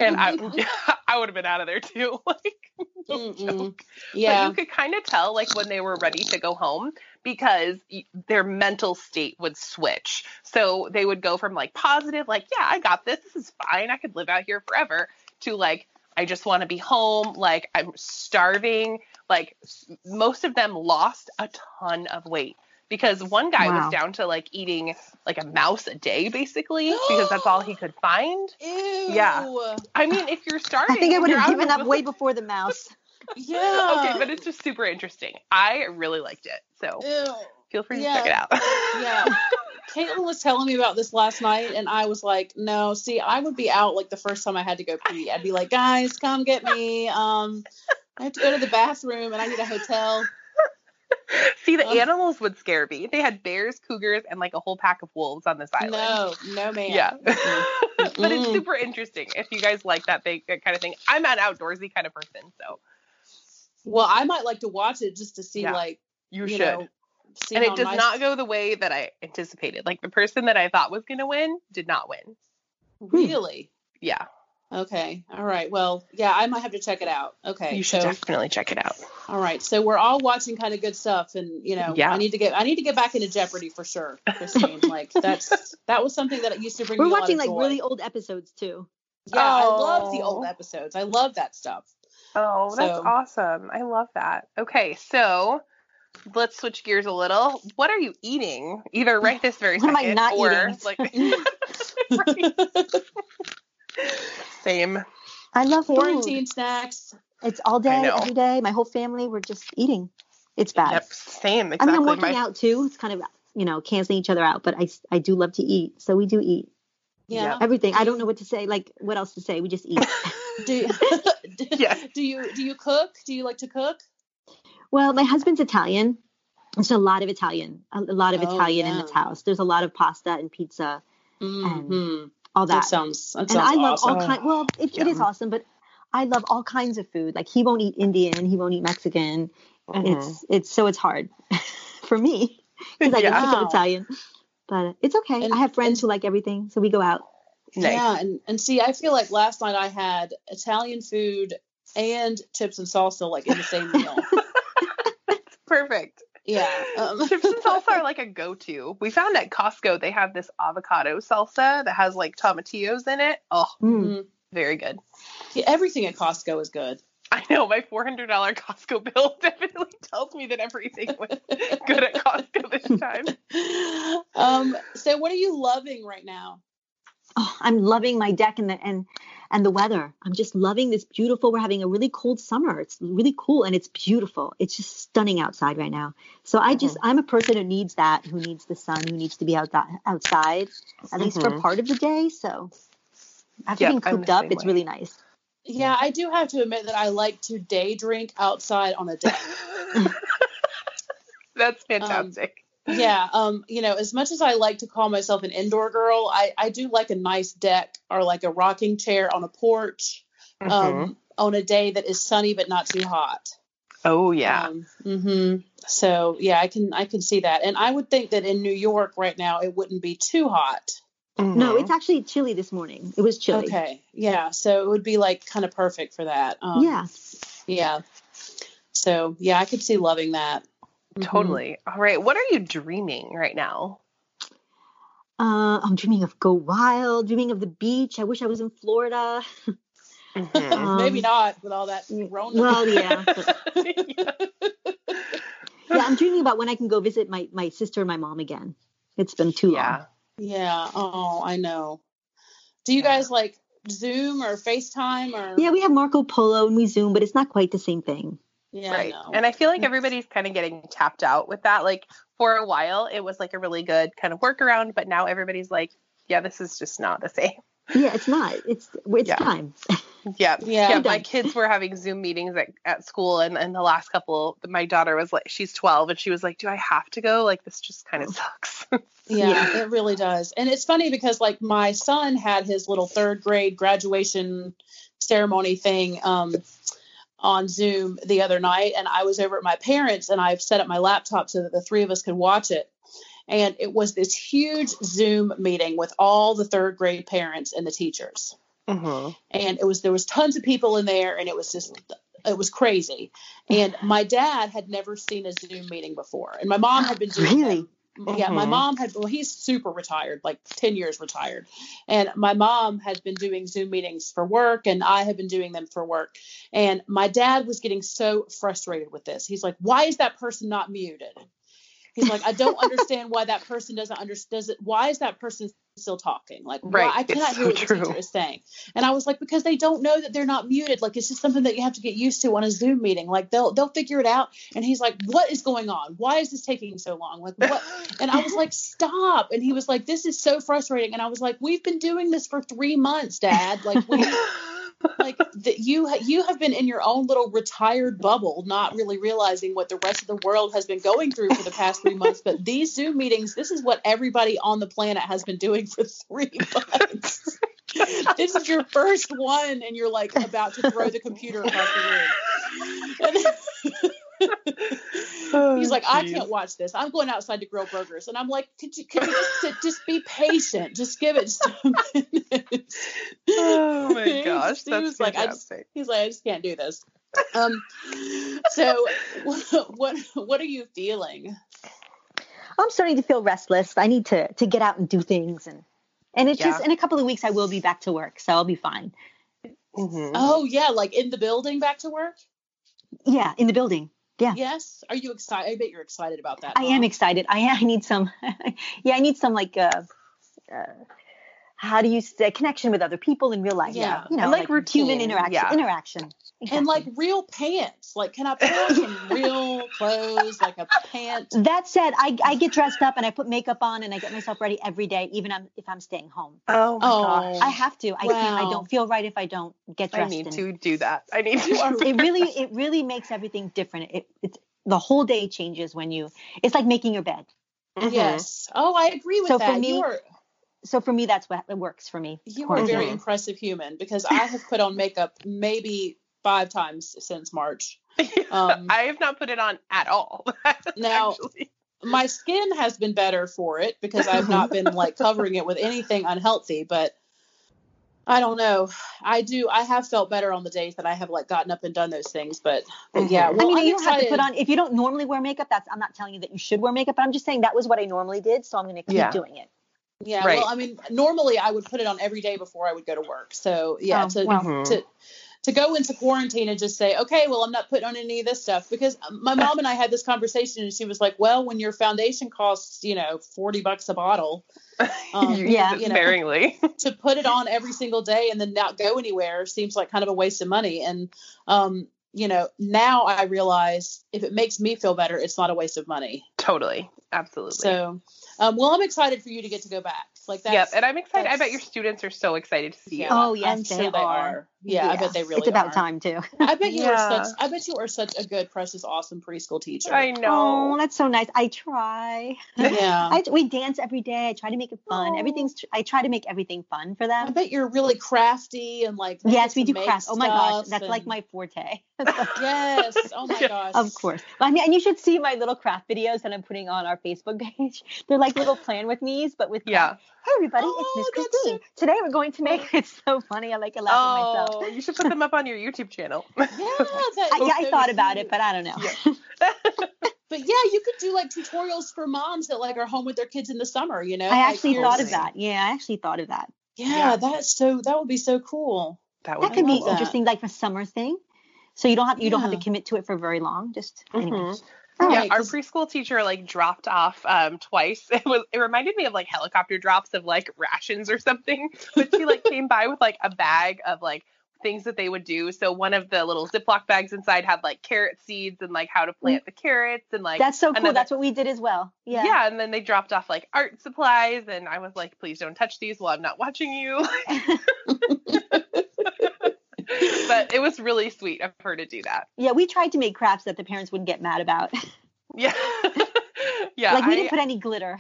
and i i would have been out of there too like no joke. Yeah. But you could kind of tell like when they were ready to go home because their mental state would switch. So they would go from like positive, like, yeah, I got this. This is fine. I could live out here forever to like, I just want to be home. Like, I'm starving. Like, most of them lost a ton of weight because one guy Wow. was down to like eating like a mouse a day basically because that's all he could find. Ew. Yeah. I mean, if you're starving, I think I would have given the up way before the mouse. Yeah. okay, but it's just super interesting. I really liked it. So Ew. feel free to Yeah. check it out. Yeah. Caitlin was telling me about this last night, and I was like, no, see, I would be out like the first time I had to go pee. I'd be like, guys, come get me. Um, I have to go to the bathroom, and I need a hotel. See, the Ugh. animals would scare me. They had bears, cougars, and like a whole pack of wolves on this island. No, no, man. Yeah. but it's super interesting if you guys like that big that kind of thing. I'm an outdoorsy kind of person, so Well, I might like to watch it just to see, Yeah. like, you, you should. know, and it does nice- not go the way that I anticipated. Like the person that I thought was going to win did not win. really. Yeah. Okay. All right. Well, yeah, I might have to check it out. Okay. You should so, definitely check it out. all right. So we're all watching kind of good stuff, and you know, Yeah. I need to get I need to get back into Jeopardy for sure, Christine. like that's that was something that used to bring We're me a lot watching of like joy. really old episodes too. Yeah, I love the Oh. old episodes. I love that stuff. Oh, that's So- awesome. I love that. Okay, so let's switch gears a little. What are you eating? Either right this very What am I second not or eating? like same. I love food. Quarantine snacks. It's all day, every day. My whole family, we're just eating. It's bad. Yep, same. I mean, Exactly. I'm working My- out too. It's kind of you know canceling each other out, but I I do love to eat, so we do eat Yeah. everything. I don't know what to say. Like what else to say? We just eat. Do, do, Yeah. do you do you cook? Do you like to cook? well, my husband's Italian. There's a lot of Italian, a, a lot of Oh, Italian in yeah. this house. There's a lot of pasta and pizza, Mhm. All That that. sounds that and sounds I love awesome. all kinds. Well, it, it is awesome, but I love all kinds of food. Like he won't eat Indian, he won't eat Mexican. Mhm. It's it's so it's hard for me because I Yeah. can up Italian, but it's okay. And- I have friends and- who like everything, so we go out. Nice. Yeah, and and see, I feel like last night I had Italian food and chips and salsa like in the same meal. Perfect. Yeah. Um, Chips and salsa are like a go-to. We found at Costco they have this avocado salsa that has like tomatillos in it. Oh, Mm. very good. Yeah, everything at Costco is good. I know my four hundred dollar Costco bill definitely tells me that everything was good at Costco this time. Um, so what are you loving right now? Oh, I'm loving my deck and the and and the weather. I'm just loving this beautiful. We're having a really cold summer. It's really cool and it's beautiful. It's just stunning outside right now. So I just I'm a person who needs that, who needs the sun, who needs to be out that, outside at least for Mhm. part of the day. So after Yep, being cooped up, same it's really nice. Yeah, I do have to admit that I like to day drink outside on a deck. That's fantastic. Yeah, um, you know, as much as I like to call myself an indoor girl, I, I do like a nice deck or like a rocking chair on a porch um, on a day that is sunny but not too hot. oh yeah. Um, mm-hmm. So yeah, I can I can see that, and I would think that in New York right now it wouldn't be too hot. No, Mhm. it's actually chilly this morning. It was chilly. Okay, yeah, so it would be like kind of perfect for that. Um, Yeah. yeah. So yeah, I could see loving that. Mhm. totally. All right. What are you dreaming right now? Uh, I'm dreaming of go wild, dreaming of the beach. I wish I was in Florida. Mhm. Um, Maybe not with all that Rona. Well, yeah. Yeah. yeah, I'm dreaming about when I can go visit my my sister and my mom again. It's been too long. yeah. yeah. Oh, I know. Do you Yeah. guys like Zoom or FaceTime or? Yeah, we have Marco Polo and we Zoom, but it's not quite the same thing. Yeah, right. I. And I feel like everybody's kind of getting tapped out with that. Like for a while, it was like a really good kind of workaround, but now everybody's like, yeah, this is just not the same. Yeah, it's not. It's it's Yeah. time. Yeah. Yeah. Yeah. My kids were having Zoom meetings at, at school, and, and the last couple, my daughter was like, she's 12, and she was like, do I have to go? Like, this just kind of sucks. Yeah, Yeah. it really does. And it's funny because like my son had his little third grade graduation ceremony thing um, on Zoom the other night, and I was over at my parents, and I've set up my laptop so that the three of us could watch it. And it was this huge Zoom meeting with all the third grade parents and the teachers. hmm and it was there was tons of people in there and it was just it was crazy and my dad had never seen a zoom meeting before and my mom had been doing Really? Them. yeah my Mhm. mom had well he's super retired like 10 years retired and my mom had been doing zoom meetings for work and i had been doing them for work and my dad was getting so frustrated with this he's like why is that person not muted he's like i don't understand why that person doesn't understand does it why is that person still talking like Right, i it's cannot so hear what the true. teacher is saying and I was like, because they don't know that they're not muted. Like it's just something that you have to get used to on a Zoom meeting. Like they'll they'll figure it out. And he's like, what is going on? Why is this taking so long? Like what? And I was like, stop. And he was like, this is so frustrating. And I was like, we've been doing this for three months, Dad. Like we. Like that, you you have been in your own little retired bubble, not really realizing what the rest of the world has been going through for the past three months. But these Zoom meetings, this is what everybody on the planet has been doing for three months this is your first one and you're like about to throw the computer across the room. And he's like, I can't watch this. I'm going outside to grill burgers. And I'm like, could you, could you just, sit, just be patient? Just give it some minutes. Oh my He gosh, was- he that's was like, I just- He's like, I just can't do this. Um, so what, what are you feeling? I'm starting to feel restless. I need to to get out and do things and and it's just in a couple of weeks I will be back to work, so I'll be fine. Mhm. Oh yeah, like in the building back to work? Yeah, in the building. Yeah. Yes. Are you excited? I bet you're excited about that. I am excited. I I need some yeah, I need some like uh, uh how do you stay connection with other people in real life? Yeah. You know, And, like, routine, human interaction. yeah. Interaction. and like real pants. Like, can I put on some real clothes, like a pant. That said, I, I get dressed up and I put makeup on and I get myself ready every day, even I'm, if I'm staying home. Oh my Oh. gosh. I have to. I can't. I don't feel right if I don't get dressed. I need and- to do that. I need to. It really, it really makes everything different. It, it's the whole day changes when you. It's like making your bed. Mhm. Yes. Oh, I agree with So for that. me, you are So for me, that's what works for me. you are a very Mhm. impressive human because I have put on makeup maybe five times since March. Um, I have not put it on at all. Now- actually. my skin has been better for it because I've not been like covering it with anything unhealthy, but I don't know. I do. I have felt better on the days that I have like gotten up and done those things, but, but yeah. Mhm. Well, I mean, I'm you don't have to put on if you don't normally wear makeup. That's I'm not telling you that you should wear makeup, but I'm just saying that was what I normally did, so I'm going to keep Yeah. doing it. Yeah. Right. Well, I mean, normally I would put it on every day before I would go to work. So yeah, Oh, to well. Mhm. to to go into quarantine and just say, okay, well, I'm not putting on any of this stuff because my mom and I had this conversation and she was like, well, when your foundation costs, you know, 40 bucks a bottle, um, yeah, you know. sparingly. to put it on every single day and then not go anywhere seems like kind of a waste of money. And, um, you know, now I realize if it makes me feel better, it's not a waste of money. totally. Absolutely. So, um, well, I'm excited for you to get to go back. Like that. yep. And I'm excited. I bet your students are so excited to see you. Oh, yes, I'm they sure they are. Are. Yeah, I bet they really It's about are. time too. I bet you Yeah. are such. I bet you are such a good, precious, awesome preschool teacher. I oh, know. Oh, that's so nice. I try. yeah. I, we dance every day. I try to make it fun. Oh. Everything's. I try to make everything fun for them. I bet you're really crafty and like. Yes, we do make crafts. Oh my gosh, stuff that's like my forte. Yes. Oh my gosh. Of course. I mean, and you should see my little craft videos that I'm putting on our Facebook page. They're like little plan with me's, but with Yeah. craft. Hey everybody, Oh, it's Miss oh, that's so- Christine. Today we're going to make. It's so funny. I like to laugh at myself. Oh, you should put them up on your YouTube channel. Yeah. That, I, yeah, I thought about cute. it, but I don't know. Yeah. But yeah, you could do like tutorials for moms that like are home with their kids in the summer. You know. I Like, actually thought of that. Yeah, I actually thought of that. Yeah, Yeah. that's so. That would be so cool. That would That could be love that. interesting, like a summer thing. So you don't have you don't have to commit to it for very long. Just mm-hmm. anyway. Yeah, right, our preschool teacher like dropped off um twice. It was it reminded me of like helicopter drops of like rations or something. But she like came by with like a bag of like things that they would do. So one of the little Ziploc bags inside had like carrot seeds and like how to plant the carrots and like That's so cool. That's what we did as well. Yeah. yeah. and then they dropped off like art supplies and I was like, please don't touch these while I'm not watching you. but it was really sweet of her to do that. Yeah, we tried to make crafts that the parents wouldn't get mad about. Yeah. yeah. like we I- didn't put any glitter.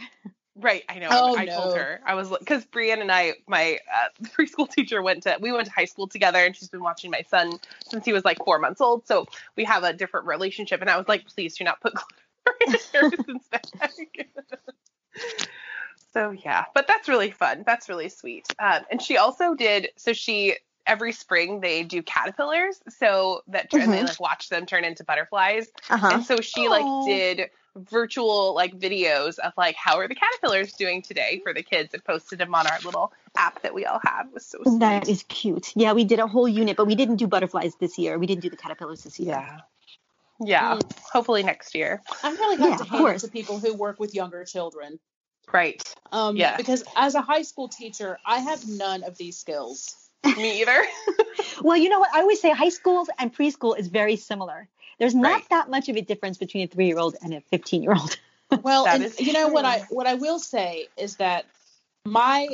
Right, I know. Oh, I told no. her I was because Brienne and I, my uh, preschool teacher, went to we went to high school together, and she's been watching my son since he was like four months old. So we have a different relationship. And I was like, please do not put glitter in the Harrison's bag. so yeah, but that's really fun. That's really sweet. Um, and she also did. So she every spring they do caterpillars, so that and they like watch them turn into butterflies. Uh-huh. And so she like did virtual like videos of like how are the caterpillars doing today for the kids and posted them on our little app that we all have. It was so sweet. That is cute. Yeah, we did a whole unit, but we didn't do butterflies this year. We didn't do the caterpillars this year. yeah. Yeah. Mm. Hopefully next year. I'm really glad Yeah, to of hand it to people who work with younger children. Right. Um, Yeah. Because as a high school teacher, I have none of these skills. Me either. Well, you know what? I always say high school and preschool is very similar. There's not Right. that much of a difference between a three year old and a 15 year old. Well, and you know what. I what I will say is that my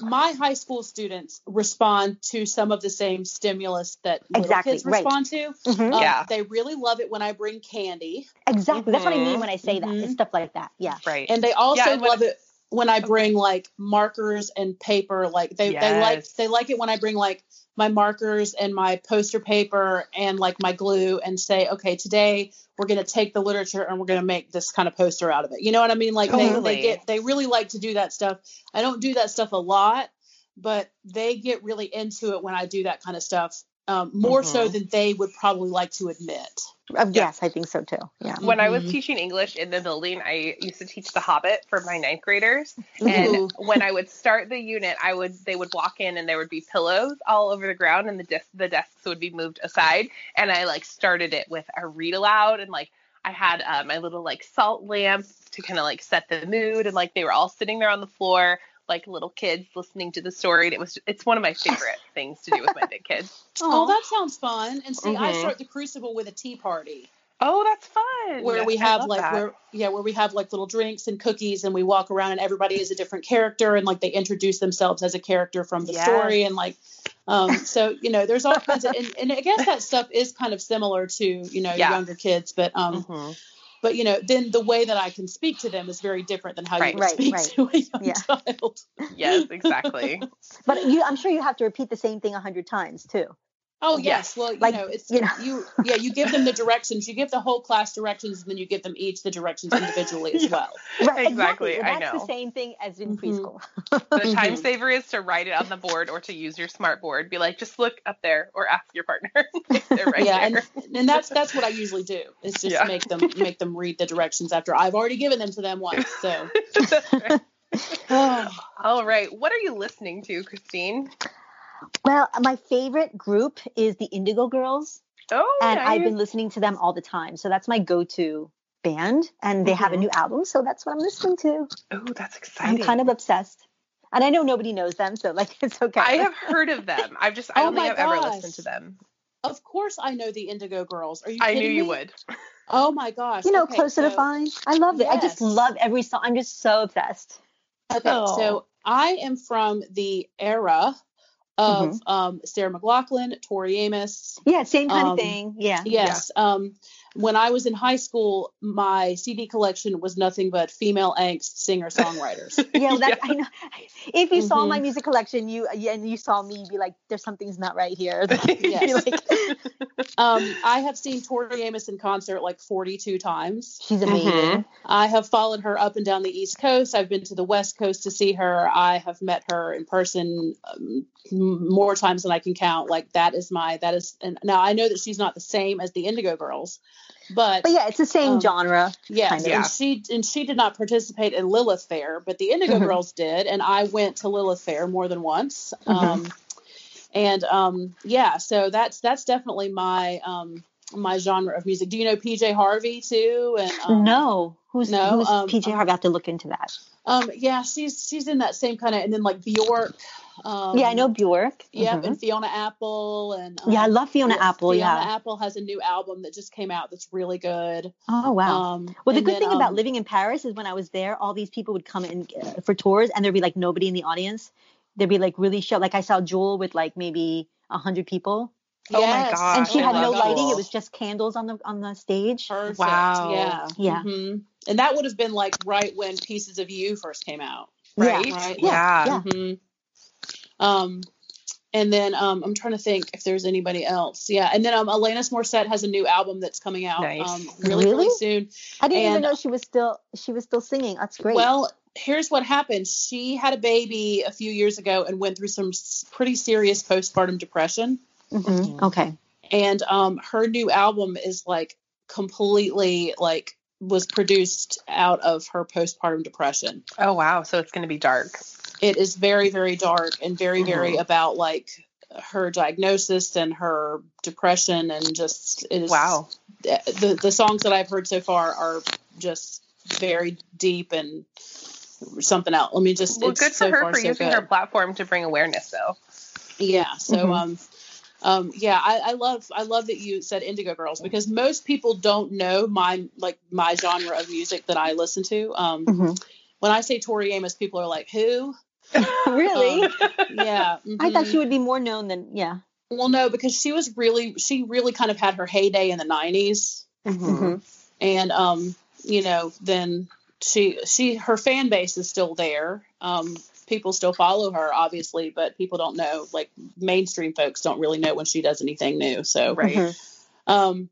my high school students respond to some of the same stimulus that little Exactly, kids right. respond to. Mhm. Um, Yeah. They really love it when I bring candy, Exactly. That's what I mean when I say that. Mhm. It's stuff like that. Yeah. right. and they also Yeah, and when- love it when I bring like markers and paper. Like they they like they like it when I bring like my markers and my poster paper and like my glue and say, okay, today we're gonna take the literature and we're gonna make this kind of poster out of it. You know what I mean? Like they, they get they really like to do that stuff. I don't do that stuff a lot, but they get really into it when I do that kind of stuff. Um, more so Mhm. than they would probably like to admit. Uh, Yes, I think so too. Yeah. when I was Mhm. teaching English in the building, I used to teach The Hobbit for my ninth graders. And Ooh. when I would start the unit, I would they would walk in and there would be pillows all over the ground, and the desk the desks would be moved aside. And I like started it with a read aloud, and like I had uh, my little like salt lamp to kind of like set the mood, and like they were all sitting there on the floor like little kids listening to the story. And it was it's one of my favorite things to do with my big kids. Oh, that sounds fun. And see, I Mhm. start the crucible with a tea party. Oh, that's fun. where we have like that. where yeah where we have like little drinks and cookies and we walk around and everybody is a different character and like they introduce themselves as a character from the Yes. story and like um so you know there's all kinds of and, and i guess that stuff is kind of similar to you know Yeah. younger kids but um Mhm. But you know then the way that i can speak to them is very different than how Right. you would Right, speak right. to a young Yeah. child Yes, exactly. But you, I'm sure you have to repeat the same thing a hundred times too. Oh Yes. yes, well you Like, know it's you know. you yeah you give them the directions you give the whole class directions and then you give them each the directions individually as Yeah. well. Right, Exactly, Well, I that's know. the same thing as in Mhm. preschool. The time saver is to write it on the board or to use your smart board. Be like, just look up there or ask your partner. They're right yeah, there. and, and that's that's what I usually do. Is just Yeah. make them make them read the directions after I've already given them to them once. So All right. What are you listening to, Christine? Well, my favorite group is the Indigo Girls, Oh, and nice. I've been listening to them all the time. So that's my go-to band, and they have a Mhm. new album, so that's what I'm listening to. Oh, that's exciting. I'm kind of obsessed, and I know nobody knows them, so like it's okay. I have heard of them. I've just I Oh don't think my I've ever listened to them. of course I know the Indigo Girls. Are you? I knew kidding you me? would. Oh my gosh. you know, okay, closer to fine. I love it. I just love every song. I'm just so obsessed. Okay, Oh. so I am from the era of Mm-hmm. um, Sarah McLachlan, Tori Amos. Yeah, same kind Um, of thing. Yeah. Yes. Um, when I was in high school, my CD collection was nothing but female angst singer songwriters. Yeah, that, Yeah. I know. If you saw Mhm. my music collection, you and you saw me, be like, "There's something's not right here." You'd Yes. like, um, I have seen Tori Amos in concert like 42 times. She's amazing. Mhm. I have followed her up and down the East Coast. I've been to the West Coast to see her. I have met her in person um, more times than I can count. Like that is my that is. And now I know that she's not the same as the Indigo Girls, but, But yeah, it's the same Um, genre. yes, kind of. Yeah. and she and she did not participate in Lilith Fair, but the Indigo Mhm. Girls did, and I went to Lilith Fair more than once. Mhm. Um, and um, yeah, so that's that's definitely my um, my genre of music. Do you know PJ Harvey too? And um, no, who's no, who's um, PJ Harvey? I have to look into that. Um, yeah, she's she's in that same kind of, and then like Bjork. Um, yeah, I know Bjork. Yep, Mhm. and Fiona Apple, and um, yeah, I love Fiona Apple. Fiona yeah. Apple has a new album that just came out that's really good. Oh wow. Um, well, the good then, thing about um, living in Paris is when I was there, all these people would come in uh, for tours, and there'd be like nobody in the audience. There'd be like really show. Like I saw Jewel with like maybe a hundred people, Oh my yes, gosh, and she I had no love lighting. It was just candles on the on the stage. Perfect. Wow. Yeah. Yeah. Mhm. And that would have been like right when Pieces of You first came out. Right? Yeah. Right. Yeah. Yeah. hmm Um, and then um, I'm trying to think if there's anybody else. Yeah. And then um, Alanis Morissette has a new album that's coming out Nice. um, really, really, Really? soon. I didn't even know she was still she was still singing. That's great. Well, here's what happened. She had a baby a few years ago and went through some pretty serious postpartum depression. Mhm. okay. And um, her new album is like completely like was produced out of her postpartum depression. Oh wow, so it's going to be dark. It is very, very dark and very, very Mhm. about like her diagnosis and her depression and just it is Wow. the the songs that I've heard so far are just very deep and something else. I mean, just Well, it's good for so her far for so using good. her platform to bring awareness, though. Yeah. So Mhm. um um yeah, I, I love I love that you said Indigo Girls because most people don't know my like my genre of music that I listen to. Um Mhm. when I say Tori Amos, people are like, Who? Really? Um, yeah. I thought she would be more known than yeah. Well no, because she was really she really kind of had her heyday in the nineties. Mhm. And um, you know, then she she her fan base is still there. Um people still follow her obviously, but people don't know like mainstream folks don't really know when she does anything new. So Right. Mhm. Um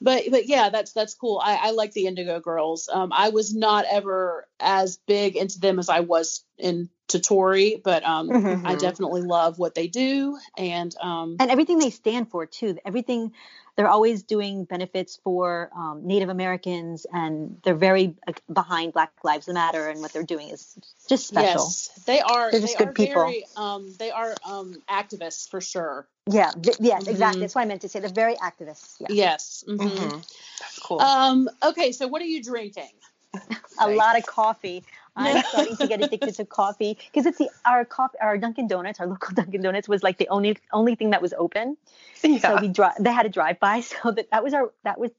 but but yeah that's that's cool i i like the indigo girls um i was not ever as big into them as i was into tori but um Mhm. i definitely love what they do and um And everything they stand for too. Everything they're always doing benefits for um, Native Americans, and they're very uh, behind Black Lives Matter, and what they're doing is just special. yes they are They're they just good are people. very um they are um activists for sure Yeah. th- yes. Mhm. Exactly. That's what I meant to say. They're very activists. Yeah. yes mhm. Mhm. That's cool. um okay so what are you drinking A lot of coffee. I'm starting to get addicted to coffee because it's the our coffee our Dunkin' Donuts our local Dunkin' Donuts was like the only only thing that was open. yeah. So we dri- they had a drive by. So that that was our that was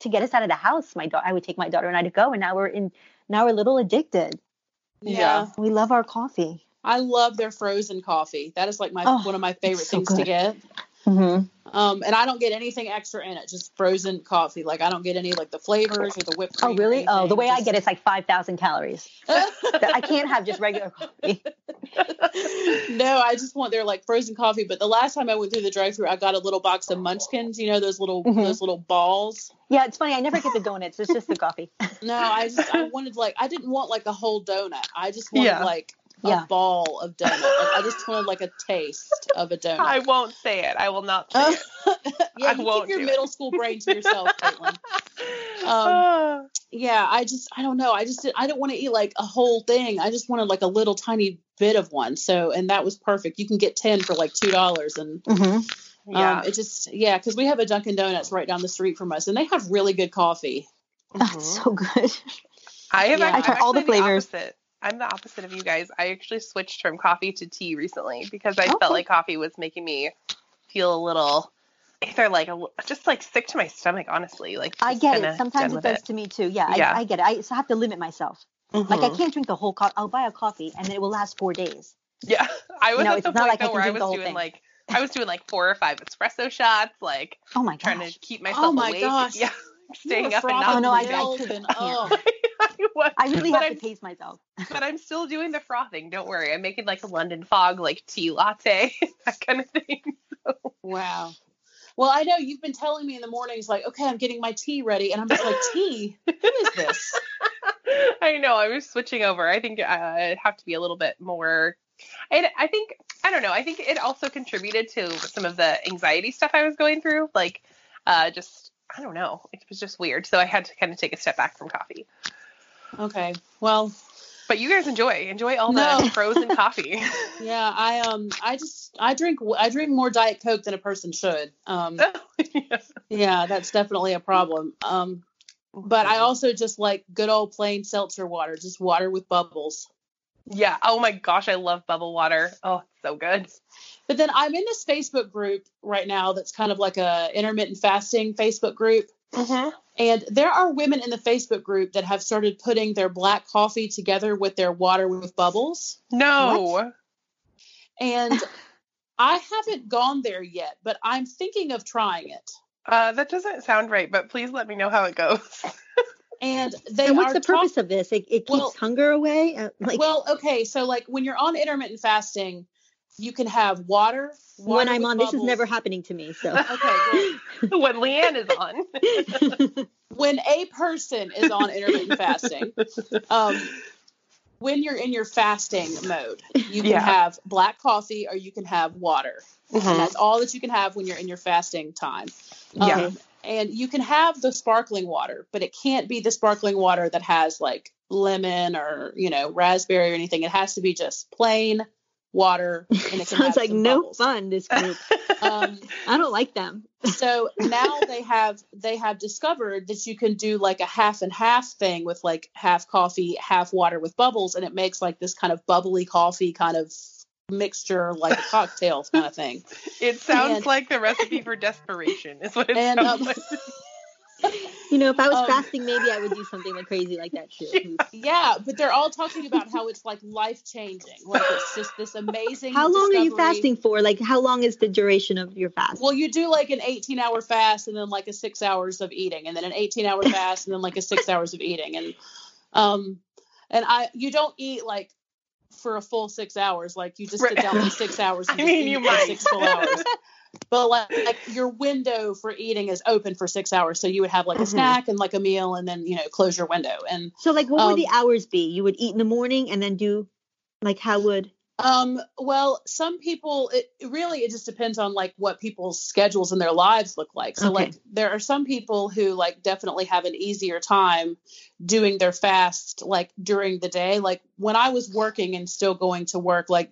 to get us out of the house. My daughter, I would take my daughter and I to go, and now we're in. Now we're a little addicted. Yeah. We love our coffee. I love their frozen coffee. That is like my Oh, one of my favorite so things to good. get. Mm-hmm. Um, and I don't get anything extra in it, just frozen coffee. Like I don't get any like the flavors or the whipped Oh, cream. Oh, really? Oh, the way I Just- get it's like five thousand calories. I can't have just regular coffee. no, I just want their like frozen coffee. But the last time I went through the drive-through, I got a little box of Munchkins. You know those little Mhm. those little balls. Yeah, it's funny. I never get the donuts. It's just the coffee. No, I just I wanted like I didn't want like a whole donut. I just wanted Yeah. like a Yeah. ball of donut. Like, I just wanted like a taste of a donut. I won't say it. I will not say Uh, it. yeah, I you won't keep your do it. middle school brain to yourself, Caitlin. Um, Ah. yeah, I just I don't know. I just did, I don't want to eat like a whole thing. I just wanted like a little tiny bit of one. So and that was perfect. You can get ten for like two dollars, and Mm-hmm. yeah. um, it just yeah, because we have a Dunkin' Donuts right down the street from us, and they have really good coffee. That's so good. I have. Yeah. act- I try all the flavors. opposite. I'm the opposite of you guys. I actually switched from coffee to tea recently because I Okay. felt like coffee was making me feel a little, either like a, just like sick to my stomach. Honestly, like I get it. Sometimes done it with does to me too. Yeah, Yeah. I, I get it. I have to limit myself. Like I Mhm. can't drink the whole coffee. I'll buy a coffee and then it will last four days. Yeah, I was know, at it's the not point like I though can where I drink was the whole doing thing. like I was doing like four or five espresso shots, like Oh my trying to keep myself Oh my awake. gosh. Yeah, staying up and not frothing Oh, no, I- I couldn't. oh. I was, I really but have I'm, to pace myself. but I'm still doing the frothing. Don't worry, I'm making like a London fog, like tea latte, that kind of thing. Wow. Well, I know you've been telling me in the mornings, like, okay, I'm getting my tea ready, and I'm just like, tea? Who is this? I know. I was switching over. I think uh, it'd have to be a little bit more. And I think I don't know. I think it also contributed to some of the anxiety stuff I was going through. Like, uh, just I don't know. It was just weird. So I had to kind of take a step back from coffee. Okay. Well, But you guys enjoy enjoy all No. the frozen coffee. yeah, I um, I just I drink I drink more Diet Coke than a person should. Um, yeah, that's definitely a problem. Um, but I also just like good old plain seltzer water, just water with bubbles. yeah. Oh my gosh, I love bubble water. Oh, so good. But then I'm in this Facebook group right now that's kind of like a intermittent fasting Facebook group. Mm-hmm. And there are women in the Facebook group that have started putting their black coffee together with their water with bubbles. No. And I haven't gone there yet, but I'm thinking of trying it. Uh, that doesn't sound right. But please let me know how it goes. And they and what's are the talk- purpose of this? It, it keeps Well- hunger away. Uh, like well, okay, so like when you're on intermittent fasting, you can have water. water when I'm with on, this is never happening to me. So Okay, well, when Leanne is on. when a person is on intermittent fasting, um, when you're in your fasting mode, you can Yeah. have black coffee or you can have water. Mhm. And that's all that you can have when you're in your fasting time. Yeah. Um, and you can have the sparkling water, but it can't be the sparkling water that has like lemon or, you know, raspberry or anything. It has to be just plain water. And it can sounds have like no bubbles. fun. This group. Um, I don't like them. so now they have they have discovered that you can do like a half and half thing with like half coffee half water with bubbles and it makes like this kind of bubbly coffee kind of mixture like a cocktail kind of thing It sounds And- like the recipe for desperation. Is what it And, sounds um, like. You know, if I was Um, fasting, maybe I would do something like crazy like that too. yeah but they're all talking about how it's like life changing like it's just this amazing How long are you fasting for? Like, how long is the duration of your fast? well you do like an 18 hour fast and then like a six hours of eating and then an 18 hour fast and then like a six hours of eating and um and i you don't eat like for a full six hours like you just sit down for six hours and I just mean, you might. six full hours but like, like your window for eating is open for six hours so you would have like a Mhm. snack and like a meal and then you know close your window and so, like, what would the um, hours be? You would eat in the morning and then do, like, how would? Um, well, some people it it really it just depends on like what people's schedules and their lives look like. So Okay. like there are some people who like definitely have an easier time doing their fast like during the day. Like when I was working and still going to work like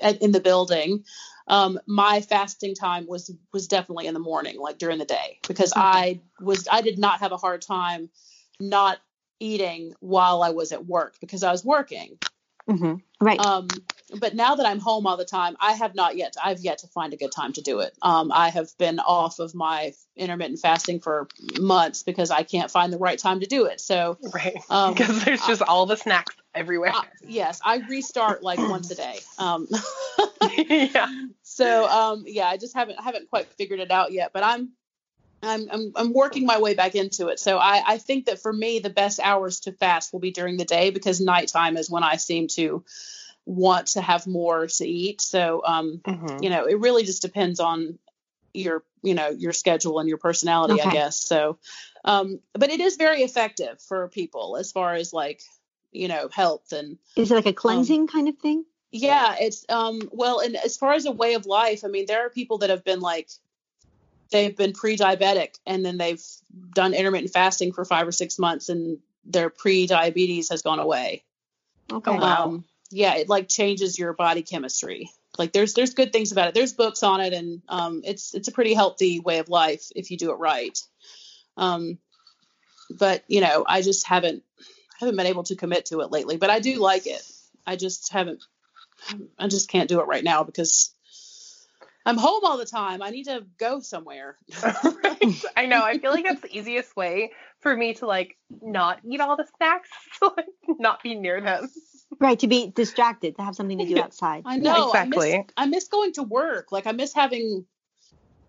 in the building, um my fasting time was was definitely in the morning like during the day because I was I did not have a hard time not eating while I was at work because I was working. Hmm Right. Um, but now that I'm home all the time, I have not yet. I've yet to find a good time to do it. Um, I have been off of my intermittent fasting for months because I can't find the right time to do it. So Right. Um, because there's just all the snacks everywhere. I, yes, I restart like once a day. Um, yeah. so um, yeah, I just haven't haven't quite figured it out yet. But I'm I'm I'm, I'm working my way back into it. So I, I think that for me, the best hours to fast will be during the day because nighttime is when I seem to want to have more to eat. So um, Mhm. you know, it really just depends on your you know your schedule and your personality, I guess. So, um, but it is very effective for people as far as like you know health and Is it like a cleansing kind of thing? yeah, it's um well, and as far as a way of life, I mean, there are people that have been like they've been pre-diabetic and then they've done intermittent fasting for five or six months and their pre-diabetes has gone away. Okay. wow. Um, yeah, it like changes your body chemistry. Like there's there's good things about it. There's books on it, and um, it's it's a pretty healthy way of life if you do it right. Um, but you know, I just haven't haven't been able to commit to it lately. But I do like it. I just haven't. I just can't do it right now because I'm home all the time. I need to go somewhere. right. I know. I feel like that's the easiest way for me to like not eat all the snacks, to like not be near them. Right. To be distracted, to have something to do outside. I know. exactly. I miss, I miss going to work. Like I miss having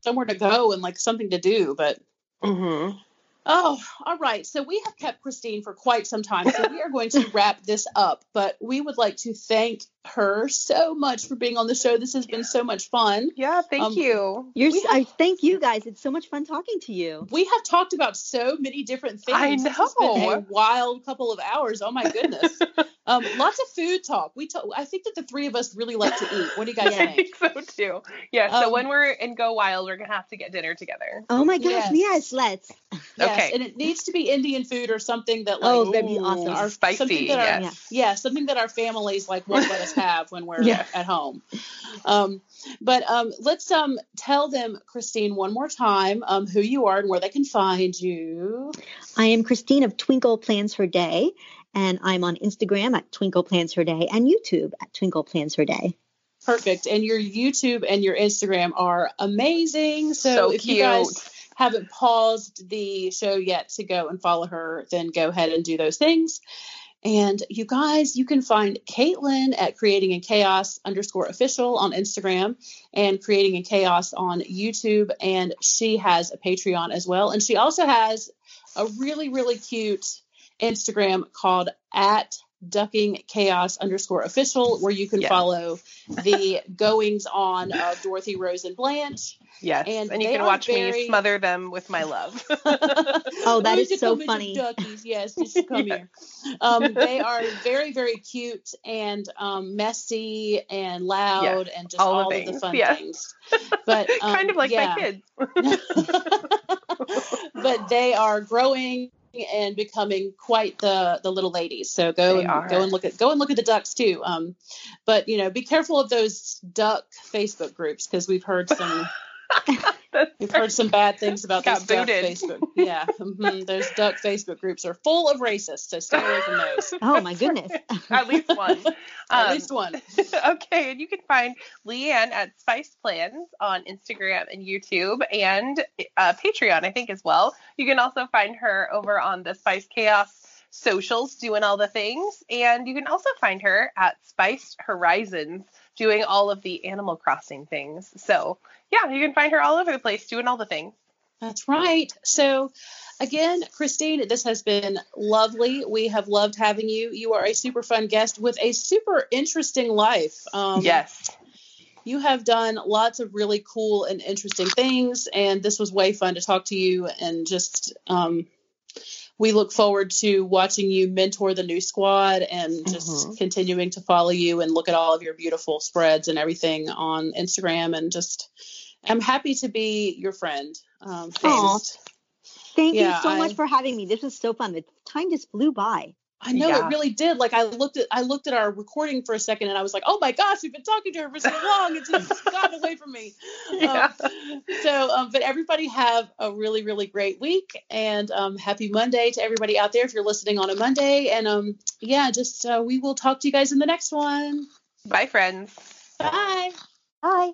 somewhere to go and like something to do. But Mm-hmm. oh, all right. So we have kept Christine for quite some time. So we are going to wrap this up. But we would like to thank her so much for being on the show. This has been so much fun. Yeah. Thank Um, you. You're. We s- I thank you guys. It's so much fun talking to you. We have talked about so many different things. I This has been know. a wild couple of hours. Oh my goodness. um, lots of food talk. We talk. I think that the three of us really like to eat. What do you guys I think? think so too. Yeah. So Um, when we're in Go Wild, we're gonna have to get dinner together. Oh my gosh. Yes. Yes. Let's. Yes, Okay. and it needs to be Indian food or something that like Oh, that'd be awesome. our- Spicy. something that our- yes. yeah, something that our families like won't let us have when we're Yeah. at home. Um, but um, let's um tell them, Christine, one more time um, who you are and where they can find you. I am Christine of Twinkle Plans Her Day, and I'm on Instagram at Twinkle Plans Her Day and YouTube at Twinkle Plans Her Day. Perfect. And your YouTube and your Instagram are amazing. So, So if you guys haven't paused the show yet to go and follow her, then go ahead and do those things. And you guys, you can find Caitlin at creating in chaos underscore official on Instagram and creating in chaos on YouTube. And she has a Patreon as well. And she also has a really, really cute Instagram called at ducking chaos underscore official, where you can Yes. follow the goings on of Dorothy Rose and Blanche. Yes. And And, you can watch very- me smother them with my love. Oh, that is you so funny. Duckies, yes, you should come Yeah. here. Um, they are very, very cute and um, messy and loud and just all all, the of the fun yeah. things. But um, kind of like yeah. my kids. but they are growing and becoming quite the the little ladies. So go They and are. go and look at go and look at the ducks too. Um, but you know, be careful of those duck Facebook groups because we've heard some we've heard some bad things about Got those duck booted. Facebook. Yeah, mhm, those duck Facebook groups are full of racists. So stay away from those. Oh my goodness. at least one. At Um, least one. okay, and you can find Leanne at Spice Plans on Instagram and YouTube and uh, Patreon, I think, as well. You can also find her over on the Spiced Chaos socials doing all the things. And you can also find her at Spice Horizons doing all of the Animal Crossing things. So, yeah, you can find her all over the place doing all the things. That's right. So, again, Christine, this has been lovely. We have loved having you. You are a super fun guest with a super interesting life. Um, yes. You have done lots of really cool and interesting things, and this was way fun to talk to you. And just, um, we look forward to watching you mentor the new squad and just Mhm. continuing to follow you and look at all of your beautiful spreads and everything on Instagram. And just, I'm happy to be your friend. Um, Thank Yeah, you so I- much for having me. This was so fun. The time just flew by. I know Yeah. it really did. Like I looked at I looked at our recording for a second and I was like, oh my gosh, we've been talking to her for so long. It's just gotten away from me. Yeah. Um, so, um, but everybody have a really, really great week and um, happy Monday to everybody out there if you're listening on a Monday. And um, yeah, just uh, we will talk to you guys in the next one. Bye, friends. Bye. Bye.